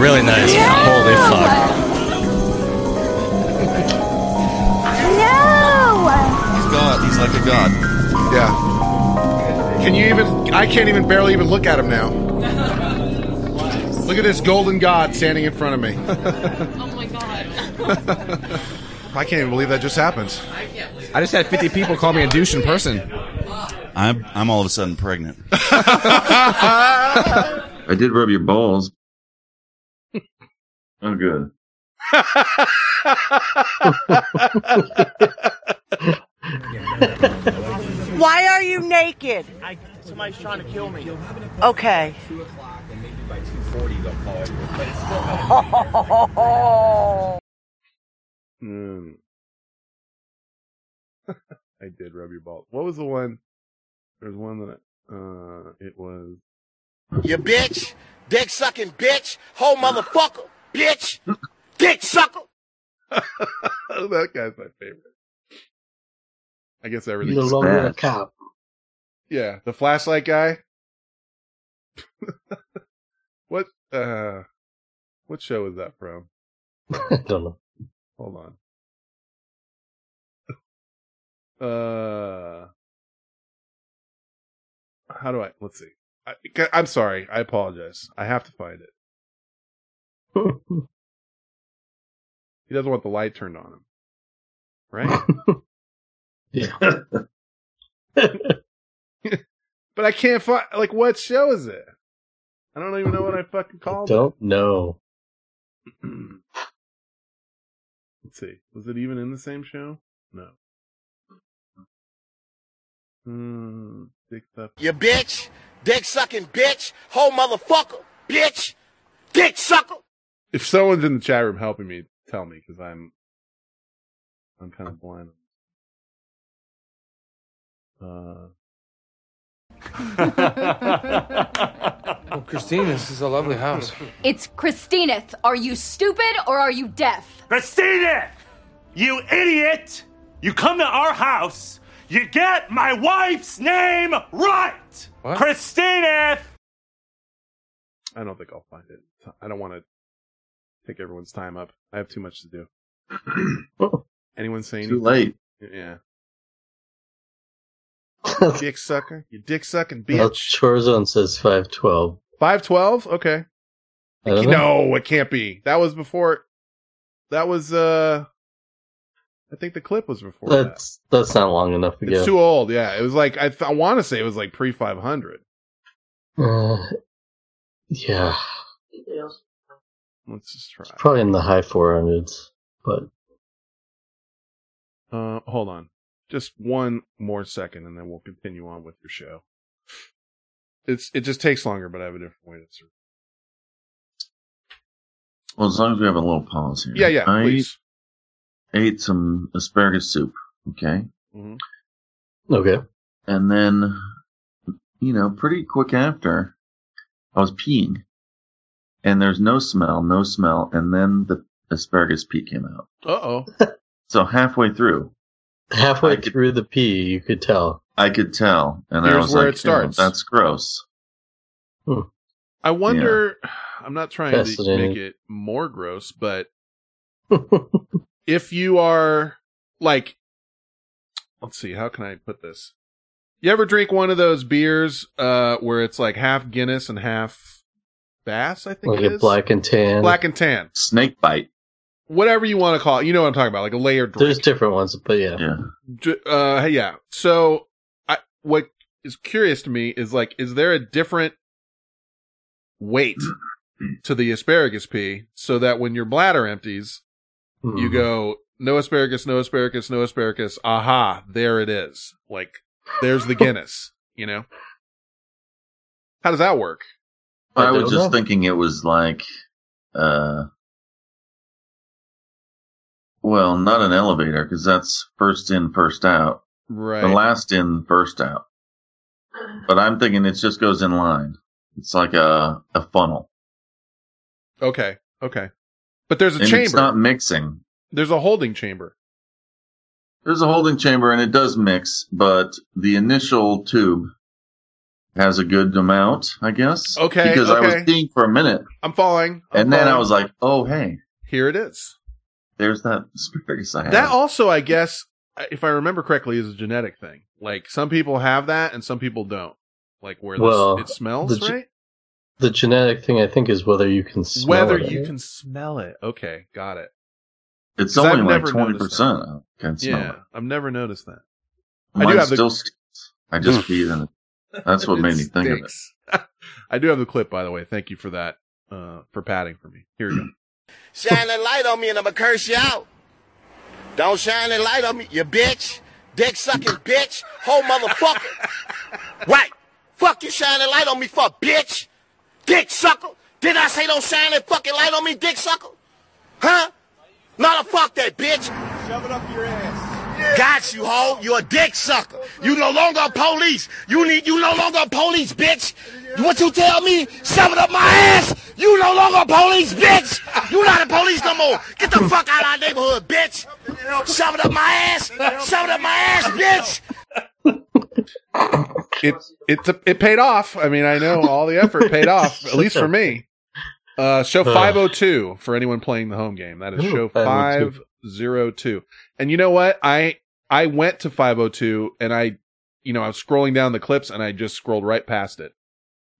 really nice. Holy fuck. No! He's God. He's like a god. Yeah. Can you even? I can't even barely even look at him now. Look at this golden god standing in front of me. Oh my god. (laughs) I can't even believe that just happened. I can't believe I just had 50 people call me a douche in person. I'm I'm all of a sudden pregnant. (laughs) I did rub your balls. Oh, good. Why are you naked? I, somebody's trying to kill me. Okay. Two o'clock, and maybe by two forty they'll call you. But it's still Mm. I did rub your balls. What was the one? There's one that I, uh, it was. You bitch, dick sucking bitch, whole motherfucker, bitch, dick sucker. (laughs) that guy's my favorite. I guess You're everything's no longer a cop. Yeah, the flashlight guy. (laughs) what uh what show is that from? (laughs) I don't know. Hold on. Uh How do I let's see. I, I'm sorry. I apologize. I have to find it. (laughs) He doesn't want the light turned on him. Right? (laughs) Yeah. (laughs) but I can't find like what show is it? I don't even know what I fucking called it. don't know. (clears throat) Let's see. Was it even in the same show? No. Hmm. Dick stuff. You bitch, dick sucking bitch, whole motherfucker, bitch, dick sucker. If someone's in the chat room helping me, tell me because I'm, I'm kind of blind. Uh, Oh, (laughs) Christine, this is a lovely house. It's Christineth. Are you stupid or are you deaf? Christina! You idiot! You come to our house, you get my wife's name right! What? Christina! I don't think I'll find it. I don't want to take everyone's time up. I have too much to do. (clears throat) Anyone say anything? Too late. Yeah. (laughs) dick sucker. You dick sucking Well, bitch. Chorzone says 512. 512? Okay. I don't know. No, it can't be. That was before. That was, uh, I think the clip was before that. That's that's not long enough It's too old. Yeah. It was like, I, th- I want to say it was like pre 500. Uh, yeah, Let's just try. probably in the high 400s, but Uh, hold on. Just one more second and then we'll continue on with your show. It's, it just takes longer, but I have a different way to serve. Well, as long as we have a little pause here. Yeah, yeah, I please. ate some asparagus soup. Okay. Mhm. okay. And then, you know, pretty quick after, I was peeing. And there's no smell, no smell. And then the asparagus pee came out. Uh oh. So halfway through, Halfway through the pee, you could tell. I could tell. And I was where like, it starts. "Oh, that's gross. I wonder. I'm not trying to make it more gross, but (laughs) if you are like, let's see, how can I put this? You ever drink one of those beers uh, where it's like half Guinness and half Bass? I think Like it a is black and tan. black and tan, Snake bite. whatever you want to call it. You know what I'm talking about, like a layered drink. There's different ones, but yeah. Yeah. Uh yeah so i what is curious to me is like is there a different weight (clears throat) to the asparagus pee so that when your bladder empties you Mhm. go no asparagus no asparagus no asparagus aha there it is like there's the guinness you know how does that work I I, was just know. thinking it was like, uh, well, not an elevator because that's first in, first out. right The last in, first out. But I'm thinking it just goes in line. It's like a, a funnel. okay okay but there's a and chamber it's not mixing. there's a holding chamber There's a holding chamber and it does mix, but the initial tube has a good amount, I guess. Okay, Because I was okay. peeing for a minute i'm following I'm and then I was like, oh, hey, here it is there's that (laughs) asparagus I had. That also, I guess, if I remember correctly, is a genetic thing. Like some people have that and some people don't. Like where the, Well, it smells, the ge- right? The genetic thing, I think, is whether you can smell Whether it. you can smell it. Okay, got it. It's only I've like twenty percent. I can smell yeah, it. I've never noticed that. Mine I do have the- still stinks. I just peed in it. That's what (laughs) made me think of it. (laughs) I do have the clip, by the way. Thank you for that, uh, for padding for me. Here we go. (clears throat) Shine that light on me and I'ma curse you out. Don't shine that light on me, you bitch. Dick sucking (laughs) bitch. Whole motherfucker. right. Fuck you shine that light on me for, bitch. Dick sucker. Did I say don't shine that fucking light on me, dick sucker? Huh? Not a fuck that bitch. Shove it up your ass. Got you, hoe. You're a dick sucker. You no longer a police. You need. You no longer a police, bitch. What you tell me? Shove it up my ass. You no longer a police, bitch. You not a police no more. Get the fuck out of our neighborhood, bitch. Shove it up my ass. Shove it up my ass, bitch. It it's a, it paid off. I mean, I know all the effort paid (laughs) off, at least for me. Uh, show 502 for anyone playing the home game. That is Ooh, show 502. 502. And you know what? I I went to 502 and I you know, I was scrolling down the clips and I just scrolled right past it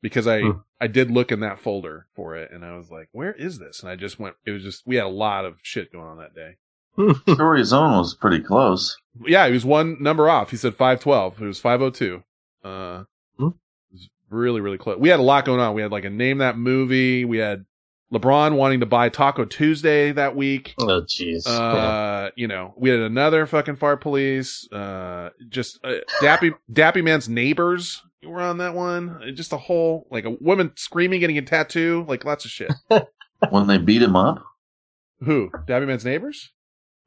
because I Hmm. I did look in that folder for it and I was like, "Where is this?" And I just went it was just we had a lot of shit going on that day. Story Zone was pretty close. Yeah, he was one number off. He said 512. It was 502. Uh, Hmm. it was really, really close. We had a lot going on. We had like a name that movie. We had LeBron wanting to buy Taco Tuesday that week. Oh, jeez. Uh, you know, we had another fucking fart police. Uh, just uh, Dappy Dappy Man's neighbors were on that one. Uh, Just a whole like a woman screaming, getting a tattoo, like lots of shit. (laughs) When they beat him up? Who? Dappy Man's neighbors?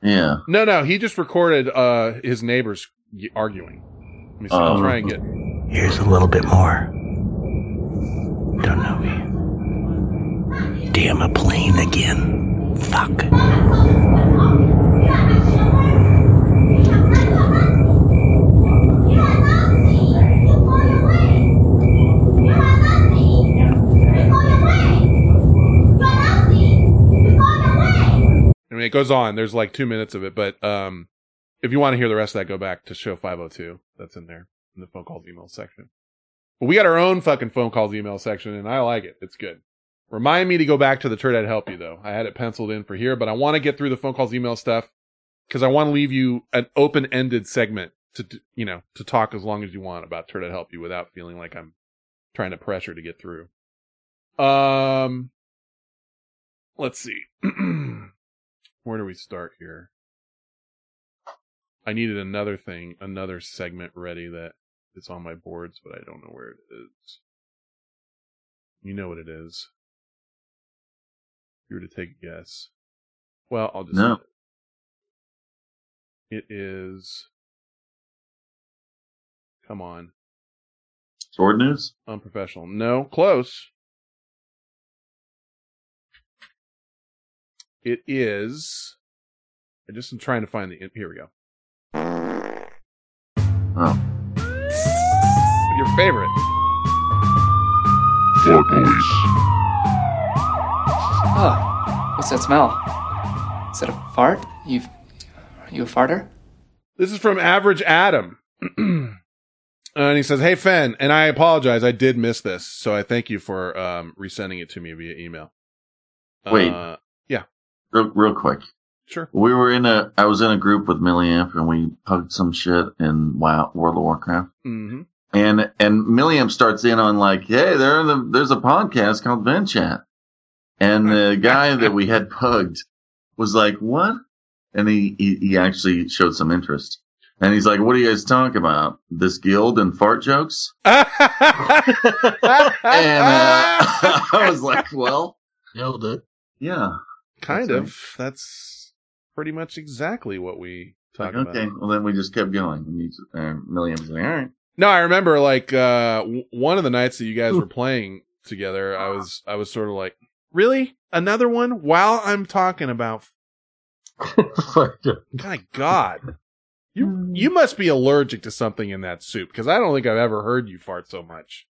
Yeah. No, no, he just recorded uh his neighbors arguing. Let me see. I'll Oh. try and get. Here's a little bit more. Don't know me. Damn a plane again. Fuck. I mean, it goes on. There's like two minutes of it, but um, if you want to hear the rest of that, go back to show 502. That's in there in the phone calls email section. But we got our own fucking phone calls email section, and I like it. It's good. Remind me to go back to the turd I'd help you though. I had it penciled in for here, but I want to get through the phone calls email stuff because I want to leave you an open ended segment to you know to talk as long as you want about turd I'd help you without feeling like I'm trying to pressure to get through. Um, let's see. (clears throat) Where do we start here? I needed another thing, another segment ready that is on my boards, but I don't know where it is. You know what it is. If you were to take a guess. Well, I'll just No. It is. Come on. Sword news? Unprofessional. No, close. It is. I just am trying to find the. Here we go. Oh. Your favorite. Fart police. Oh, what's that smell? Is that a fart? You, you a farter? This is from Average Adam. (clears throat) and he says, Hey, Fen, and I apologize. I did miss this. So I thank you for um, resending it to me via email. Wait. Uh, yeah, Real, real quick. sure. We were in a, I was in a group with Milliamp and we pugged some shit in WoW, World of Warcraft. hmm And, and Milliamp starts in on like, hey, there the, there's a podcast called Vent Chat. And the (laughs) guy that we had pugged was like, what? And he, he, he actually showed some interest. And he's like, what do you guys talk about? This guild and fart jokes? (laughs) and, uh, (laughs) I was like, well, Nailed it. yeah. kind That's of. That's pretty much exactly what we talk Like, okay. about. Well, then we just kept going. And he's, uh, Milliamp's like, all right. No, I remember like uh, w- one of the nights that you guys were playing together. I was I was sort of like, really another one while I'm talking about. (laughs) My God, you hmm. you must be allergic to something in that soup because I don't think I've ever heard you fart so much.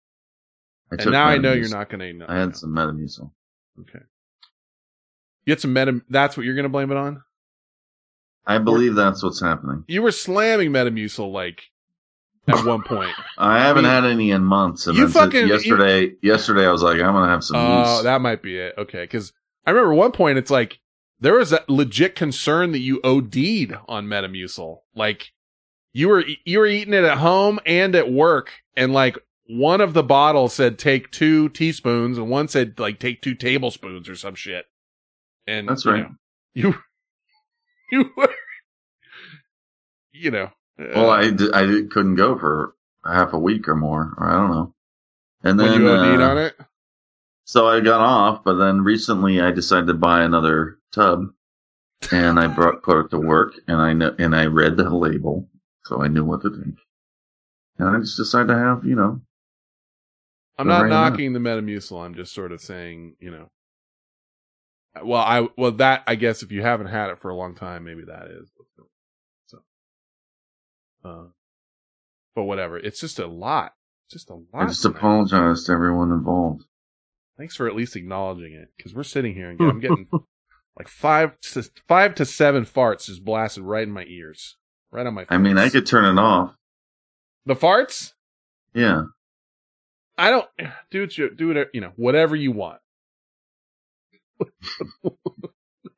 I and now I know you're not going to. I had some Metamucil. Okay. You had some meta. That's what you're going to blame it on. I believe that's what's happening. You were slamming Metamucil like at one point. I haven't I mean, had any in months. And you fucking- you- yesterday, yesterday I was like, I'm gonna have some. Oh, use. that might be it. Okay, because I remember one point it's like there was a legit concern that you OD'd on Metamucil. Like you were you were eating it at home and at work, and like one of the bottles said take two teaspoons, and one said like take two tablespoons or some shit. And That's you right. know, You (laughs) you were you know. Well, I, I, d- I d- couldn't go for half a week or more, or I don't know. And then you OD'd uh, on it. So I got off, but then recently I decided to buy another tub. and I brought put it to work, and I kn- and I read the label, so I knew what to think. And I just decided to have, you know, I'm not knocking the Metamucil. I'm just sort of saying, you know. Well, I well that I guess if you haven't had it for a long time, maybe that is. So, uh, but whatever. It's just a lot. Just a lot. I just apologize to everyone involved. Thanks for at least acknowledging it, because we're sitting here and I'm getting (laughs) like five to, five to seven farts just blasted right in my ears, right on my. I mean, I could turn it off. the farts. Yeah. I don't (sighs) do it. you- Do it. You know, whatever you want.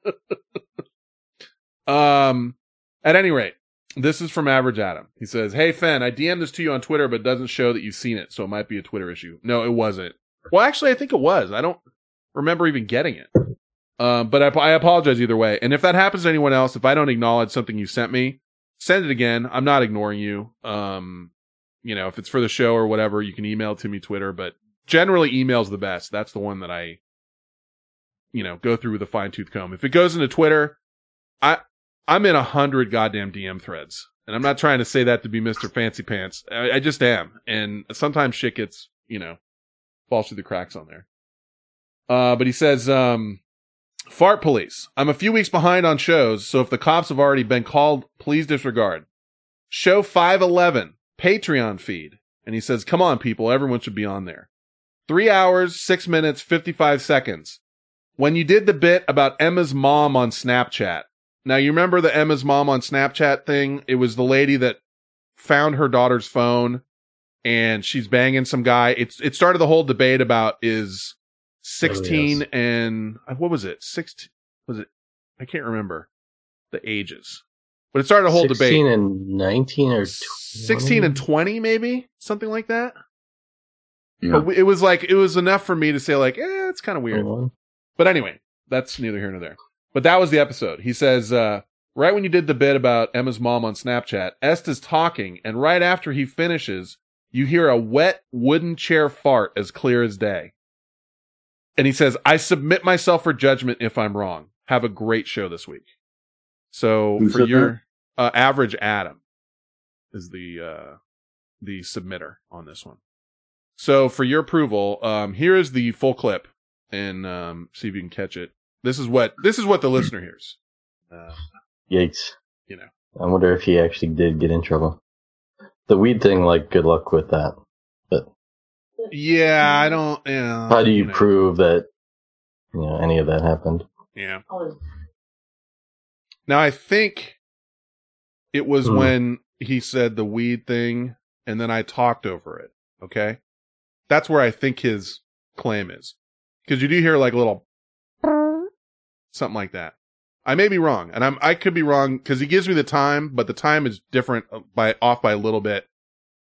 (laughs) um. At any rate, this is from Average Adam. He says, "Hey Fen, I DM'd this to you on Twitter, but it doesn't show that you've seen it, so it might be a Twitter issue. No, it wasn't. Well, actually, I think it was. I don't remember even getting it. Um, but I, I apologize either way. And if that happens to anyone else, if I don't acknowledge something you sent me, send it again. I'm not ignoring you. Um, you know, if it's for the show or whatever, you can email to me Twitter, but generally email's the best. That's the one that I, you know, go through with a fine tooth comb. If it goes into Twitter, I, I'm in a hundred goddamn DM threads. And I'm not trying to say that to be Mr. Fancy Pants. I, I just am. And sometimes shit gets, you know, falls through the cracks on there. Uh, but he says, um, Fart Police. I'm a few weeks behind on shows, so if the cops have already been called, please disregard. Show 511, Patreon feed. And he says, come on, people, everyone should be on there. Three hours, six minutes, 55 seconds. When you did the bit about Emma's mom on Snapchat. Now, you remember the Emma's mom on Snapchat thing? It was the lady that found her daughter's phone and she's banging some guy. It's, it started the whole debate about is 16 and uh, what was it? 16 was it? I can't remember the ages, but it started a whole 16 debate. and 19 or 16 and 20 maybe something like that Yeah. but it was like it was enough for me to say like eh, it's kind of weird 21. but anyway that's neither here nor there but that was the episode. He says uh right when you did the bit about emma's mom on snapchat esta's talking and right after he finishes you hear a wet wooden chair fart as clear as day. And he says i submit myself for judgment if i'm wrong. Have a great show this week. So Who for your uh, average adam is the uh the submitter on this one. So for your approval um here is the full clip and um see if you can catch it this is what this is what the listener hears uh, Yikes. you know I wonder if he actually did get in trouble. The weed thing, like, good luck with that. But yeah i don't yeah how do you know. prove that, you know, any of that happened? yeah now i think it was Hmm. when he said the weed thing and then i talked over it okay that's where i think his claim is because you do hear like a little something like that i may be wrong and i'm i could be wrong because he gives me the time but the time is different uh, by off by a little bit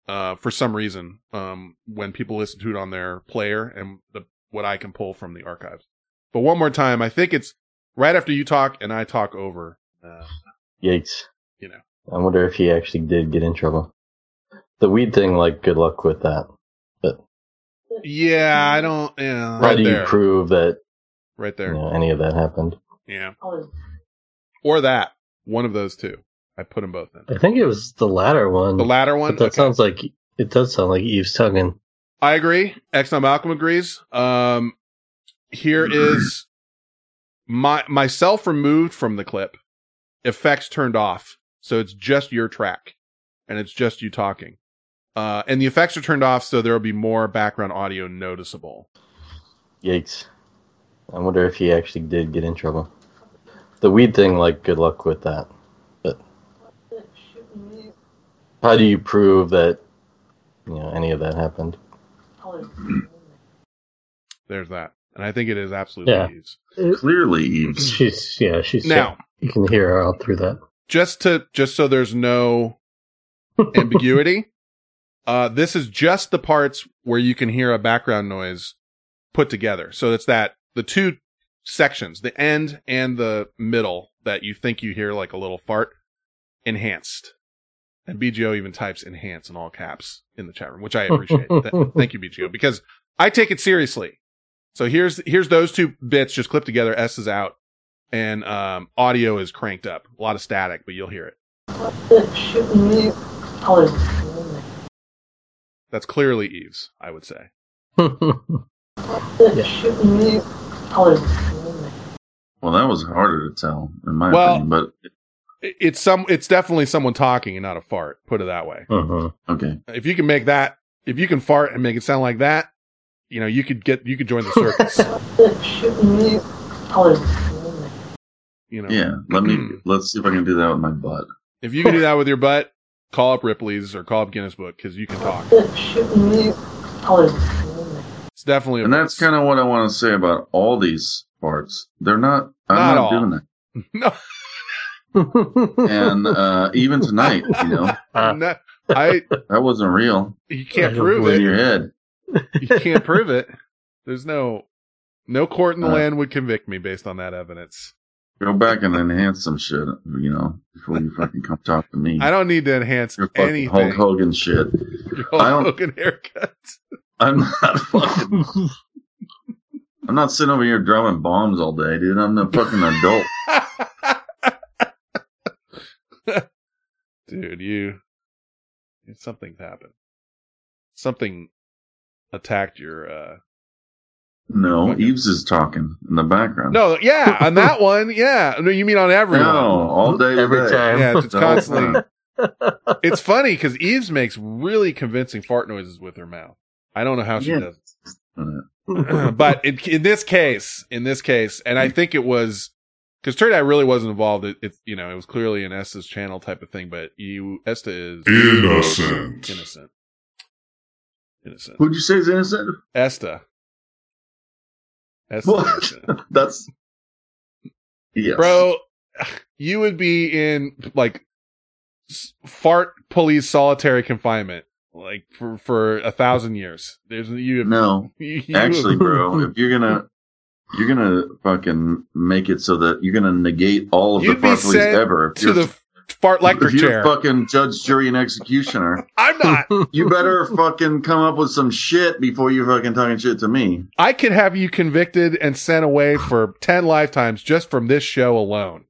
uh for some reason um when people listen to it on their player and the what i can pull from the archives but one more time i think it's right after you talk and i talk over uh Yikes. you know I wonder if he actually did get in trouble. The weed thing, like, good luck with that. But yeah i don't yeah how right do you there prove that, right there know, any of that happened? yeah or that one of those two i put them both in I think it was the latter one. the latter one But that Okay. sounds like, it does sound like Eve's tugging. I agree. X Malcolm agrees. Um, here is (clears throat) my myself removed from the clip, effects turned off, so it's just your track, and it's just you talking. Uh, and the effects are turned off, so there will be more background audio noticeable. Yikes. I wonder if he actually did get in trouble. The weed thing, like, good luck with that. But how do you prove that, you know, any of that happened? There's that, and I think it is absolutely Yeah. Eve's. Clearly, Eves. She's, yeah, she's. Now- you can hear her out through that. just to just so there's no (laughs) ambiguity uh this is just the parts where you can hear a background noise put together so it's that the two sections the end and the middle that you think you hear like a little fart enhanced and bgo even types enhance in all caps in the chat room which i appreciate (laughs) thank you bgo because i take it seriously so here's here's those two bits just clipped together s is out and um, audio is cranked up. A lot of static, but you'll hear it. That's clearly Eve's, I would say. (laughs) Well, that was harder to tell, in my Well- opinion. But It's some. It's definitely someone talking and not a fart. Put it that way. Uh-huh, okay, If you can make that, if you can fart and make it sound like that, you know, you could get, you could join the circus. (laughs) You know, yeah. Let me mm. let's see if I can do that with my butt. if you can do that with your butt, call up Ripley's or call up Guinness Book because you can talk. (laughs) It's definitely. A And that's kind of what I want to say about all these parts. They're not. I'm Not not, all. doing that. (laughs) no. And uh, even tonight, you know, (laughs) No, I. that wasn't real. You can't prove it. in your head. You can't prove it. There's no, no court in the Uh, land would convict me based on that evidence. Go back and enhance some shit, you know, before you fucking come talk to me. I don't need to enhance Your fucking anything. Hulk Hogan shit. Your Hulk I don't- Hogan haircut. I'm not fucking. I'm not sitting over here drumming bombs all day, dude. I'm a fucking adult. (laughs) Dude, you, something's happened. Something attacked your, uh, No, Eves is talking in the background. no, yeah, on that one, yeah. No, you mean on everyone. No, all day, every day. time. Yeah, it's, (laughs) it's constantly. it's funny because Eves makes really convincing fart noises with her mouth. I don't know how she Yeah. does it. Uh, (clears throat) (laughs) but in, in this case, in this case, and I think it was because Turd really wasn't involved. It, it, you know, it was clearly an Esta's channel type of thing. But you, Esta is Innocent. innocent, innocent. Who'd you say is innocent? Esta, Esta, What? innocent. (laughs) That's yes, bro. You would be in like fart police solitary confinement, like for for a thousand years. There's you. No, (laughs) you- you- actually, bro, (laughs) if you're gonna. You're gonna fucking make it so that you're gonna negate all of the be fart police sent ever. If to you're- the fart electric if you're fucking judge, jury, and executioner, (laughs) I'm not. you better fucking come up with some shit before you fucking talking shit to me. I could have you convicted and sent away for 10 lifetimes just from this show alone.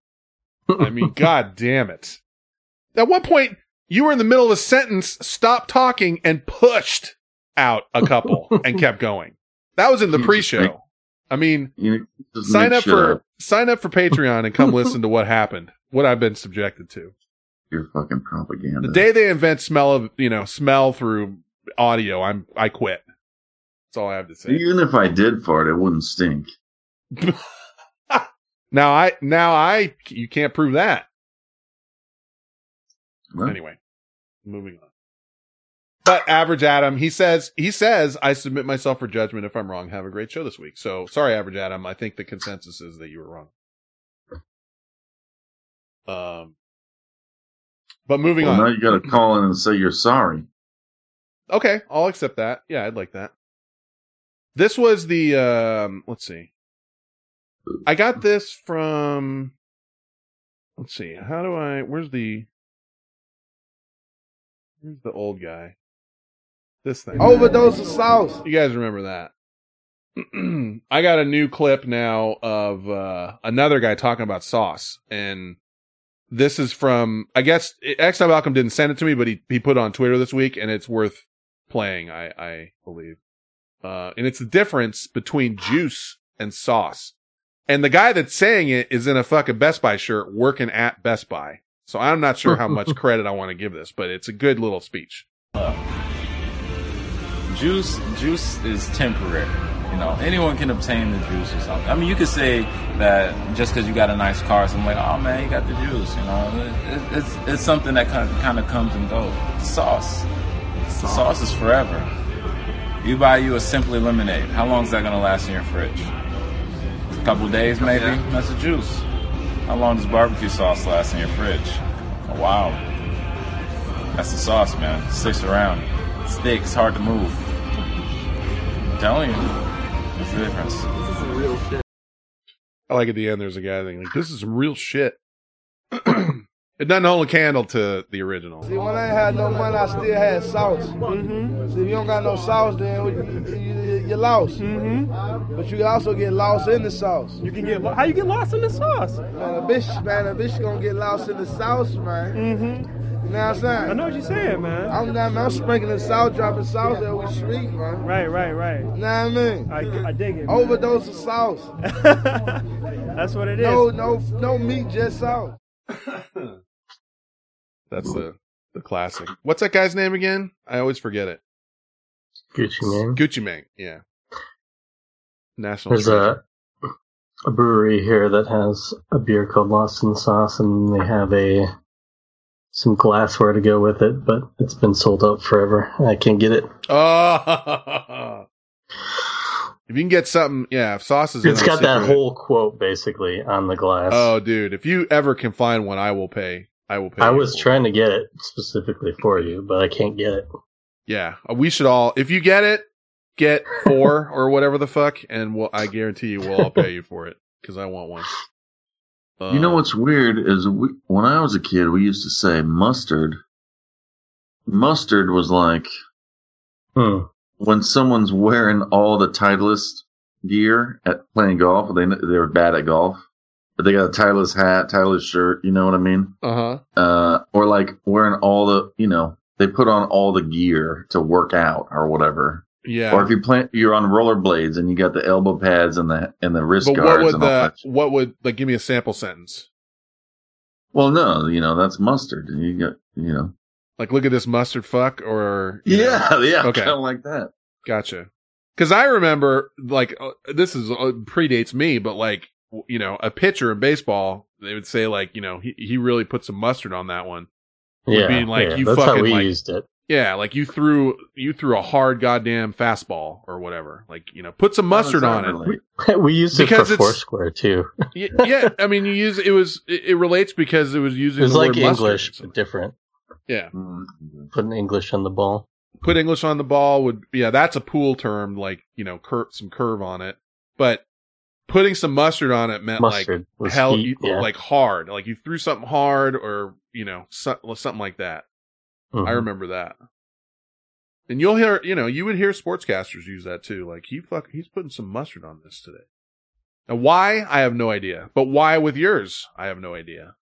I mean, god damn it. At one point, you were in the middle of a sentence, stopped talking, and pushed out a couple (laughs) and kept going. That was in the pre-show. I mean, sign up for sign up for Patreon and come listen to what happened, what I've been subjected to. your fucking propaganda. The day they invent smell of, you know, smell through audio, I'm I quit. That's all I have to say. Even if I did fart, it wouldn't stink. (laughs) Now I now I you can't prove that. Well, Anyway, moving on. But average Adam, he says he says I submit myself for judgment if I'm wrong. Have a great show this week. So sorry, average Adam. I think the consensus is that you were wrong. Um, but moving well, on. now you got to call in and say you're sorry. Okay, I'll accept that. Yeah, I'd like that. This was the um let's see. I got this from let's see. How do I where's the Where's the old guy? This thing. Overdose of sauce. You guys remember that? (clears throat) I got a new clip now of uh, another guy talking about sauce, and this is from I guess X Malcolm didn't send it to me, but he he put it on Twitter this week, and it's worth playing. I I believe, uh, and it's the difference between juice and sauce. And the guy that's saying it is in a fucking Best Buy shirt, working at Best Buy. So I'm not sure how much (laughs) credit I want to give this, but it's a good little speech. Juice, juice is temporary. You know, anyone can obtain the juice or something. I mean, you could say that just because you got a nice car, someone like, oh man, you got the juice. You know, it, it's it's something that kind of, kind of comes and goes. The sauce, the sauce is forever. You buy you a simply lemonade. How long is that gonna last in your fridge? A couple days, maybe. That's the juice. How long does barbecue sauce last in your fridge? A while. That's the sauce, man. It sticks around. It sticks. Hard to move. I'm telling you. That's the difference. This is real shit. I like at the end. There's a guy thinking like, "This is some real shit." (clears throat) It doesn't hold a candle to the original. See, when I had no money, I still had sauce. Mm-hmm. See, if you don't got no sauce, then you, you, you're lost. Mm-hmm. But you can also get lost in the sauce. You can get how you get lost in the sauce? Man, a bitch, man, a bitch gonna get lost in the sauce, man. Mm-hmm. You know what I'm saying? I know what you're saying, man. I'm not, man, I'm sprinkling salt, dropping sauce every street, man. Right, right, right. You know what I mean? I, I dig it. man. Overdose of sauce. (laughs) That's what it is. No, no, no meat, just sauce. (laughs) That's the the classic. What's that guy's name again? I always forget it. Gucci Mane. Gucci Mane. Yeah. National. There's treasure. a a brewery here that has a beer called Lost in Sauce, and they have a some glassware to go with it, but it's been sold out forever. I can't get it. Oh. (laughs) if you can get something, yeah. If sauce is, It's got that whole quote basically on the glass. Oh, dude! If you ever can find one, I will pay. I will pay. I was trying to get it specifically for you, but I can't get it. Yeah, we should all. If you get it, get (laughs) four or whatever the fuck, and we'll, I guarantee you, we'll all pay you for it because I want one. You know what's weird is we, when I was a kid, we used to say mustard. Mustard was like Hmm. when someone's wearing all the Titleist gear at playing golf. They they were bad at golf, but they got a Titleist hat, Titleist shirt. You know what I mean? Uh huh. Uh, or like wearing all the you know they put on all the gear to work out or whatever. Yeah. Or if you play, you're on rollerblades and you got the elbow pads and the and the wrist But what guards would and all the what would like? Give me a sample sentence. Well, no, you know that's mustard. You got you know. Like, look at this mustard fuck, or Yeah, know. yeah, (laughs) okay, kind of like that. gotcha. Because I remember, like, uh, this is uh, predates me, but like, w- you know, a pitcher in baseball, they would say like, you know, he he really put some mustard on that one. Would Yeah, be like yeah, you that's fucking how we like, used it. Yeah, like you threw you threw a hard goddamn fastball or whatever. Like you know, put some mustard on it. (laughs) we used it Because for it's- Foursquare too. (laughs) Y- yeah, I mean, you use it was it, it relates because it was using It was the like word mustard. English, but different. Yeah, mm-hmm. Putting English on the ball. put English on the ball would yeah, that's a pool term. Like you know, cur- some curve on it, but putting some mustard on it meant Mustard like hell, heat, you- yeah. like hard. Like you threw something hard, or you know, so, something like that. I Mhm. remember that. And you'll hear, you know, you would hear sportscasters use that too. Like he fuck, he's putting some mustard on this today. And why? I have no idea. But why with yours? I have no idea.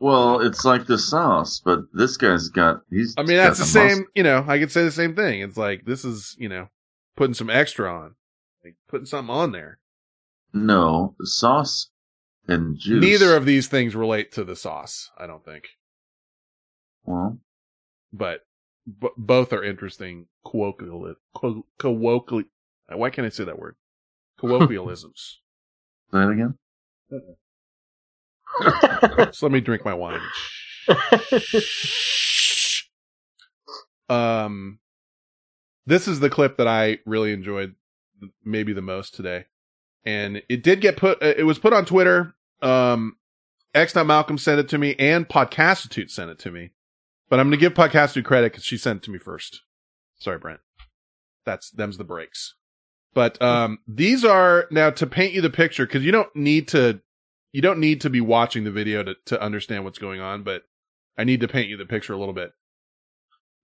Well, it's like the sauce, but this guy's got he's. I mean, that's the the same. mustard. You know, I could say the same thing. It's like this is, you know, putting some extra on, like putting something on there. No the sauce and juice. Neither of these things relate to the sauce. I don't think, Well, but b- both are interesting colloquial, co- colloquial. Why can't I say that word? (laughs) Colloquialisms. say it again. so let me drink my wine. um, this is the clip that I really enjoyed, maybe the most today, and it did get put. It was put on Twitter. Um, X. Malcolm sent it to me, and Podcastitute sent it to me. But I'm going to give Podcastitute credit because she sent it to me first. Sorry, Brent. That's them's the breaks. But um, these are now to paint you the picture because you don't need to you don't need to be watching the video to, to understand what's going on, but I need to paint you the picture a little bit.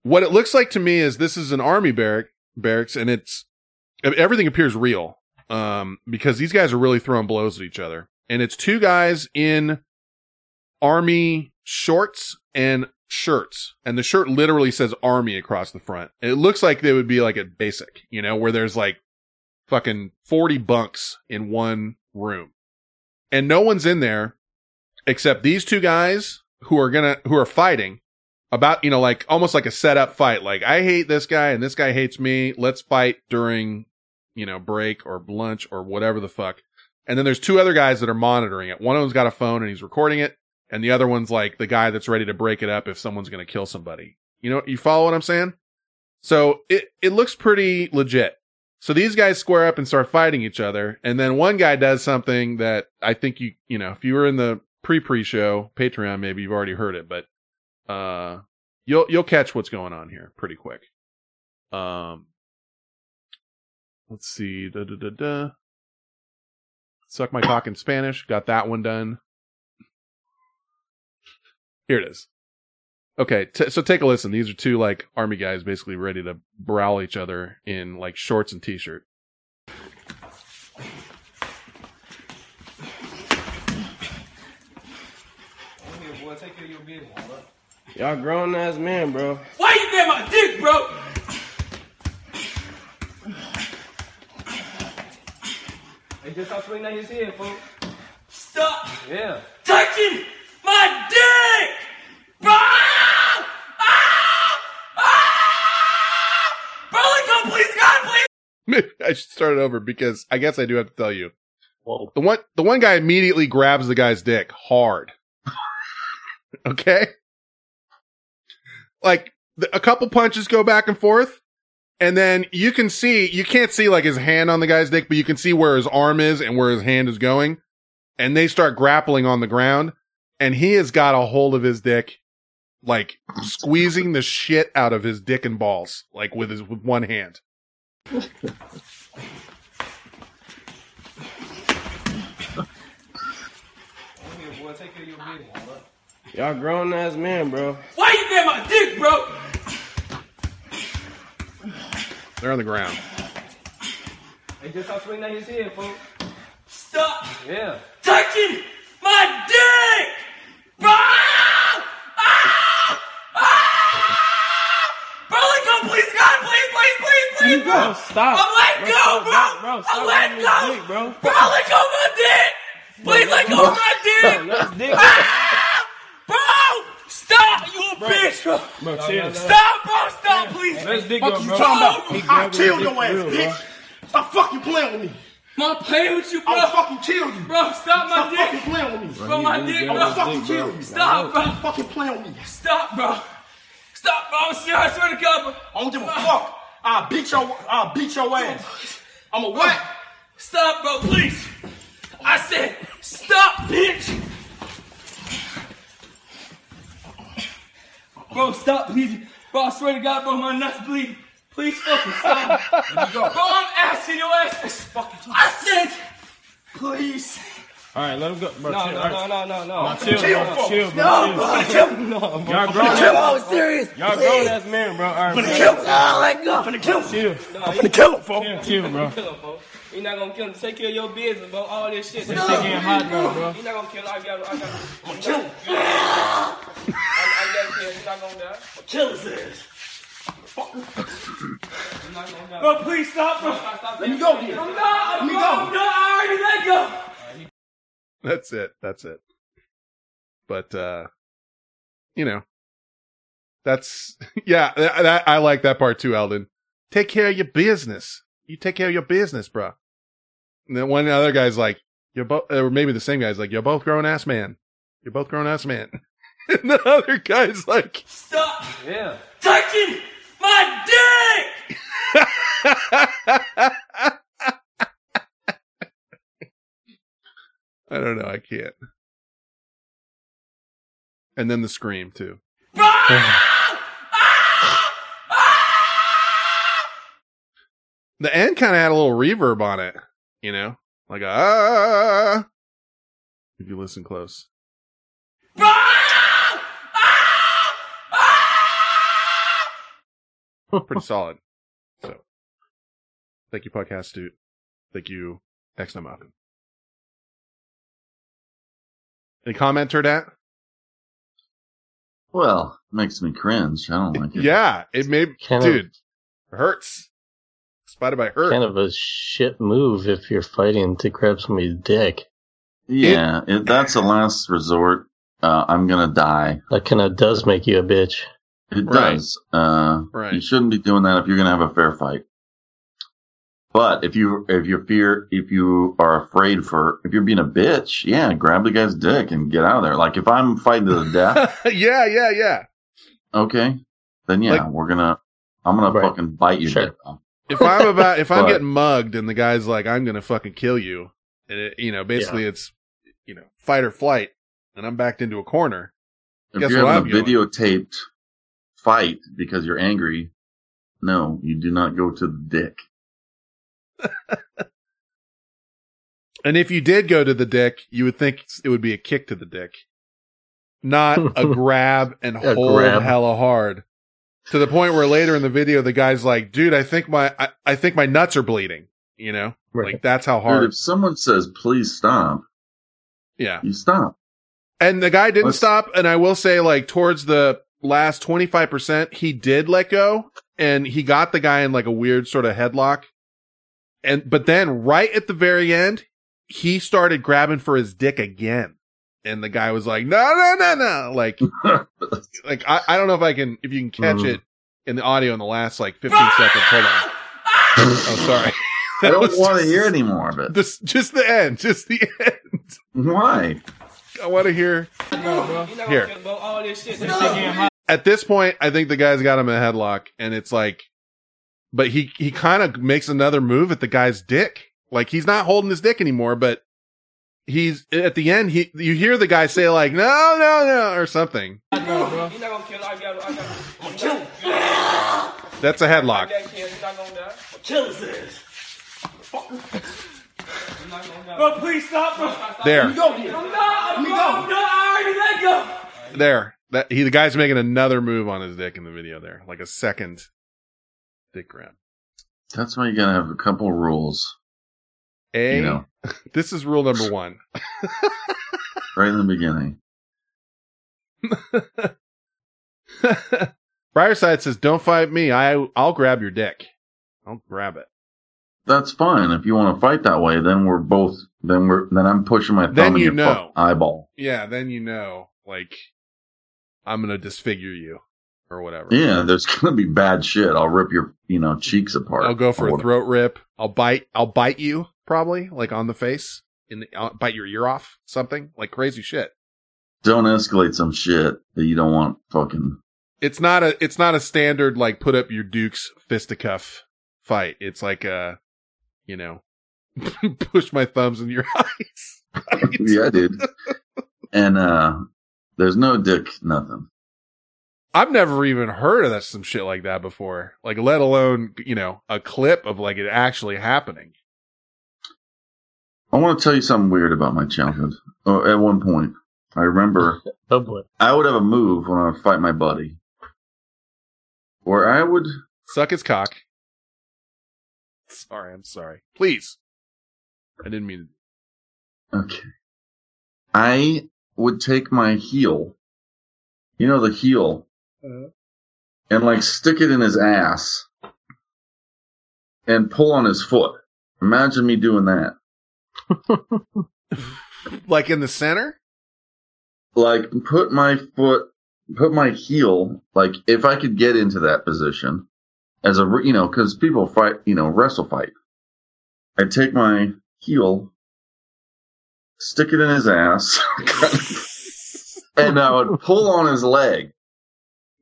What it looks like to me is this is an army barrack barracks and it's everything appears real. Um, because these guys are really throwing blows at each other. And it's two guys in army shorts and shirts. And the shirt literally says army across the front. It looks like they would be like a basic, you know, where there's like fucking 40 bunks in one room and no one's in there except these two guys who are gonna who are fighting about you know like almost like a setup fight like i hate this guy and this guy hates me let's fight during you know break or lunch or whatever the fuck and then there's two other guys that are monitoring it one of them's got a phone and he's recording it and the other one's like the guy that's ready to break it up if someone's gonna kill somebody you know you follow what i'm saying so it it looks pretty legit so these guys square up and start fighting each other. And then one guy does something that I think you, you know, if you were in the pre pre show, Patreon, maybe you've already heard it, but, uh, you'll, you'll catch what's going on here pretty quick. Um, let's see. Da, da, da, da. Suck my cock in Spanish. Got that one done. Here it is. Okay, t- so take a listen. These are two like army guys basically ready to brawl each other in like shorts and t-shirt. Y'all grown ass man, bro. Why you get my dick, bro? Hey, just stop swinging out his head, folks. Stop Yeah. touching my dick, bro! Ah! Ah! Bro, let go, please, God, please. Maybe (laughs) I should start it over because I guess I do have to tell you. Well the one the one guy immediately grabs the guy's dick hard. (laughs) okay? Like the, a couple punches go back and forth and then you can see you can't see like his hand on the guy's dick but you can see where his arm is and where his hand is going and they start grappling on the ground and he has got a hold of his dick like squeezing the shit out of his dick and balls like with his with one hand. Y'all grown ass man, bro. Why you get my dick, bro? They're on the ground. Hey, just stop swinging out his head, folks. Stop Yeah. touching my dick, bro! Ah! Ah! Bro, let go, please, God, please, please, please, please, bro. Bro, stop. I'm letting Bro, go, stop, bro. bro, I'm stop letting letting go. dick, bro. Bro, let go of my dick. Please let go of my dick. Bro, let his dick. Ah! Bro, stop, you a bitch, bro. Bro, chill. Stop, bro, stop, please. Let his dick Fuck go, you bro. talking about? I'll grabbed kill your ass, real, bitch. bro. Stop fucking playing with me. I'm playing with you, bro. I'll fucking kill you. Bro, stop my Stop dick. fucking playing with me. Bro, Bro, my he- he dick, grabbed bro. his fucking dick, kill you. Stop, bro. Stop fucking playing with me. Stop, bro. Stop, bro. I'm serious. I swear to God, bro. I don't give a fuck. I'll beat your, I'll beat your ass. I'm a what? Stop, bro, please. I said, stop, bitch. Bro, stop, please. Bro, I swear to God, bro, my nuts bleed. Please fucking stop. Bro, I'm asking your ass. I said, please. All right, let him go. Bro, No, chill. no, no, no, no, no. No, chill, Chill, bro. folks. Chill, bro. No, chill. bro, I'm gonna kill him. No, bro. Y'all gonna grown kill him. I'm serious. Y'all Please. grown ass men, bro. All right, I'm gonna kill him. Let go. I'm gonna kill him. Chill. I'm gonna kill him, folks. Chill, chill, bro. Kill him, folks. You're not gonna kill him. Take care of your business, bro. All this shit. This shit getting hot now, bro. You're not gonna kill him. I got. I got. I'm gonna kill him. I, I got killed. He's not gonna die. Kill his ass. Bro, please stop, bro. Let me go, dude. I'm not. Let me bro, go. I'm not. I already let go. That's it. That's it. But uh you know, that's (laughs) yeah. That, that- I like that part too, Eldon. Take care of your business. You take care of your business, bro. And then one other guy's like, "You're both," or maybe the same guy's like, "You're both grown ass man. You're both grown ass man." (laughs) and the other guy's like, Stop Yeah. touching my dick. (laughs) "I don't know, I can't." And then the scream too. (laughs) Ah! Ah! Ah! the end kind of had a little reverb on it, you know, like a, ah. If you listen close, (laughs) (laughs) pretty solid. So, thank you, podcast dude. Thank you, X Muffin. Any comment or that? Well, makes me cringe. I don't like it. Yeah, it made Kind dude it hurts. Spotted by hurt. Kind of a shit move if you're fighting to grab somebody's dick. Yeah, it, that's a last resort. Uh, I'm gonna die. That kind of does make you a bitch. It Right. does. Uh, Right. You shouldn't be doing that if you're gonna have a fair fight. But if you if you fear if you are afraid for if you're being a bitch, yeah, grab the guy's dick and get out of there. Like if I'm fighting to the (laughs) death, yeah, yeah, yeah. okay, then yeah, Like- we're gonna I'm gonna Right. fucking bite your Sure. Dick off. If I'm about, if I'm But- getting mugged and the guy's like, I'm gonna fucking kill you, and it, you know, basically it's, you know, fight or flight, and I'm backed into a corner. If Guess you're what having I'm a videotaped fight because you're angry, no, you do not go to the dick. (laughs) And if you did go to the dick, you would think it would be a kick to the dick. not a (laughs) grab and A hold grab. hella hard. To the point where later in the video, the guy's like, dude, I think my, I, I think my nuts are bleeding. You know? Like that's how Dude, hard. if someone says, please stop, yeah. you stop. And the guy didn't Let's- stop. And I will say, like, towards the last 25%, he did let go and he got the guy in like a weird sort of headlock. And, but then right at the very end, he started grabbing for his dick again. And the guy was like, no, no, no, no. Like, (laughs) like, I, I don't know if I can, if you can catch Mhm. it in the audio in the last like 15 seconds. Hold on. (laughs) Oh, sorry. I don't (laughs) want to hear any more of it. This, just the end, just the end. Why? I want to hear. Here. All this shit, this shit getting hot. at this point, I think the guy's got him in a headlock, and it's like, but he he kind of makes another move at the guy's dick. Like he's not holding his dick anymore, but he's at the end. He you hear the guy say like no no no or something. You're not gonna kill. I got. I got. I'm killing. That's a headlock. That kid, you're not gonna die. Kill his ass. Bro, please stop, bro. There. I'm not. I'm not. I'm not. I already let go. There, that he the guy's making another move on his dick in the video. There, like a second dick grab. That's why you gotta have a couple rules. A. You know. (laughs) This is rule number one. Right in the beginning. (laughs) Briarside says, "Don't fight me. I I'll grab your dick. I'll grab it." That's fine. If you want to fight that way, then we're both then we're then I'm pushing my thumb Then in you your know. eyeball. Yeah, then you know, like, I'm gonna disfigure you or whatever. Yeah, there's (laughs) gonna be bad shit. I'll rip your you know cheeks apart. I'll go for a whatever. throat rip. I'll bite. I'll bite you probably, like on the face. In the, I'll bite your ear off. Something like crazy shit. Don't escalate some shit that you don't want fucking It's not a. It's not a standard like put up your dukes fisticuff fight. It's like a, you know, (laughs) push my thumbs in your (laughs) eyes. Yeah, dude. and uh there's no dick nothing. I've never even heard of that some shit like that before. Like, let alone you know a clip of like it actually happening. I want to tell you something weird about my childhood. Oh, at one point, I remember (laughs) Oh boy. I would have a move when I would fight my buddy, where I would Suck his cock. Sorry, I'm sorry. Please. I didn't mean to okay, I would take my heel, you know the heel, uh-huh. and like stick it in his ass and pull on his foot. Imagine me doing that. (laughs) like in the center. like put my foot put my heel like if i could get into that position as a you know because people fight you know wrestle fight i take my heel stick it in his ass (laughs) and i would pull on his leg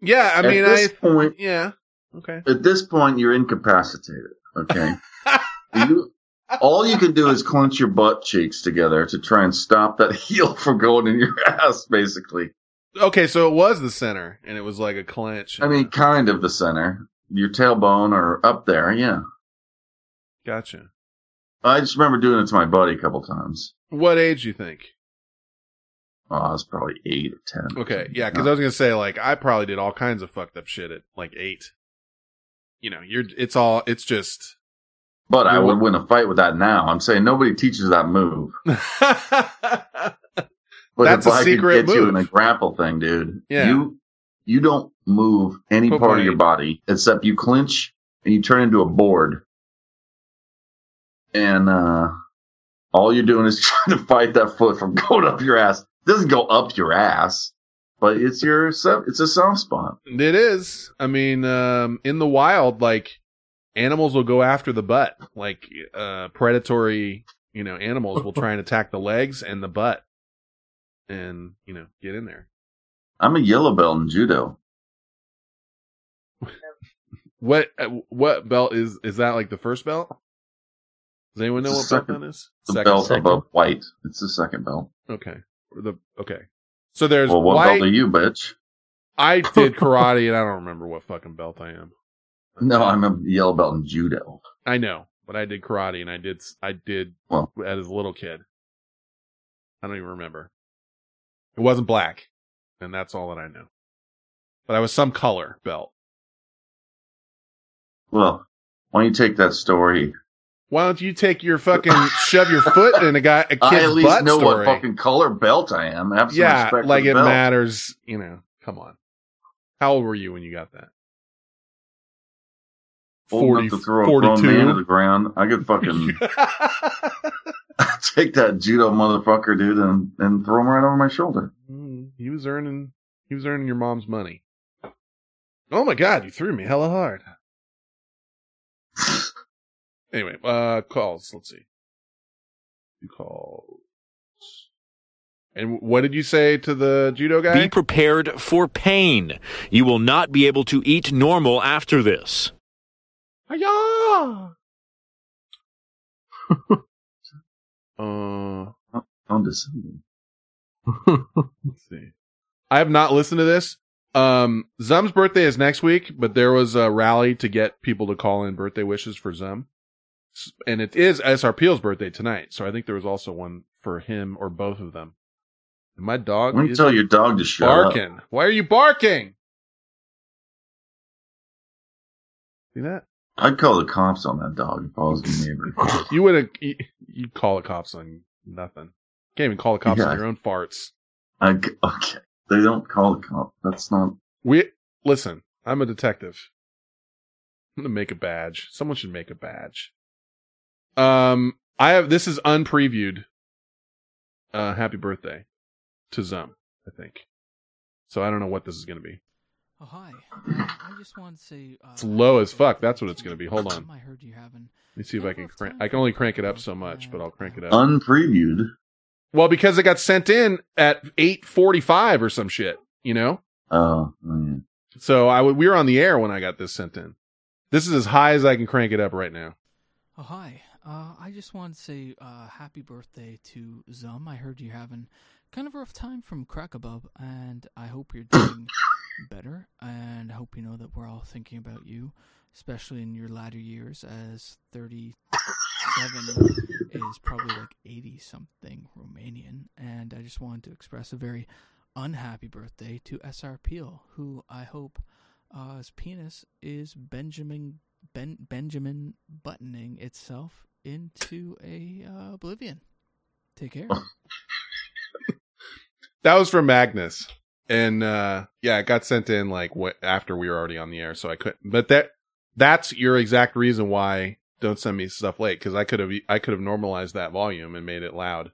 Yeah, I At mean, this I point yeah. Okay. at this point you're incapacitated okay (laughs) you all you can do is clench your butt cheeks together to try and stop that (laughs) heel from going in your ass basically Okay, so it was the center, and it was like a clench. I mean, kind of the center. Your tailbone or up there, yeah. Gotcha. I just remember doing it to my buddy a couple times. What age do you think? Oh, I was probably eight or ten. Okay, yeah, because I was gonna say like I probably did all kinds of fucked up shit at like eight. You know, you're it's all it's just. But I would win a fight with that now. I'm saying nobody teaches that move. (laughs) But That's if a I secret could get you in a grapple thing, dude, Yeah. you you don't move any part of your body except you clinch and you turn into a board. And uh all you're doing is (laughs) trying to fight that foot from (laughs) going up your ass. It doesn't go up your ass, but it's your it's a soft spot. It is. I mean, um, in the wild, like animals will go after the butt. Like uh, predatory, you know, animals will try and attack the legs and the butt, and you know, get in there. I'm a yellow belt in judo. What uh, what belt is is that? Like the first belt? Does anyone know what It's the belt second- that is? The Second. belt above white. It's the second belt. Okay. The okay. So there's well, what white. belt are you, bitch? I did (laughs) karate, and I don't remember what fucking belt I am. No, I'm a yellow belt in judo. I know, but I did karate, and I did I did Well, as a little kid. I don't even remember. It wasn't black. and that's all that I know. But I was some color belt. Well, why don't you take that story? Why don't you take your fucking (laughs) shove your foot in a guy a kid's I at least butt know story? what fucking color belt I am. Have yeah, like it belt. matters. You know, come on. How old were you when you got that? Old enough to throw a grown man to the ground. I could fucking (laughs) (laughs) take that judo motherfucker, dude, and, and throw him right over my shoulder. Mm, he was earning he was earning your mom's money. Oh my god, you threw me hella hard. (laughs) anyway, uh calls, let's see. You call And what did you say to the judo guy? Be prepared for pain. You will not be able to eat normal after this. Hiya! (laughs) uh on December. (laughs) Let's see. I have not listened to this. Um, Zum's birthday is next week, but there was a rally to get people to call in birthday wishes for Zum. And it is SR Peel's birthday tonight, so I think there was also one for him or both of them. And my dog Why don't you is tell your dog to shut up? barking. Why are you barking? See that? I'd call the cops on that dog if I was the neighbor. (laughs) You would. You'd call the cops on nothing. Can't even call the cops Yeah. on your own farts. I, okay. They don't call the cop. That's not. We listen. I'm a detective. I'm gonna make a badge. Someone should make a badge. Um, I have this is unpreviewed. Uh, happy birthday to Zum. I think. So I don't know what this is gonna be. Oh hi. I just wanted to say uh, It's low as fuck. That's what it's gonna be. Hold on. I heard you having Let me see if I can crank. I can only crank it up so much, but I'll crank it up. Unpreviewed. well, because it got sent in at 8:45 or some shit. You know. Oh, oh. So I w- we were on the air when I got this sent in. This is as high as I can crank it up right now. Oh hi. Uh, I just wanted to say uh, happy birthday to Zum. I heard you having kind of a rough time from Crackabub, and I hope you're doing (coughs) better. And I hope you know that we're all thinking about you, especially in your latter years, as 37 is probably like 80 something Romanian. And I just wanted to express a very unhappy birthday to SR Peel, who I hope uh, his penis is Benjamin ben, Benjamin buttoning itself into a uh, oblivion. Take care. (laughs) That was from Magnus, and uh yeah, it got sent in like what after we were already on the air, so I couldn't. But that that's your exact reason why don't send me stuff late because I could have I could have normalized that volume and made it loud,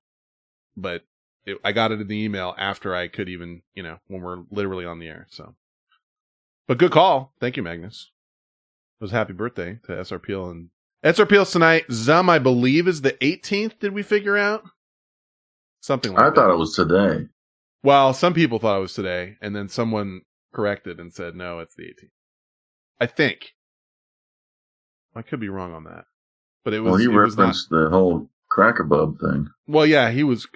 but it, I got it in the email after I could even you know when we're literally on the air. So, but good call, thank you, Magnus. It was happy birthday to SR Peel and SR Peel's tonight. Zum, I believe, is the 18th. Did we figure out something like I that? thought it was today. Well, some people thought it was today, and then someone corrected and said, no, it's the 18th. I think. I could be wrong on that. But it was, well, he was not- referenced the whole Crackabub thing. well, yeah, he was,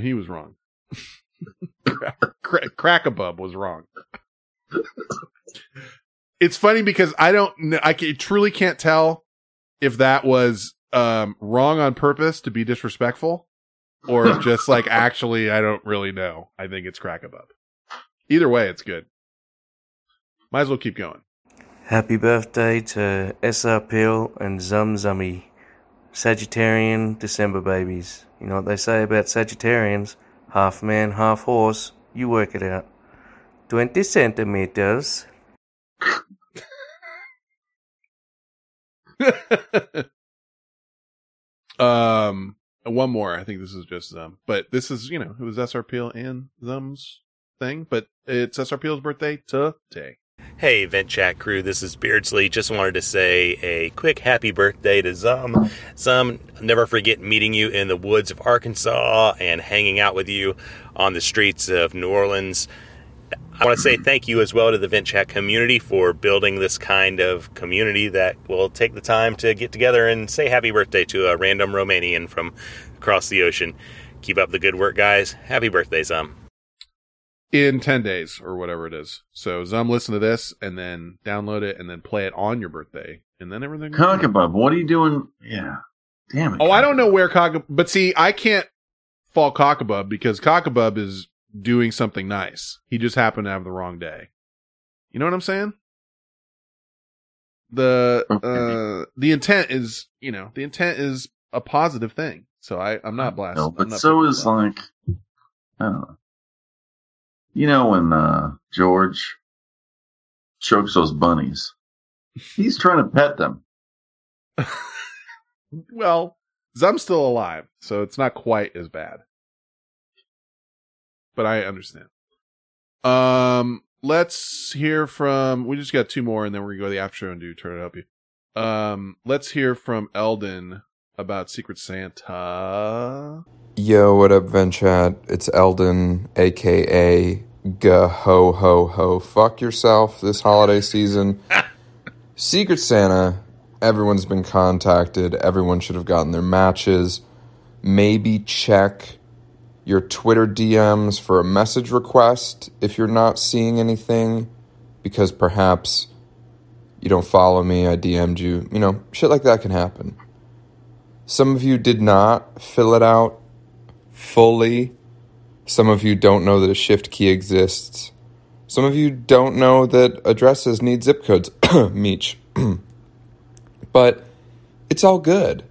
he was wrong. Crack, Crackabub was wrong. it's funny because I don't, I truly can't tell if that was, um, wrong on purpose to be disrespectful or (laughs) just like actually, I don't really know. I think it's Crackabub. Either way, it's good. Might as well keep going. Happy birthday to SR Peel and Zum Zummy. Sagittarian December babies. You know what they say about Sagittarians? Half man, half horse. You work it out. 20 centimeters. (laughs) um, Uh, one more. I think this is just Zum, but this is you know it was SR Peel and Zum's thing, but it's SR Peel's birthday today. Hey, Vent Chat crew, this is Beardsley. Just wanted to say a quick happy birthday to Zum. Zum, never forget meeting you in the woods of Arkansas and hanging out with you on the streets of New Orleans. I want to say thank you as well to the Vent Chat community for building this kind of community that will take the time to get together and say happy birthday to a random Romanian from across the ocean. Keep up the good work, guys. Happy birthday, Zum. in 10 days or whatever it is. So Zum, listen to this and then download it and then play it on your birthday and then everything. Cockabub, what are you doing? Yeah. Damn it. Oh, I don't know where Cockabub, but see, I can't fall Cockabub because Cockabub is doing something nice. He just happened to have the wrong day. You know what I'm saying? The uh the intent is, you know, the intent is a positive thing. So I I'm not blasting. No, but so is off. like, I don't know. You know when uh, George chokes those bunnies, he's trying to pet them. (laughs) Well, Zum's still alive, so it's not quite as bad. But I understand. Um, let's hear from. We just got two more, and then we're gonna go to the after show and do turn it up you. Um, let's hear from Eldon about Secret Santa. Yo, what up, Vent Chat? It's Eldon, aka Ga Ho Ho Ho. Fuck yourself this holiday season. (laughs) Secret Santa, everyone's been contacted. Everyone should have gotten their matches. Maybe check your Twitter DMs for a message request if you're not seeing anything, because perhaps you don't follow me, I DM'd you. You know, shit like that can happen. Some of you did not fill it out fully. Some of you don't know that a shift key exists. Some of you don't know that addresses need zip codes. (coughs) Meech. (clears throat) but it's all good.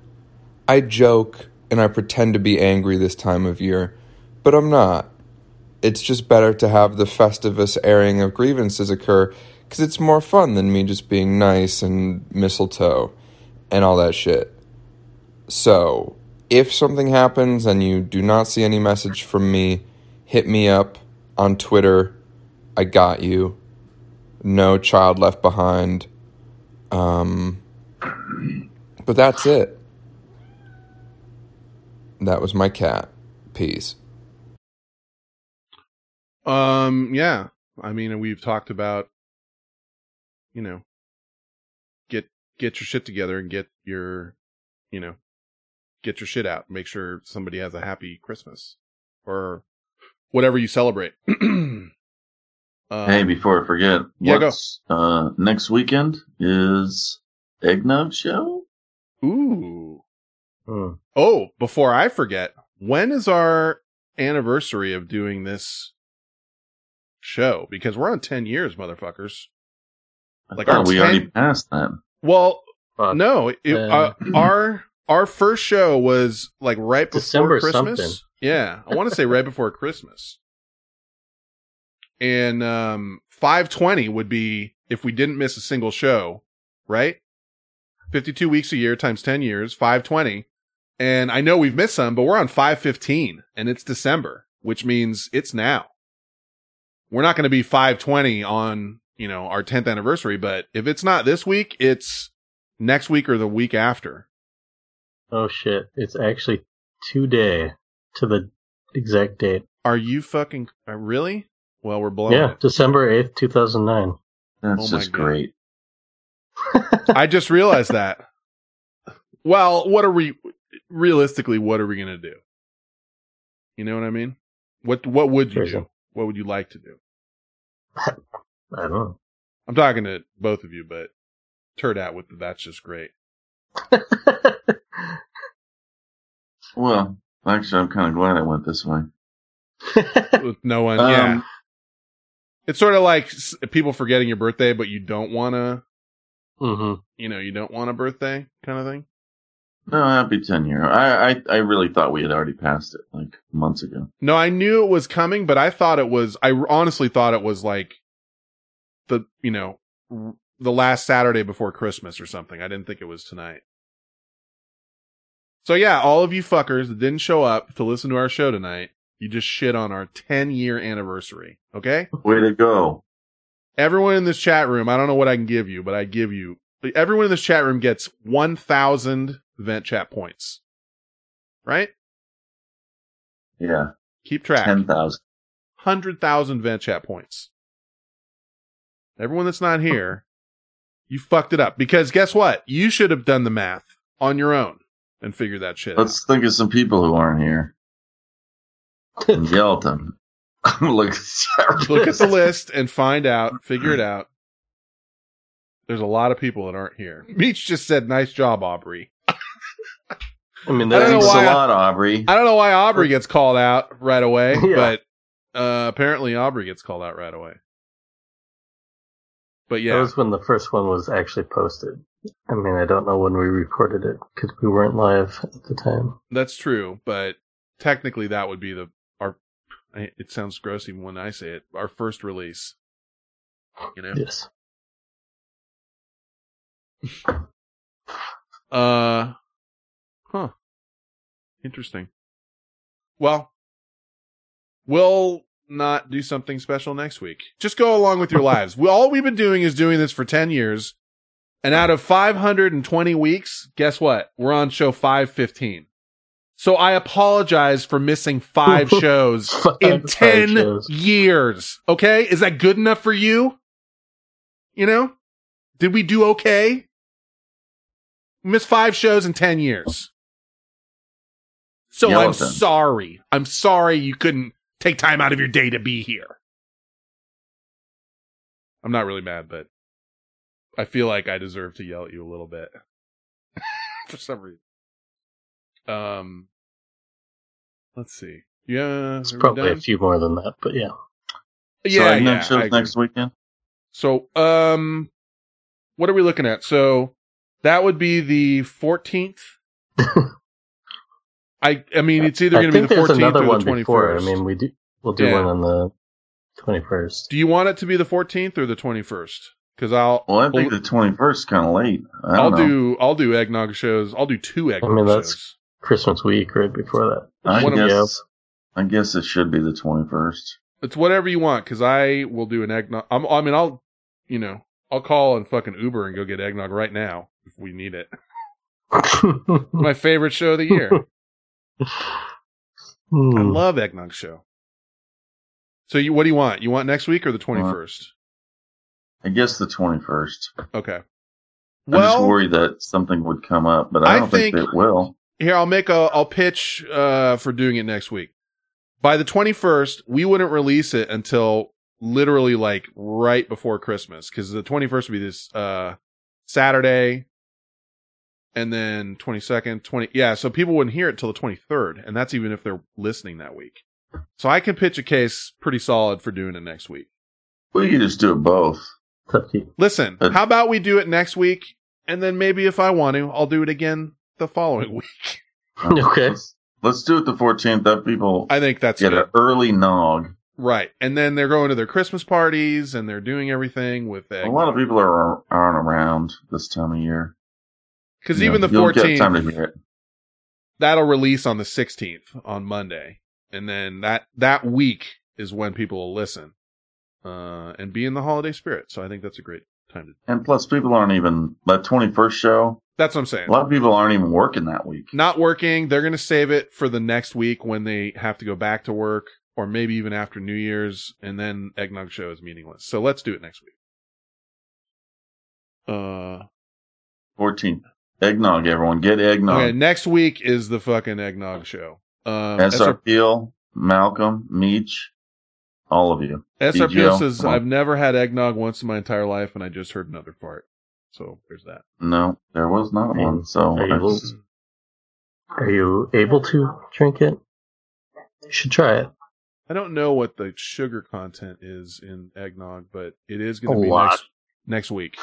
I joke and I pretend to be angry this time of year, but I'm not. It's just better to have the festivus airing of grievances occur because it's more fun than me just being nice and mistletoe and all that shit. So, if something happens and you do not see any message from me, hit me up on Twitter. I got you. No child left behind. Um, but that's it. That was my cat. Peace. Um, yeah. I mean, we've talked about, you know, get get your shit together and get your, you know, get your shit out. Make sure somebody has a happy Christmas or whatever you celebrate. (clears throat) um, hey, before I forget, yeah, go. uh, next weekend is Eggnog Show? Ooh. Oh, before I forget, when is our anniversary of doing this show? Because we're on 10 years, motherfuckers. Like our we 10 already passed that. Well, no, it, uh, (clears throat) our our first show was like right before December Christmas. something. Yeah, I want to say right before Christmas. And um 520 would be if we didn't miss a single show, right? 52 weeks a year times 10 years, 520. And I know we've missed some, but we're on 515 and it's December, which means it's now. We're not going to be 520 on, you know, our 10th anniversary, but if it's not this week, it's next week or the week after. Oh shit! It's actually today to the exact date. Are you fucking uh, really? Well, we're blowing yeah, it. December eighth, two thousand nine. That's Oh just great. (laughs) I just realized that. Well, what are we realistically? What are we gonna do? You know what I mean? What What would you Sure. do? What would you like to do? (laughs) I don't know. I'm talking to both of you, but turd out with the, that's just great. (laughs) Well, actually, I'm kind of glad I went this way. (laughs) With no one, Um, yeah. It's sort of like people forgetting your birthday, but you don't want to. Mm-hmm. You know, you don't want a birthday kind of thing. No, happy 10 year. I, I, I really thought we had already passed it like months ago. No, I knew it was coming, but I thought it was. I honestly thought it was like the you know the last Saturday before Christmas or something. I didn't think it was tonight. So yeah, all of you fuckers that didn't show up to listen to our show tonight, you just shit on our 10 year anniversary. Okay, Way to go. everyone in this chat room. I don't know what I can give you, but I give you everyone in this chat room gets 1,000 vent chat points. Right? Yeah. Keep track. 10,000. hundred thousand vent chat points. Everyone that's not here, you fucked it up because guess what? You should have done the math on your own and figured that shit. Let's think of some people who aren't here. (laughs) and yell at them. Look, (laughs) Look at the list and find out, figure it out. There's a lot of people that aren't here. (laughs) Meech just said, "Nice job, Aubrey." I mean, I Thanks why a lot, Aubrey. I don't know why Aubrey gets called out right away, (laughs) Yeah. but Uh, apparently Aubrey gets called out right away. But yeah, That was when the first one was actually posted. I mean, I don't know when we recorded it because we weren't live at the time. that's true. But technically, that would be the our. It sounds gross even when I say it. Our first release. You know. Yes. Uh, huh. Interesting. Well, we'll not do something special next week. Just go along with your (laughs) lives. We, all we've been doing is doing this for 10 years. And out of 520 weeks, guess what? We're on show 515. So I apologize for missing five (laughs) shows in 10 shows. years. Okay. Is that good enough for you? You know, did we do okay? Missed five shows in 10 years. So I'm sorry. I'm sorry you couldn't take time out of your day to be here. I'm not really mad, but I feel like I deserve to yell at you a little bit (laughs) for some reason. Um, let's see. Yeah, It's probably a few more than that, but yeah. Yeah, so yeah. next I shows next weekend. So, um, what are we looking at? So that would be the 14th. (laughs) I, I mean, it's either going to be the 14th or the 21st. before. I mean, we do. We'll do Yeah. one on the twenty first. do you want it to be the 14th or the 21st? Cause I'll, Well, I think the twenty first kind of late. I I'll don't know. do, I'll do eggnog shows. I'll do two I eggnog mean, shows. that's Christmas week right before that. I one guess. I guess it should be the twenty first. It's whatever you want, because I will do an eggnog. I'm, I mean, I'll, you know, I'll call and fucking Uber and go get eggnog right now if we need it. (laughs) My favorite show of the year. (laughs) I Hmm. love eggnog show. So you, what do you want? You want next week or the twenty first? I guess the twenty first. Okay. I'm just worried that something would come up, but I I don't think, think- it will. here I'll make a, I'll pitch uh for doing it next week. By the twenty first, we wouldn't release it until literally like right before Christmas, because the twenty first would be this uh Saturday, and then twenty second, twenty yeah. So people wouldn't hear it till the twenty third, and that's even if they're listening that week. So I can pitch a case pretty solid for doing it next week. We could just do it both. Listen, how about we do it next week, and then maybe if I want to, I'll do it again the following (laughs) week. okay. Let's, let's do it the fourteenth. That people I think that's get good. an early nog. Right. And then they're going to their Christmas parties and they're doing everything with A lot of people are aren't around this time of year. Because know, even the you'll get time to 14th, that'll release on the 16th on Monday. And then that, that week is when people will listen, uh, and be in the holiday spirit. So I think that's a great time to, And plus, people aren't even that twenty first show. that's what I'm saying. A lot of people aren't even working that week. Not working. They're going to save it for the next week when they have to go back to work or maybe even after New Year's. And then Eggnog Show is meaningless. So let's do it next week. Uh, Fourteenth, eggnog. Everyone, get eggnog. Okay, next week is the fucking eggnog show. Um, SR SR, Peel, Malcolm, Meach, all of you. SRPO DGO, says. I've never had eggnog once in my entire life, and I just heard another fart. So there's that. No, there was not one. So Are you, that's- are you able to drink it? You should try it. I don't know what the sugar content is in eggnog, but it is going to be lot. next next week.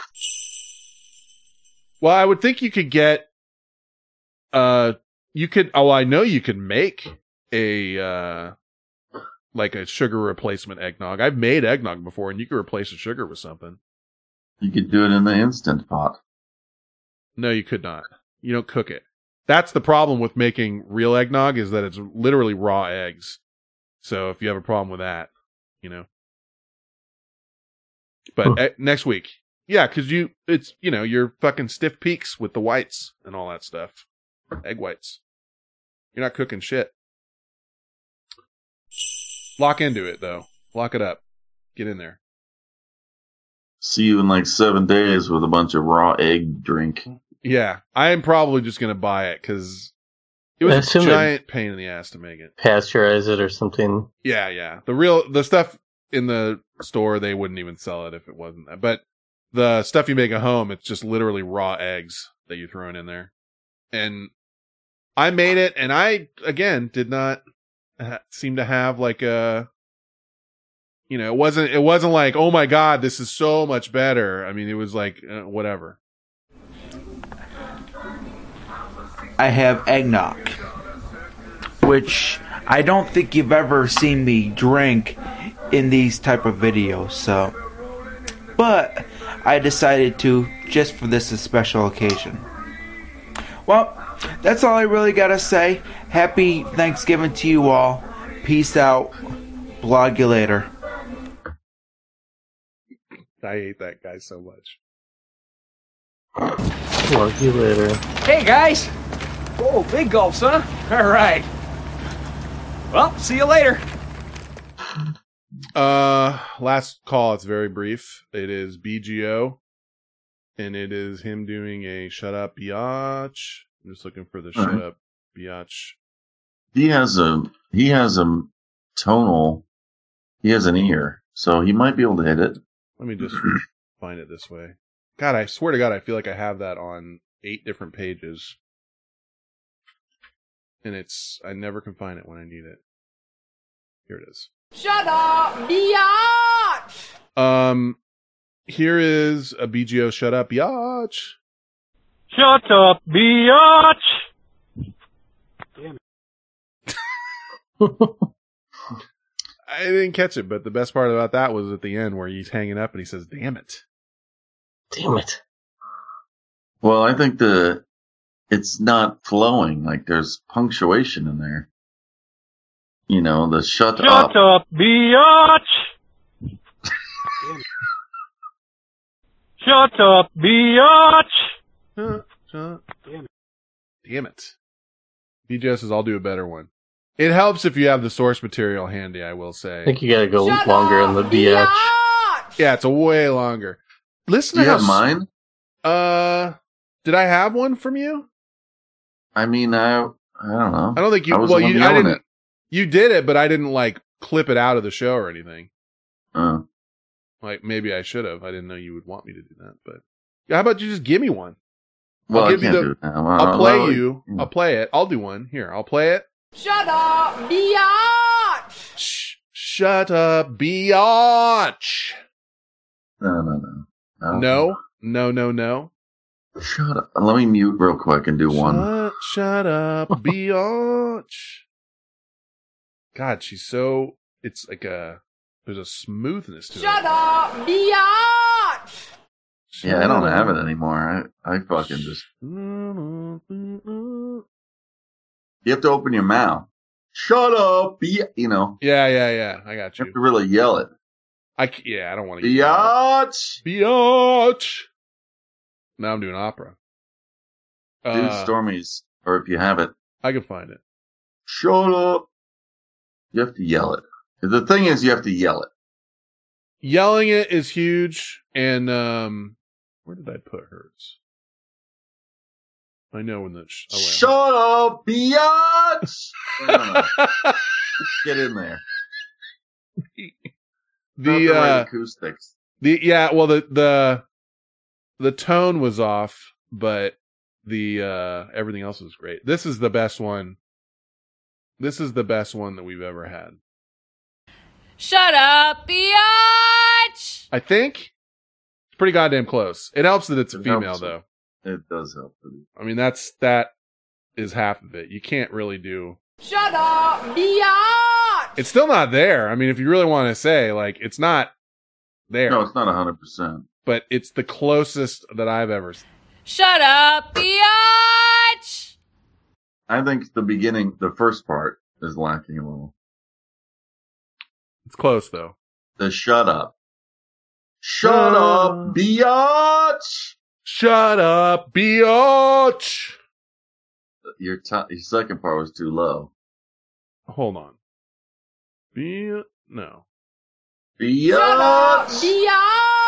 Well, I would think you could get, uh, you could. Oh, I know you can make a uh, like a sugar replacement eggnog. I've made eggnog before, and you could replace the sugar with something. you could do it in the instant pot. No, you could not. You don't cook it. That's the problem with making real eggnog is that it's literally raw eggs. So if you have a problem with that, you know. But eh, next week, yeah, because you, it's you know your fucking stiff peaks with the whites and all that stuff, egg whites. You're not cooking shit. Lock into it though. Lock it up. Get in there. See you in like seven days with a bunch of raw egg drink. Yeah, I am probably just gonna buy it because it was a assume giant pain in the ass to make it. Pasteurize it or something. Yeah, yeah. The real the stuff in the store they wouldn't even sell it if it wasn't that. But the stuff you make at home, it's just literally raw eggs that you're throwing in there. And I made it, and I again did not seem to have like a you know, it wasn't, it wasn't like, oh my God, this is so much better. I mean, it was like, uh, whatever. I have eggnog, which I don't think you've ever seen me drink in these type of videos. So, but I decided to just for this special occasion. Well, that's all I really gotta say. Happy Thanksgiving to you all. Peace out. Blog you later. I hate that guy so much. Blog you later. Hey guys! Oh, big gulps, huh? All right. Well, see you later. Uh, last call. It's very brief. It is BGO, and it is him doing a shut up biatch. I'm just looking for the shut Alright. up biatch. He has a he has a tonal. He has an ear, so he might be able to hit it. Let me just find it this way. God, I swear to God, I feel like I have that on eight different pages, and it's I never can find it when I need it. Here it is. Shut up, biatch! Um, here is a BGO shut up biatch. Shut up, biatch! Damn (laughs) it. I didn't catch it, but the best part about that was at the end where he's hanging up and he says, "Damn it." Damn it. Well, I think the it's not flowing. Like there's punctuation in there. You know, the shut, Shut up. up, biatch! Shut up, biatch! Shut, shut. Damn it. Damn it. BGO says, I'll do a better one. It helps if you have the source material handy, I will say. I think you gotta go longer in the BH. Yeah, it's a way longer. Listen Do to you have mine? Uh, did I have one from you? I mean, I I don't know. I don't think you. I well, you. I didn't. You did it, but I didn't like clip it out of the show or anything. Uh, Like maybe I should have. I didn't know you would want me to do that. But how about you just give me one? well, I give you can't the- do it now. Well, I'll play well, you. I'll play it. I'll do one. Here, I'll play it. Shut up, biatch! Shut up, biatch. No, no, no. No, no, no, no. Shut up. Let me mute real quick and do one. Shut, shut up, (laughs) biatch. God, she's so. It's like a. There's a smoothness to it. Shut up, biatch! Yeah, I don't have it anymore. I, I fucking just. You have to open your mouth. Shut up, be you know. Yeah, yeah, yeah. I got You you. have to really yell it. I c- yeah, I don't want to. Biatch. Biatch. Now I'm doing opera. Do Uh, Stormy's, or if you have it, I can find it. shut up. You have to yell it. The thing is, you have to yell it. Yelling it is huge, and um, where did I put hers? I know when the sh- oh, Shut up, biatch. I don't know. Get in there. (laughs) The the uh, acoustics. the yeah, well the the the tone was off, but the uh everything else was great. This is the best one. This is the best one that we've ever had. Shut up, biatch! I think it's pretty goddamn close. It helps that it's a It female helps. though. It does help. I mean that's that is half of it. You can't really do Shut up, biatch! It's still not there. I mean if you really want to say like it's not there. No, it's not hundred percent. but it's the closest that I've ever. Shut up, biatch! I think the beginning, the first part, is lacking a little. It's close though. The shut up. Shut uh. up, biatch. Shut up, biatch. Your t- your second part was too low. Hold on. Be no. Shut up, Biatch. biatch!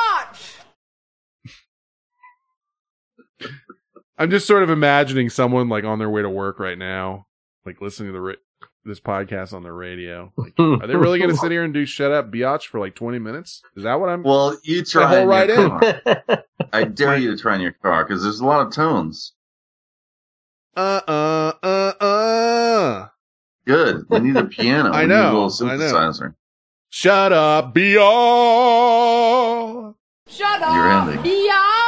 I'm just sort of imagining someone like on their way to work right now, like listening to the ra- this podcast on the radio. Like, are they really going (laughs) to sit here and do shut up, biatch for like 20 minutes? Is that what I'm? Well, you the try whole in ride your in. car. (laughs) I dare you to try in your car because there's a lot of tones. Uh uh uh uh. Good. We need a piano. (laughs) I We need know, a little I know. synthesizer. Shut up, biatch. Shut You're up, ending. biatch.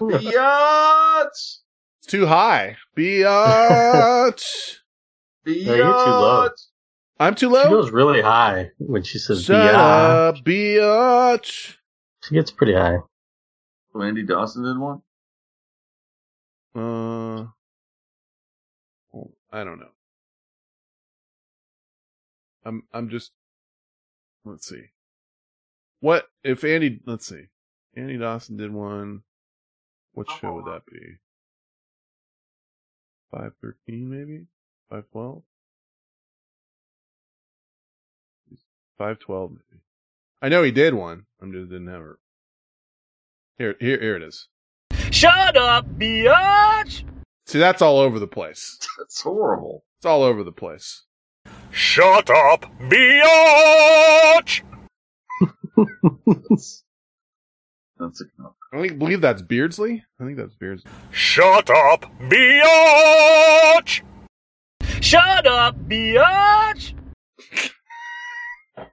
Biatch! It's too high. (laughs) Biatch. No, you're too low. I'm too low? She low. goes really high when she says Shut "biatch." biatch. She gets pretty high. Andy Dawson did one? Uh, oh, I don't know. I'm I'm just let's see. What if Andy? Let's see. Andy Dawson did one. What show would that be? Five thirteen, maybe five twelve. Five twelve, maybe. I know he did one. I'm just didn't have her. Here, here, here it is. Shut up, biatch! See, that's all over the place. (laughs) That's horrible. It's all over the place. Shut up, biatch! (laughs) That's a I think believe that's Beardsley. I think that's Beardsley. Shut up, biatch! Shut up, biatch! (laughs)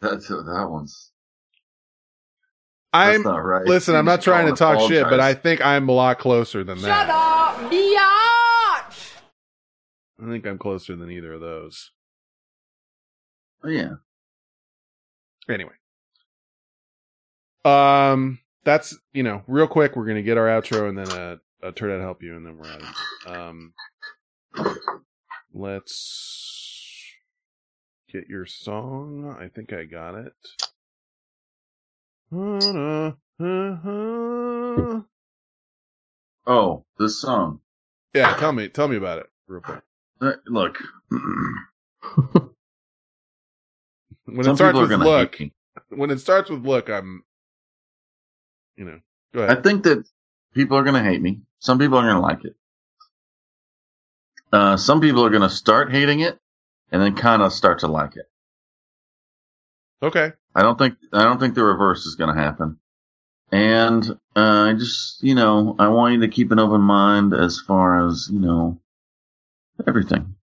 That's that one's. I'm not right. listen. I'm not trying to don't talk shit, but I think I'm a lot closer than Shut that. Shut up, biatch. I think I'm closer than either of those. Oh, yeah. Anyway, um, that's you know, real quick. We're gonna get our outro and then uh, a turn out help you, and then we're out. of here. Um, let's get your song. I think I got it. (laughs) Oh, this song. Yeah, tell me, tell me about it real quick. Uh, Look, (clears throat) When Some it starts with look, when it starts with look, I'm, you know, go I think that people are going to hate me. Some people are going to like it. Uh, some people are going to start hating it and then kind of start to like it. Okay. I don't think I don't think the reverse is going to happen. And uh, I just, you know, I want you to keep an open mind as far as you know everything.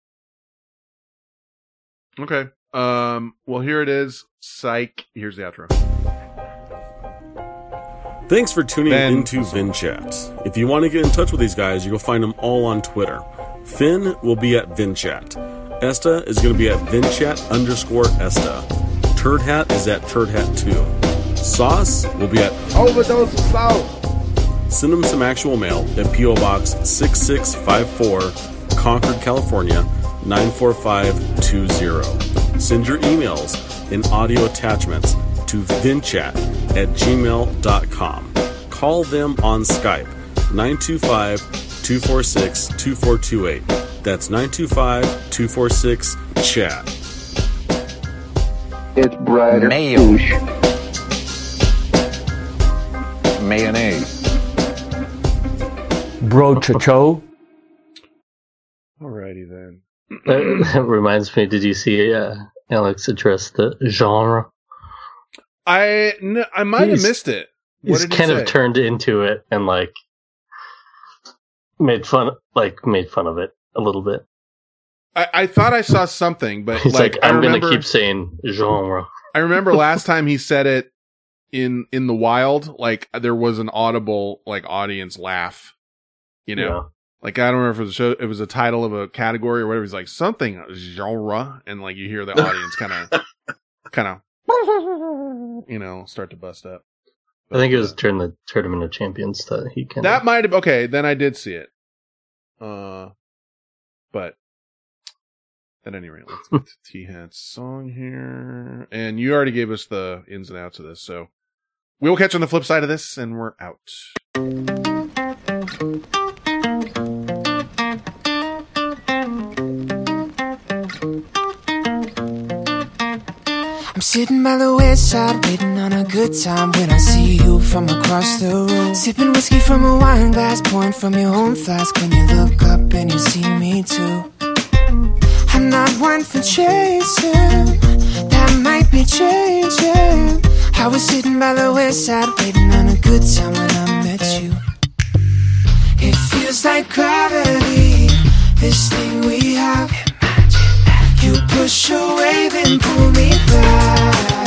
Okay. Um. Well, here it is. Psych. Here's the outro. Thanks for tuning Ben. into Vent Chat. If you want to get in touch with these guys, you will find them all on Twitter. Finn will be at VentChat. Esta is going to be at VentChat underscore Esta. Turd Hat is at Turd Hat 2. Sauce will be at Overdose of sauce. Send them some actual mail at P.O. Box 6654, Concord, California 94520. Send your emails and audio attachments to ventchat at gmail.com. Call them on Skype 925 246 2428. That's 925 246 chat. It's brighter. Mayo. Mayonnaise. Bro Chocho. Alrighty then. That, reminds me. Did you see uh, Alex address the genre? I I might have missed it. What He's did he kind say? of turned into it and like made fun, like made fun of it a little bit. I, I thought I saw something, but He's like, like, I'm remember, gonna keep saying genre. I remember (laughs) last time he said it in in the wild, like there was an audible like audience laugh. You know, Yeah. Like I don't remember if it was a show, it was a title of a category or whatever. He's like something genre, and like you hear the audience kind of, (laughs) kind of, you know, start to bust up. I think it was during the tournament of champions that he kind That might have okay. Then I did see it. Uh, but at any rate, let's get to T Hat's song here. And you already gave us the ins and outs of this, so we will catch you on the flip side of this, and we're out. Sitting by the west side, waiting on a good time when I see you from across the room. Sipping whiskey from a wine glass, pouring from your own flask when you look up and you see me too. I'm not one for chasing, that might be changing. I was sitting by the west side, waiting on a good time when I met you. It feels like gravity, this thing we have. You push away, then pull me back.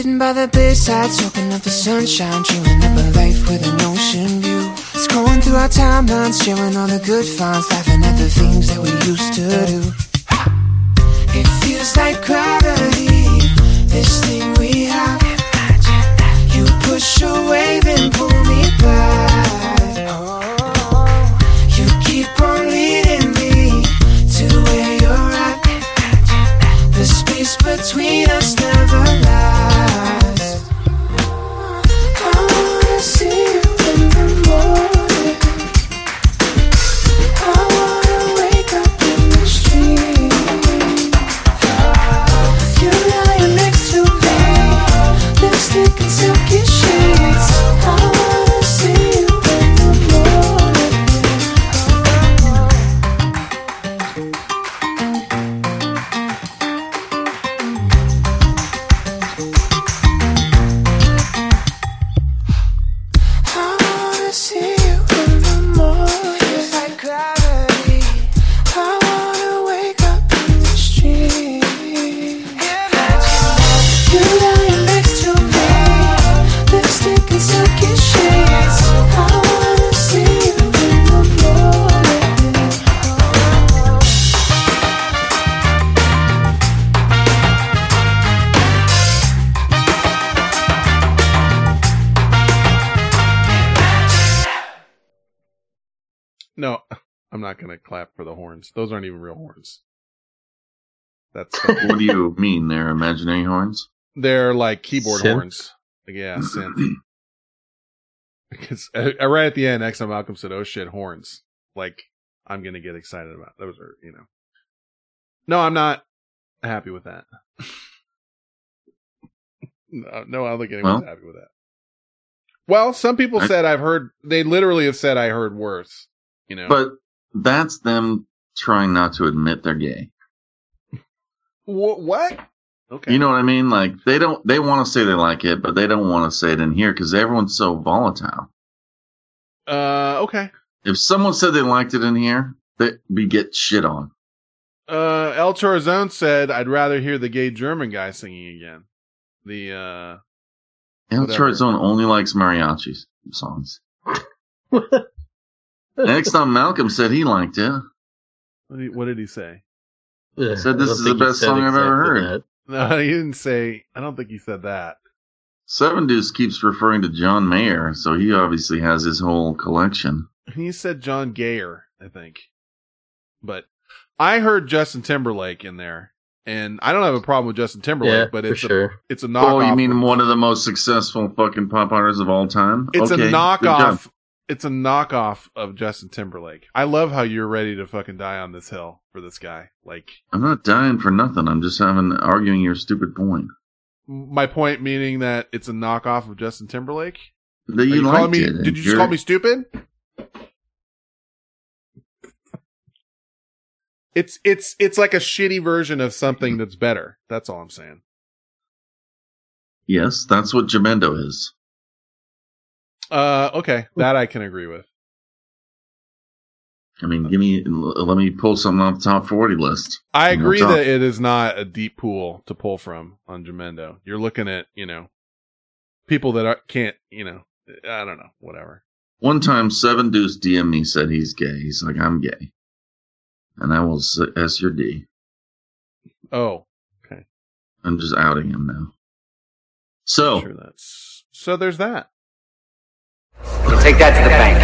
Sitting by the bedside, soaking up the sunshine, dreaming up a life with an ocean view. Scrolling through our timelines, sharing all the good finds, laughing at the things that we used to do. It feels like gravity, this thing we have. You push away, then pull me back. Oh, you keep on leading me to where you're at. The space between us I'm not going to clap for the horns. Those aren't even real horns. That's (laughs) what do you mean? They're imaginary horns? they're like keyboard Synth? horns. Yeah, (clears throat) synth. Because uh, right at the end, Exxon Malcolm said, "Oh shit, horns!" Like I'm gonna get excited about those. Are you know? No, I'm not happy with that. (laughs) no, no, I don't think anyone's Well? happy with that. Well, some people I- said I've heard. They literally have said I heard worse. You know, But that's them trying not to admit they're gay. Wh- what? Okay. You know what I mean? Like they don't, they want to say they like it, but they don't want to say it in here because everyone's so volatile. Uh, okay. If someone said they liked it in here, they we get shit on. Uh, El Chorazone said, "I'd rather hear the gay German guy singing again." The uh, El Whatever. Charzone only likes mariachi songs. (laughs) Next time Malcolm said he liked it. what did he, what did he say? Said this is the best song I've ever heard. No, (laughs) he didn't say. I don't think he said that. Seven Deuce keeps referring to John Mayer, so he obviously has his whole collection. He said John Gayer, I think. But I heard Justin Timberlake in there, and I don't have a problem with Justin Timberlake, Yeah, but for it's sure. a it's a knockoff. Oh, you mean one of the most successful fucking pop artists of all time? It's Okay, a good knockoff. It's a knockoff of Justin Timberlake. I love how you're ready to fucking die on this hill for this guy. Like I'm not dying for nothing. I'm just having arguing your stupid point. my point meaning that it's a knockoff of Justin Timberlake. That you, you liked me? it. Did you just call me stupid? It's it's it's like a shitty version of something that's better. That's all I'm saying. Yes, that's what Jamendo is. Uh, okay, that I can agree with. I mean, give me, let me pull something off the top 40 list. I agree that it is not a deep pool to pull from on Jamendo. You're looking at you know people that are, can't you know I don't know whatever. One time, Seven Deuce DM me said he's gay. He's like, I'm gay. And I will s your D. Oh, okay. I'm just outing him now. So, sure that's so. There's that. Take that to the bank.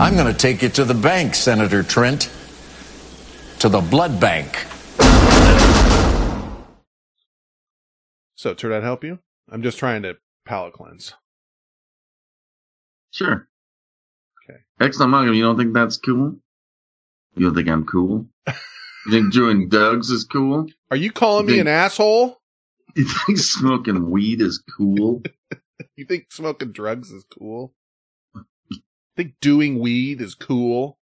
I'm going to take you to the bank, Senator Trent. To the blood bank. So, did that help you? I'm just trying to palate cleanse. sure. Okay. Ex Malcolm, you don't think that's cool? You don't think I'm cool? You think doing Doug's is cool? Are you calling me Think- an asshole? (laughs) You think smoking weed is cool? (laughs) You think smoking drugs is cool? think doing weed is cool?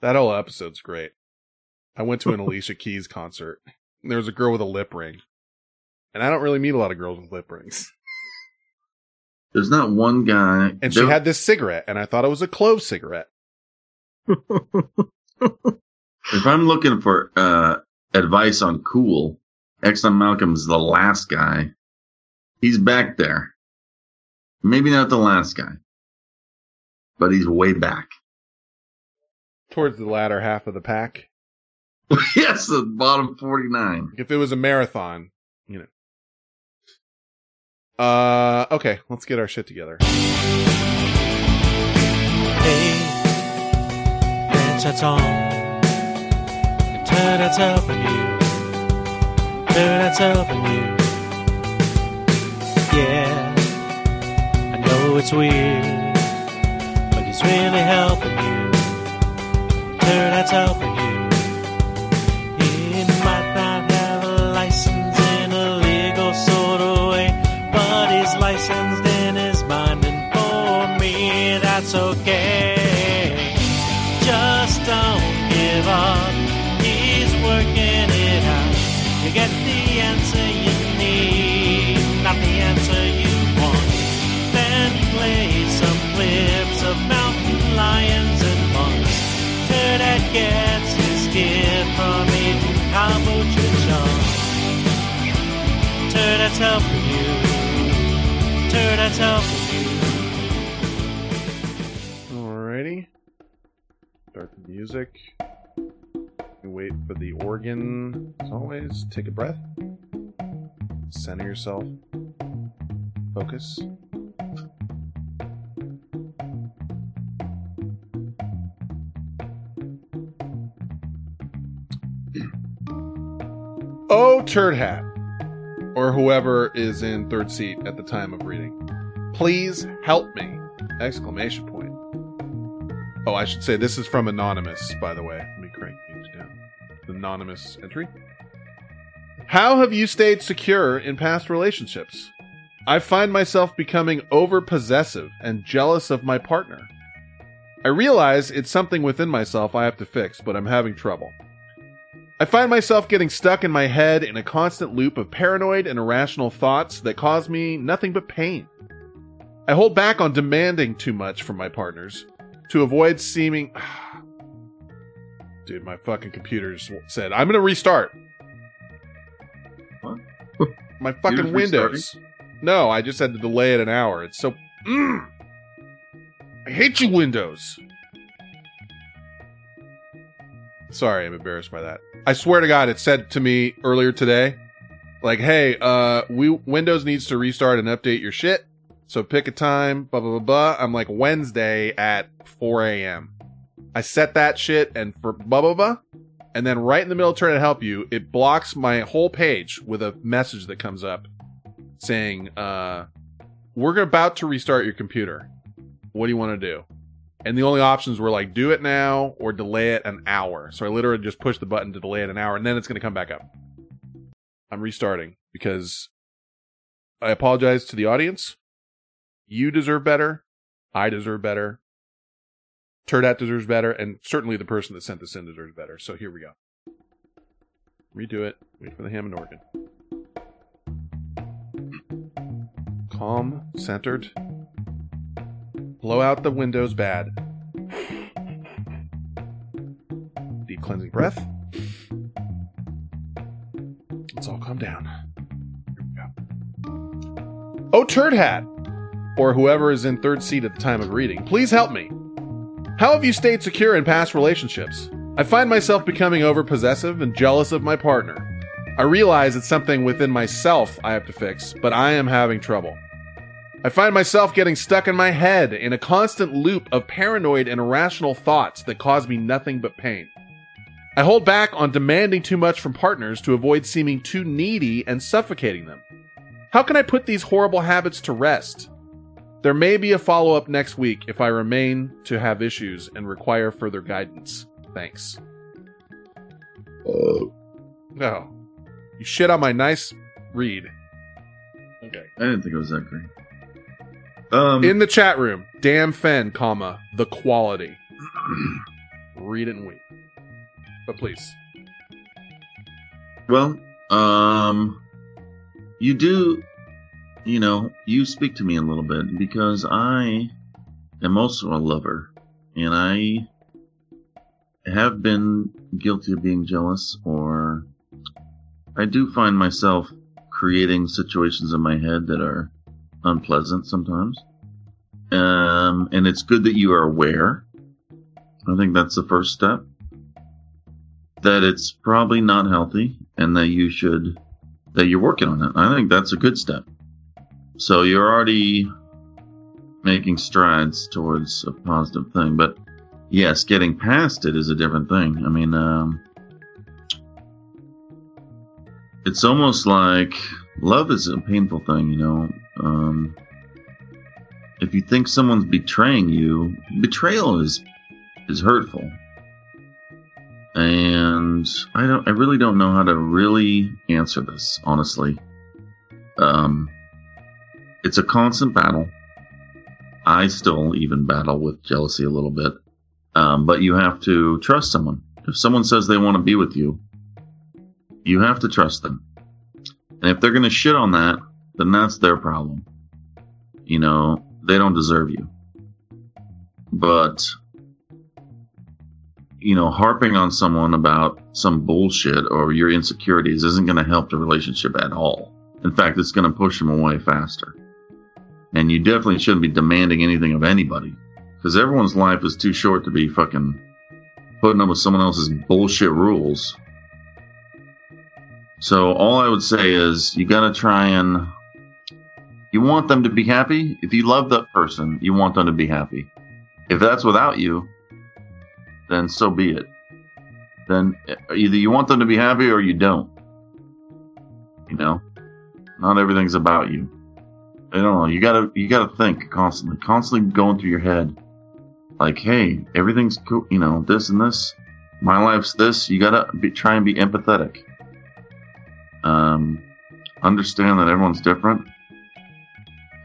That whole episode's great. I went to an (laughs) Alicia Keys concert. And there was a girl with a lip ring. And I don't really meet a lot of girls with lip rings. There's not one guy. And she had this cigarette, and I thought it was a clove cigarette. (laughs) If I'm looking for uh, advice on cool, Exxon Malcolm's the last guy. He's back there. Maybe not the last guy, but he's way back. Towards the latter half of the pack. (laughs) yes, the bottom 49. If it was a marathon, you know. Uh, okay, let's get our shit together. Hey, dance that's on. And turn that's helping you. Turn that's helping you. Yeah, I know it's weird, but it's really helping you. Turn that's helping you. Might not have a license in a legal sort of way, but he's licensed in his mind, and for me, that's okay. Gets his gift from eating kombucha chunk. Turd that's helping you. Turd that's helping you. Alrighty. Start the music. Wait for the organ. As always, take a breath. Center yourself. Focus. Oh, turd hat. Or whoever is in third seat at the time of reading. Please help me! Exclamation point. Oh, I should say this is from Anonymous, by the way. Let me crank these down. Anonymous entry. How have you stayed secure in past relationships? I find myself becoming over possessive and jealous of my partner. I realize it's something within myself I have to fix, but I'm having trouble. I find myself getting stuck in my head in a constant loop of paranoid and irrational thoughts that cause me nothing but pain. I hold back on demanding too much from my partners to avoid seeming. (sighs) Dude, my fucking computer just said, I'm gonna restart. What? My (laughs) fucking Windows. No, I just had to delay it an hour. It's so. Mm. I hate you, Windows. Sorry, I'm embarrassed by that. I swear to God, it said to me earlier today, like, "Hey, uh, we Windows needs to restart and update your shit. So pick a time." Blah blah blah blah. I'm like Wednesday at 4 a.m. I set that shit and for blah blah blah, and then right in the middle, of trying to help you, it blocks my whole page with a message that comes up saying, uh, "We're about to restart your computer. What do you want to do?" And the only options were like do it now or delay it an hour. So I literally just pushed the button to delay it an hour and then it's going to come back up. I'm restarting because I apologize to the audience. You deserve better. I deserve better. Turd Hat deserves better. And certainly the person that sent this in deserves better. So here we go. Redo it. Wait for the Hammond organ. Calm, centered. Blow out the windows bad. Deep cleansing breath. Let's all calm down. Here we go. Oh, Turd Hat! Or whoever is in third seat at the time of reading, please help me. How have you stayed secure in past relationships? I find myself becoming over possessive and jealous of my partner. I realize it's something within myself I have to fix, but I am having trouble. I find myself getting stuck in my head in a constant loop of paranoid and irrational thoughts that cause me nothing but pain. I hold back on demanding too much from partners to avoid seeming too needy and suffocating them. How can I put these horrible habits to rest? There may be a follow up next week if I remain to have issues and require further guidance. Thanks. Uh. Oh. No. You shit on my nice read. Okay. I didn't think it was that great. Um, In the chat room, damn Fen, comma, the quality. (clears throat) read it and weep. But please. Well, um, you do, you know, you speak to me a little bit because I am also a lover, and I have been guilty of being jealous, or I do find myself creating situations in my head that are unpleasant sometimes. Um, and it's good that you are aware. I think that's the first step. That it's probably not healthy and that you should, that you're working on it. I think that's a good step. So you're already making strides towards a positive thing. But yes, getting past it is a different thing. I mean, um, it's almost like love is a painful thing, you know. Um, if you think someone's betraying you, betrayal is is hurtful. And I don't I really don't know how to really answer this, honestly. Um it's a constant battle. I still even battle with jealousy a little bit. Um, but you have to trust someone. If someone says they want to be with you, you have to trust them. And if they're going to shit on that, then that's their problem. You know, they don't deserve you. But, you know, harping on someone about some bullshit or your insecurities isn't going to help the relationship at all. In fact, it's going to push them away faster. And you definitely shouldn't be demanding anything of anybody. Because everyone's life is too short to be fucking putting up with someone else's bullshit rules. So all I would say is you got to try and you want them to be happy. If you love that person, you want them to be happy. If that's without you, then so be it. Then eh, either you want them to be happy or you don't. You know, not everything's about you. I don't know. You gotta you gotta think constantly, constantly going through your head. Like, hey, everything's cool. You know, this and this. My life's this. You gotta be, try and be empathetic. Um, understand that everyone's different.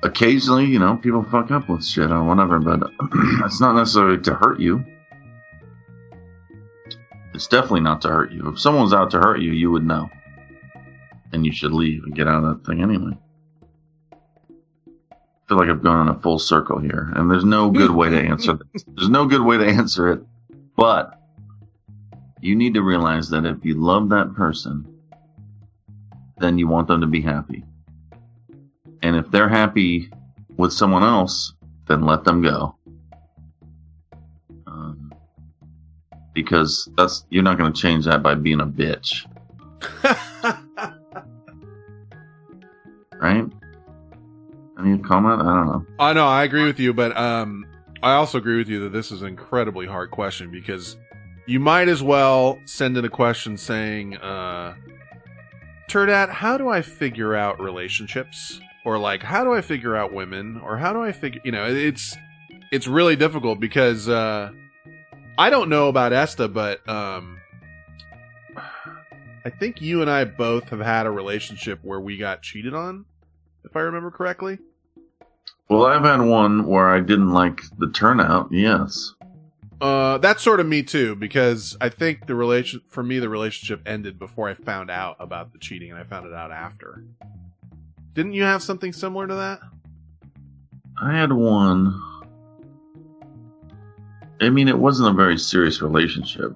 Occasionally, you know, people fuck up with shit or whatever, but (clears throat) it's not necessarily to hurt you. It's definitely not to hurt you. If someone's out to hurt you, you would know. And you should leave and get out of that thing anyway. I feel like I've gone in a full circle here, and there's no good way to answer (laughs) this. There's no good way to answer it, but you need to realize that if you love that person, then you want them to be happy. And if they're happy with someone else, then let them go. Um, because that's you're not going to change that by being a bitch, (laughs) right? Any comment? I don't know. I know, I agree with you, but um, I also agree with you that this is an incredibly hard question because you might as well send in a question saying, uh, Turd Hat, how do I figure out relationships? Or like, how do I figure out women? Or how do I figure, you know, it's, it's really difficult because, uh, I don't know about Esta, but, um, I think you and I both have had a relationship where we got cheated on, if I remember correctly. Well, I've had one where I didn't like the turnout. Yes. Uh, that's sort of me too, because I think the relation for me the relationship ended before I found out about the cheating, and I found it out after. Didn't you have something similar to that? I had one. I mean, it wasn't a very serious relationship.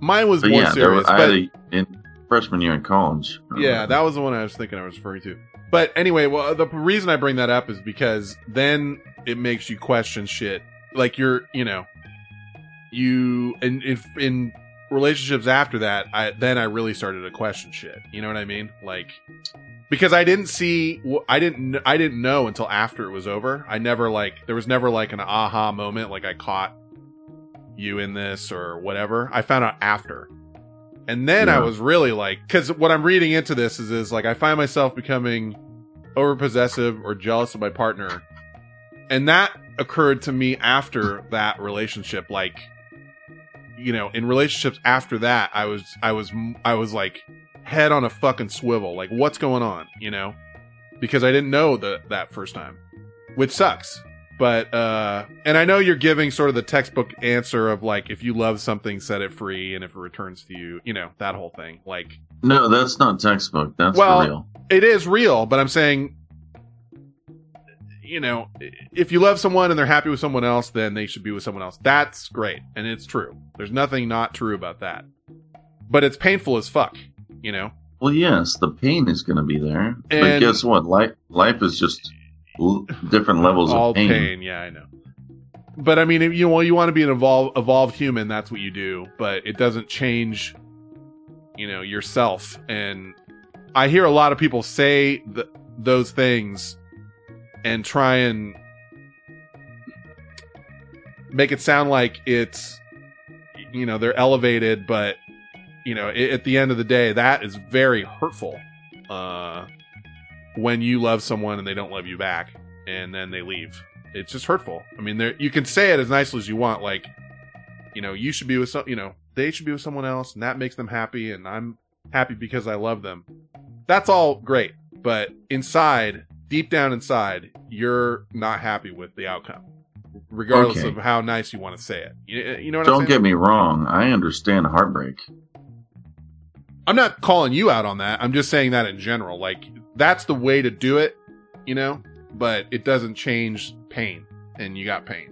Mine was But more yeah, serious, was, I had a, in freshman year in college. yeah, that was the one I was thinking I was referring to. But anyway, well, the reason I bring that up is because then it makes you question shit. Like you're, you know, you in in, in relationships after that, I then I really started to question shit. You know what I mean? Like because I didn't see, I didn't, I didn't know until after it was over. I never like, there was never like an aha moment, like I caught you in this or whatever. I found out after. And then I was really like, because what I'm reading into this is, is like I find myself becoming over possessive or jealous of my partner and that occurred to me after that relationship. Like, you know, in relationships after that, I was, I was, I was like head on a fucking swivel. Like, what's going on? You know, because I didn't know the that first time, which sucks. But uh and I know you're giving sort of the textbook answer of like if you love something, set it free, and if it returns to you, you know that whole thing. Like, No, that's not textbook. That's well, real. it is real, but I'm saying, you know, if you love someone and they're happy with someone else, then they should be with someone else. That's great, and it's true. There's nothing not true about that. But it's painful as fuck, you know. Well, yes, the pain is going to be there. but guess what? Life life is just l- different levels of pain. Yeah, I know. But I mean, if you want you want to be an evolved evolved human, that's what you do. But it doesn't change, you know, yourself. And I hear a lot of people say th- those things and try and make it sound like it's, you know, they're elevated, but you know, i at the end of the day, that is very hurtful. Uh, when you love someone and they don't love you back and then they leave. It's just hurtful. I mean, there you can say it as nicely as you want, like, you know, you should be with some, you know, they should be with someone else, and that makes them happy, and I'm happy because I love them. That's all great, but inside, deep down inside, you're not happy with the outcome, regardless Okay. of how nice you want to say it. You, you know what I'm Don't get me wrong. I understand heartbreak. I'm not calling you out on that. I'm just saying that in general. Like that's the way to do it, you know. But it doesn't change pain, and you got pain.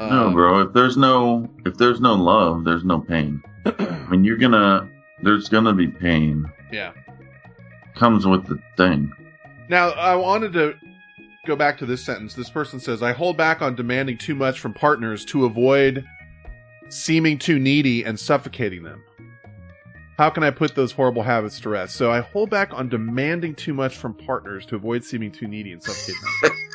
no, Um, bro. If there's no if there's no love, there's no pain. (clears throat) I mean, you're gonna there's gonna be pain. Yeah. Comes with the thing. Now I wanted to go back to this sentence. This person says, "I hold back on demanding too much from partners to avoid seeming too needy and suffocating them." How can I put those horrible habits to rest? So I hold back on demanding too much from partners to avoid seeming too needy and suffocating them. (laughs)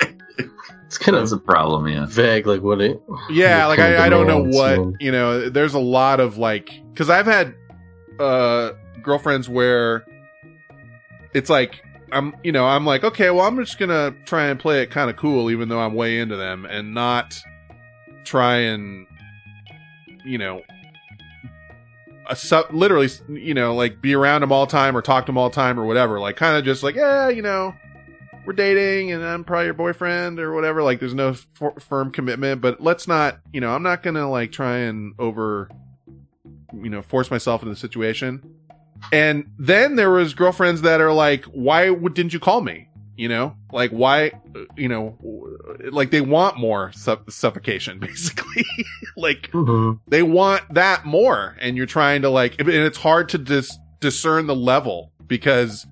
It's kind of a problem, yeah. vague, like what it. yeah like I, I don't know what man. you know there's a lot of like because i've had uh girlfriends where it's like i'm you know i'm like okay well i'm just gonna try and play it kind of cool even though i'm way into them and not try and you know a su- literally you know like be around them all the time or talk to them all the time or whatever like kind of just like yeah you know we're dating and I'm probably your boyfriend or whatever. Like, there's no f- firm commitment, but let's not, you know, I'm not gonna like try and over, you know, force myself into the situation. And then there was girlfriends that are like, why didn't you call me? You know, like why, you know, like they want more su- suffocation, (laughs) basically. like mm-hmm. they want that more, and you're trying to like, and it's hard to dis- discern the level because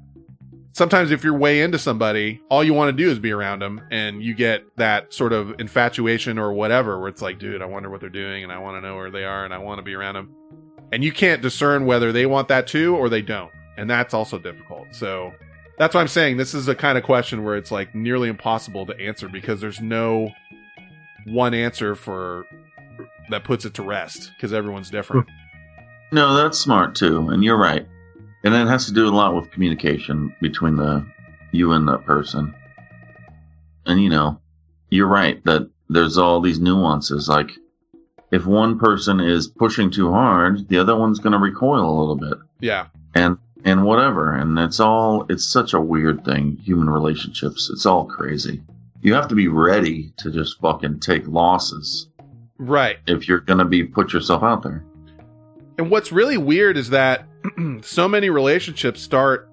sometimes if you're way into somebody, all you want to do is be around them, and you get that sort of infatuation or whatever, where it's like, dude, I wonder what they're doing, and I want to know where they are, and I want to be around them, and you can't discern whether they want that too or they don't, and that's also difficult. So that's why I'm saying this is a kind of question where it's like nearly impossible to answer because there's no one answer for that puts it to rest because everyone's different. No, that's smart too, and you're right. And it has to do a lot with communication between the you and that person. And you know, you're right that there's all these nuances. Like, if one person is pushing too hard, the other one's going to recoil a little bit, yeah. and and whatever. And it's all it's such a weird thing. Human relationships, it's all crazy. You have to be ready to just fucking take losses Right. if you're going to be put yourself out there. And what's really weird is that (clears throat) so many relationships start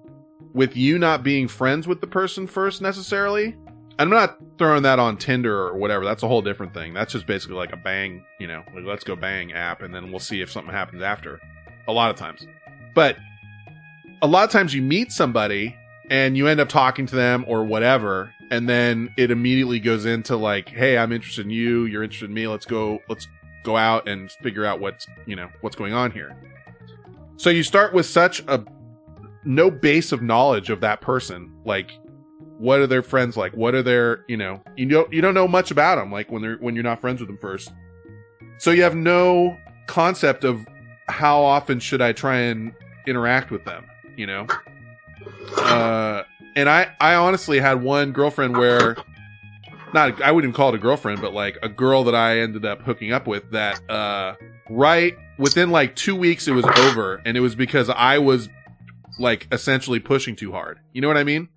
with you not being friends with the person first necessarily. I'm not throwing that on Tinder or whatever. That's a whole different thing. That's just basically like a bang, you know, like let's go bang app and then we'll see if something happens after. A lot of times. But a lot of times you meet somebody and you end up talking to them or whatever and then it immediately goes into like, "Hey, I'm interested in you, you're interested in me. Let's go let's go out and figure out what's, you know, what's going on here." So you start with such a no base of knowledge of that person. Like, what are their friends like? What are their, you know, you don't you don't know much about them. Like when they're when you're not friends with them first. So you have no concept of how often should I try and interact with them. You know. Uh, and I I honestly had one girlfriend where. not I wouldn't call it a girlfriend, but like a girl that I ended up hooking up with that uh right within like 2 weeks it was over and it was because I was like essentially pushing too hard. You know what I mean?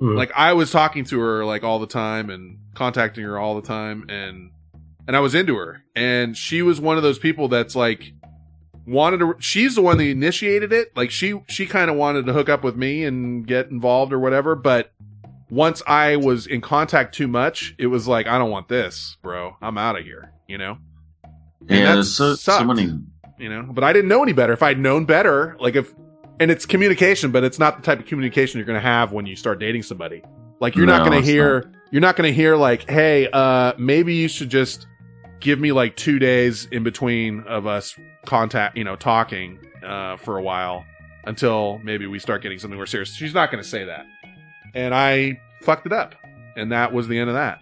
Mhm. Like I was talking to her like all the time and contacting her all the time and and I was into her and she was one of those people that's like wanted to she's the one that initiated it like she she kind of wanted to hook up with me and get involved or whatever but once I was in contact too much it was like I don't want this bro I'm out of here you know And Yeah, that there's so, so sucked. many. you know but i didn't know any better if i'd known better like if and it's communication but it's not the type of communication you're going to have when you start dating somebody. Like you're not going to hear you're not going to hear like hey uh maybe you should just give me like two days in between of us contact you know talking uh for a while until maybe we start getting something more serious. She's not going to say that. And i fucked it up. And that was the end of that.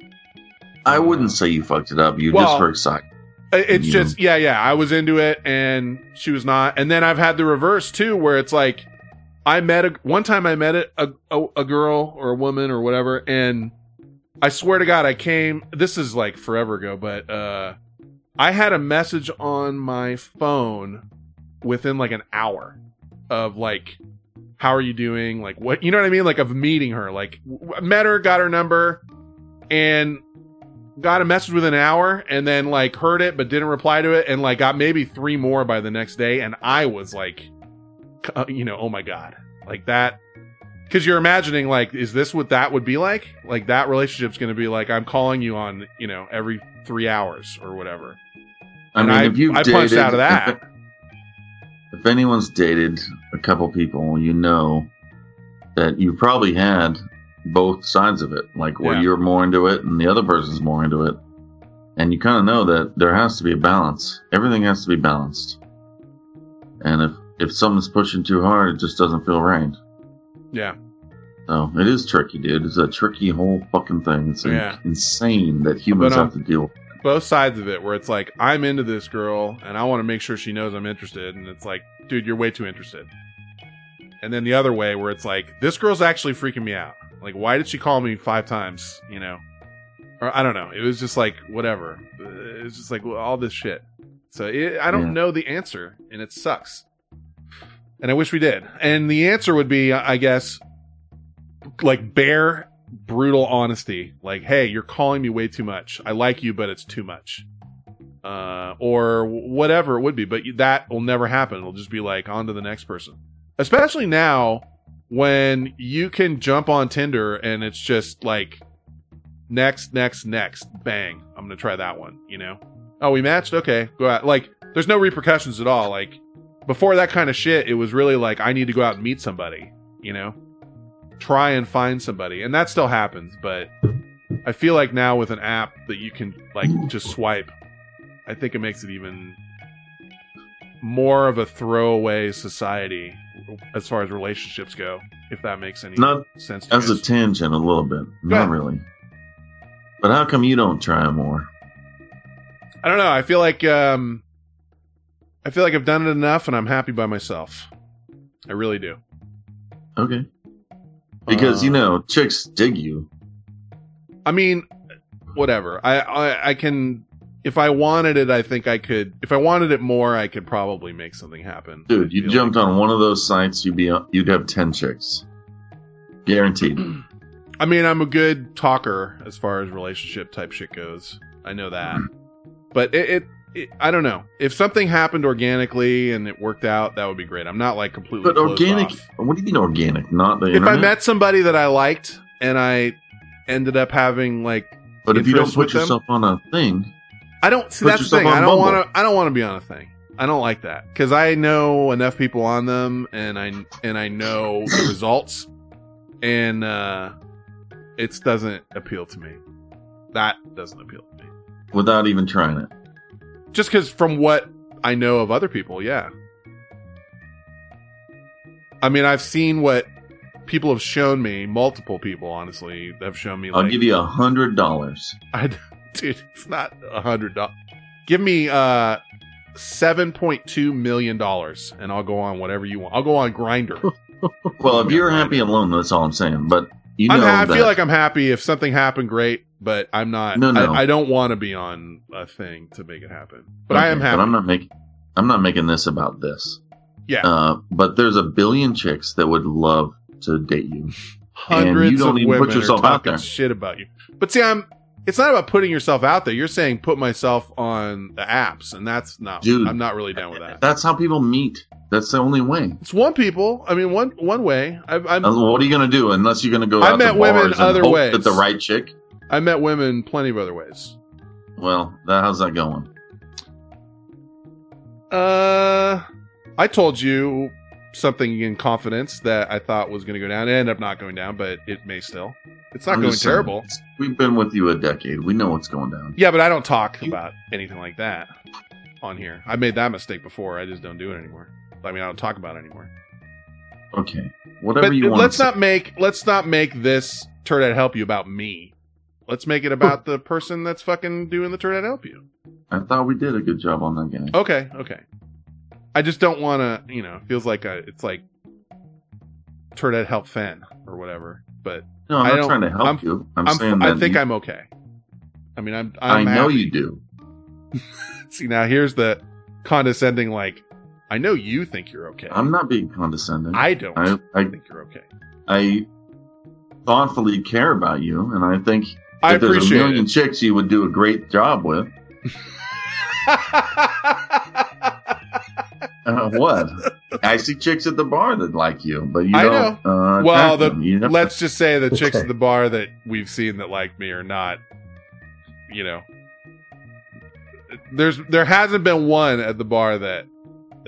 I wouldn't say you fucked it up. You Well, just were excited. It- It's You- just yeah, yeah. I was into it, and she was not. And then I've had the reverse too, where it's like I met a one time I met a a, a, a girl or a woman or whatever, and I swear to God, I came. This is like forever ago, but uh, I had a message on my phone within like an hour of like, how are you doing? Like what you know what I mean? Like of meeting her, like met her, got her number, and got a message within an hour and then like heard it but didn't reply to it and like got maybe three more by the next day and i was like uh, you know oh my god. Like that because you're imagining like is this what that would be like? Like that relationship's gonna be like i'm calling you on you know every three hours or whatever. I And mean, I- if you've I dated, punched out of that. If, (laughs) if anyone's dated a couple people, you know that you probably had both sides of it, like where Yeah. you're more into it and the other person's more into it, and you kind of know that there has to be a balance. Everything has to be balanced, and if if someone's pushing too hard, it just doesn't feel right. yeah So it is tricky, dude. It's a tricky whole fucking thing. It's Yeah. insane that humans um, have to deal. with both sides of it where it's like i'm into this girl and i want to make sure she knows i'm interested and it's like dude you're way too interested and then the other way where it's like this girl's actually freaking me out like why did she call me five times you know? Or i don't know. It was just like whatever. It was just like all this shit. So it, i don't Yeah. know the answer and it sucks. And i wish we did. And the answer would be i guess like bare brutal honesty. Like hey you're calling me way too much. I like you but it's too much. Uh or whatever it would be. But that will never happen. It'll just be like on to the next person. Especially now when you can jump on tinder and it's just like next next next bang i'm gonna try that one you know? Oh we matched? Okay go out like there's no repercussions at all like before that kind of shit it was really like i need to go out and meet somebody you know? Try and find somebody and that still happens but i feel like now with an app that you can like just swipe i think it makes it even more of a throwaway society as far as relationships go if that makes any Not sense to as you a tangent, a little bit. Not really. But how come you don't try more? i don't know i feel like um i feel like i've done it enough and i'm happy by myself i really do Okay. Because you Uh, know, chicks dig you. I mean, whatever. I, I I can if I wanted it, I think I could. If I wanted it more, I could probably make something happen. Dude, you jumped on one of those sites, you'd be you'd have ten chicks, guaranteed. (clears throat) I mean, I'm a good talker as far as relationship type shit goes. I know that, (clears throat) but it, it, it I don't know if something happened organically and it worked out, that would be great. I'm not like completely. but organic. off. What do you mean organic? Not the If internet. I met somebody that I liked and I ended up having like, but if you don't put with them- yourself on a thing, I don't see Put that's the thing. I don't want to. I don't want to be on a thing. I don't like that because I know enough people on them, and I and I know the (coughs) results, and uh, it doesn't appeal to me. That doesn't appeal to me. without even trying it. Just because from what I know of other people, yeah. I mean, I've seen what people have shown me. Multiple people, honestly, have shown me. I'll like, give you a hundred dollars. (laughs) I, (laughs) dude, it's not a hundred dollars. Give me uh seven point two million dollars, and I'll go on whatever you want. I'll go on Grindr. (laughs) Well, if you're happy alone, that's all I'm saying. But you know I'm ha- I feel like I'm happy. If something happened, great. but I'm not. No, no. I, I don't want to be on a thing to make it happen. But I am happy. But I'm not making. I'm not making this about this. Yeah. Uh, but there's a billion chicks that would love to date you. Hundreds and you don't of even women put yourself are out there. shit about you. But see, I'm. It's not about putting yourself out there. You're saying put myself on the apps, and that's not. Dude. I'm not really down with that. That's how people meet. That's the only way. It's one people. I mean, one one way. I've, I'm, Uh, What are you gonna do unless you're gonna go? I out met women other ways. That the right chick. I met women plenty of other ways. Well, that, how's that going? Uh, I told you something in confidence that I thought was going to go down. It ended up not going down, but it may still. It's not I'm going just saying, terrible. We've been with you a decade. We know what's going down. Yeah, but I don't talk about anything like that on here. I made that mistake before. I just don't do it anymore. I mean, I don't talk about it anymore. Okay, whatever but you want. let's not make let's not make this turd I'd help you about me. Let's make it about the person that's fucking doing the turd I'd help you. I thought we did a good job on that guy. Okay, okay. I just don't want to, you know, it feels like a, it's like turd I'd help Fen or whatever. But No, I'm I not trying to help I'm- you. I'm, I'm- saying I think you- I'm okay. I mean, I'm. I I'm know happy. you do. (laughs) See, now here's the condescending. Like, I know you think you're okay. I'm not being condescending. I don't I, I think you're okay. I thoughtfully care about you, and I think I if there's a million chicks you would do a great job with. (laughs) Uh, what? I see chicks at the bar that like you, but you I don't. Uh, well, the, them. You know? let's just say the chicks at the bar that we've seen that like me are not, you know, there's there hasn't been one at the bar that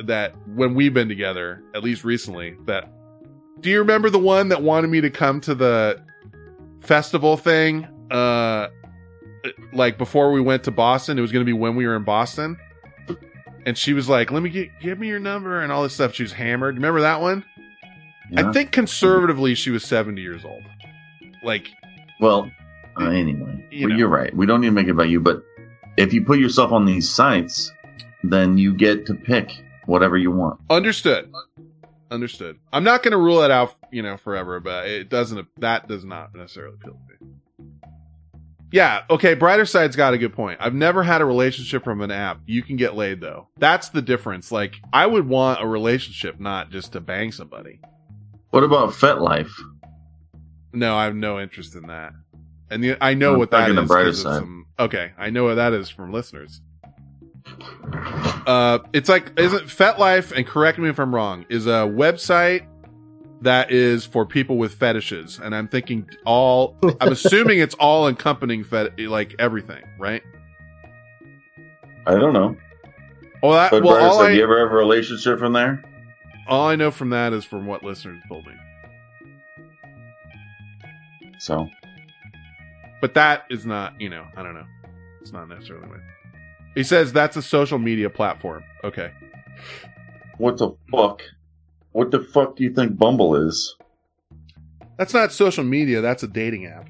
that when we've been together, at least recently, that do you remember the one that wanted me to come to the festival thing? Uh, like before we went to Boston, it was going to be when we were in Boston. And she was like, "Let me get give me your number and all this stuff." She was hammered. Remember that one? Yeah. I think conservatively she was 70 years old. Like, Well, uh, anyway, you well, you're right. We don't need to make it about you, but if you put yourself on these sites, then you get to pick whatever you want. understood. Understood. I'm not going to rule it out, you know, forever, but it doesn't, that does not necessarily appeal to me. Yeah. Okay. Brighter side's got a good point. I've never had a relationship from an app. You can get laid though. That's the difference. Like, I would want a relationship, not just to bang somebody. What about FetLife? No, I have no interest in that. And the, I know I'm what that is. the brighter side. some- okay, I know what that is from listeners. Uh, it's like isn't FetLife and correct me if I'm wrong is a website that is for people with fetishes, and I'm thinking all. I'm (laughs) assuming it's all encompassing fet like everything, right? I don't know. Well, that, But well, all side, I, you ever have a relationship from there? all I know from that is from what listeners told me. So But that is not, you know, I don't know. It's not necessarily my. He says that's a social media platform. Okay. what the fuck? What the fuck do you think Bumble is? That's not social media, that's a dating app.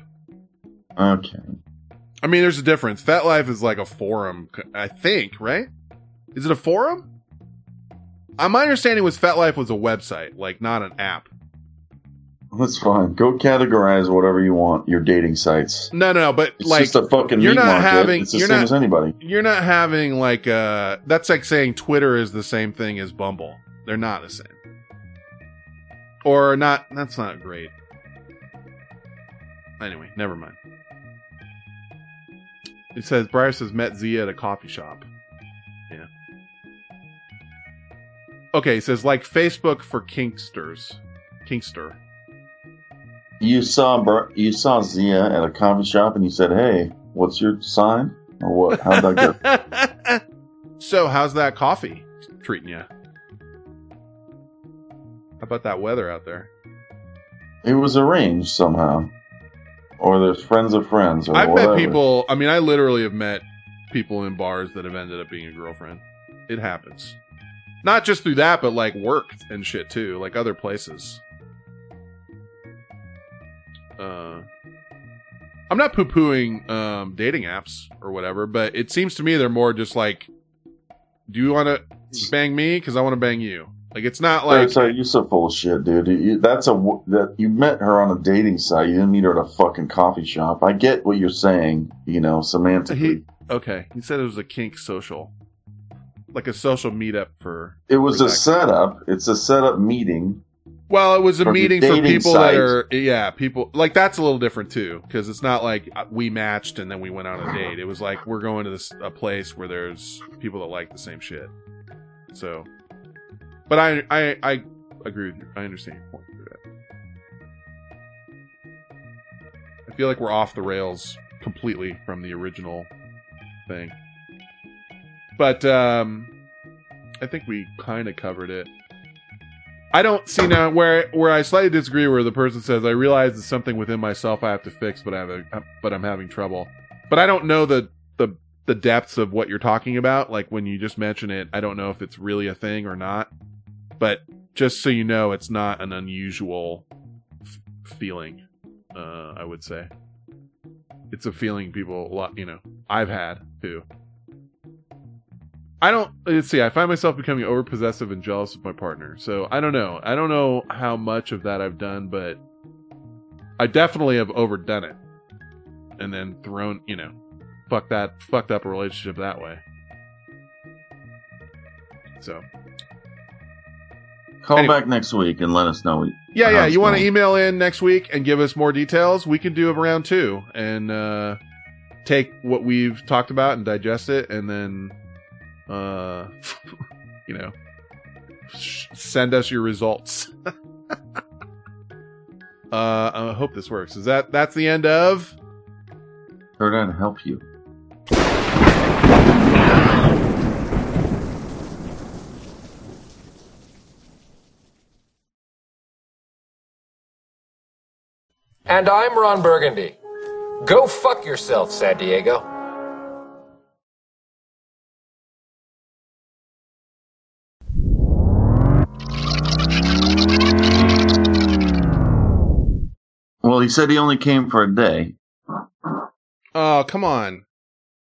Okay. I mean, there's a difference. FetLife is like a forum, I think, right? Is it a forum? Uh, my understanding was FetLife was a website, like not an app. That's fine. Go categorize whatever you want. Your dating sites. No, no, but It's like just a fucking you're not market. having It's the you're same not as anybody. You're not having like uh that's like saying Twitter is the same thing as Bumble. They're not the same. Or not that's not great. Anyway, never mind. It says Briar says met Zia at a coffee shop. Yeah. Okay, it says like Facebook for Kinksters. Kinkster. You saw Bur- you saw Zia at a coffee shop, and you said, "Hey, what's your sign?" Or what? How'd that go? (laughs) So, how's that coffee treating you? How about that weather out there? it was arranged somehow, or there's friends of friends, or I've whatever. met people. I mean, I literally have met people in bars that have ended up being a girlfriend. It happens. Not just through that, but like work and shit too, like other places. Uh, I'm not poo pooing um, dating apps or whatever, but it seems to me they're more just like, do you want to bang me? Because I want to bang you. Like it's not like sorry, you're so full of shit, dude. You, that's a that you met her on a dating site. You didn't meet her at a fucking coffee shop. I get what you're saying, you know, semantically. he. Okay, he said it was a kink social, like a social meetup for. it was for a setup. It's a setup meeting. Well, it was a meeting for people that are yeah, people like that's a little different too because it's not like uh, we matched and then we went on a date. It was like we're going to this a place where there's people that like the same shit. So, but I I I agree with you. I understand your point. I feel like we're off the rails completely from the original thing, but um, I think we kind of covered it. I don't see now where where I slightly disagree. Where the person says, "I realize it's something within myself I have to fix, but I have a, but I'm having trouble." But I don't know the the the depths of what you're talking about. Like when you just mention it, I don't know if it's really a thing or not. But just so you know, it's not an unusual f- feeling. Uh, I would say it's a feeling people a lot. You know, I've had too. I don't let's see, I find myself becoming over possessive and jealous of my partner. So I don't know. I don't know how much of that I've done, but I definitely have overdone it. And then thrown, you know, fuck that fucked up a relationship that way. So Call Anyway. back next week and let us know. what- Yeah, yeah. You want to email in next week and give us more details? We can do a round two and uh, take what we've talked about and digest it, and then, uh, (laughs) you know, sh- send us your results. (laughs) uh, I hope this works. Is that that's the end of? Trying to help you. And I'm Ron Burgundy. Go fuck yourself, San Diego. Well, he said he only came for a day. Oh, come on!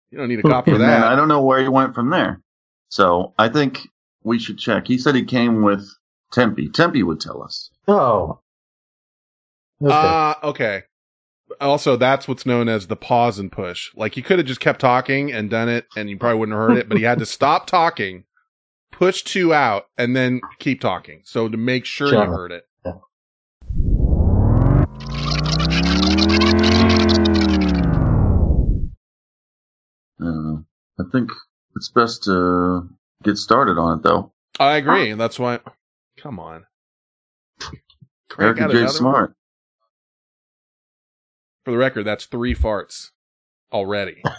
You don't need a cop for And then that. I don't know where he went from there. So I think we should check. He said he came with Tempe. Tempe would tell us. Oh. Ah, okay. Also, that's what's known as the pause and push. Like he could have just kept talking and done it, and you probably wouldn't have heard it. But he had to (laughs) stop talking, push two out, and then keep talking. So to make sure you Sure. heard it. I don't. I think it's best to get started on it, though. I agree. and That's why. Come on. (laughs) Crank Erica out J. another- Smart. For the record, that's three farts already. (laughs)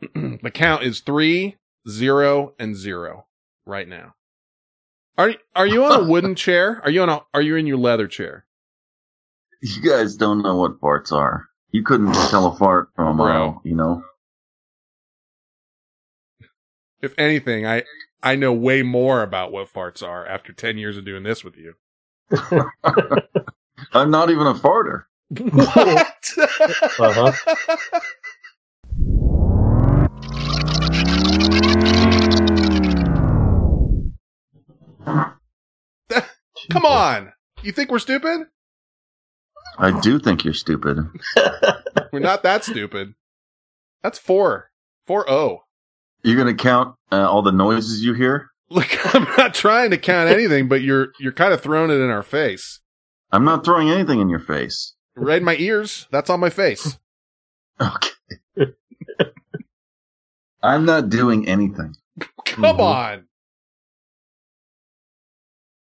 (clears throat) the count is three, zero, and zero right now. Are are you on a wooden (laughs) chair? Are you on a are you in your leather chair? You guys don't know what farts are. You couldn't tell a fart from uh, a mile, you know? If anything, I I know way more about what farts are after ten years of doing this with you. (laughs) I'm not even a farter. What? Uh-huh. (laughs) Come on. You think we're stupid? I do think you're stupid. (laughs) We're not that stupid. That's four. Four oh. You're gonna count uh, all the noises you hear? Look, (laughs) I'm not trying to count anything, but you're you're kind of throwing it in our face. I'm not throwing anything in your face. Right in my ears. That's on my face. (laughs) Okay. (laughs) I'm not doing anything. Come mm-hmm. on.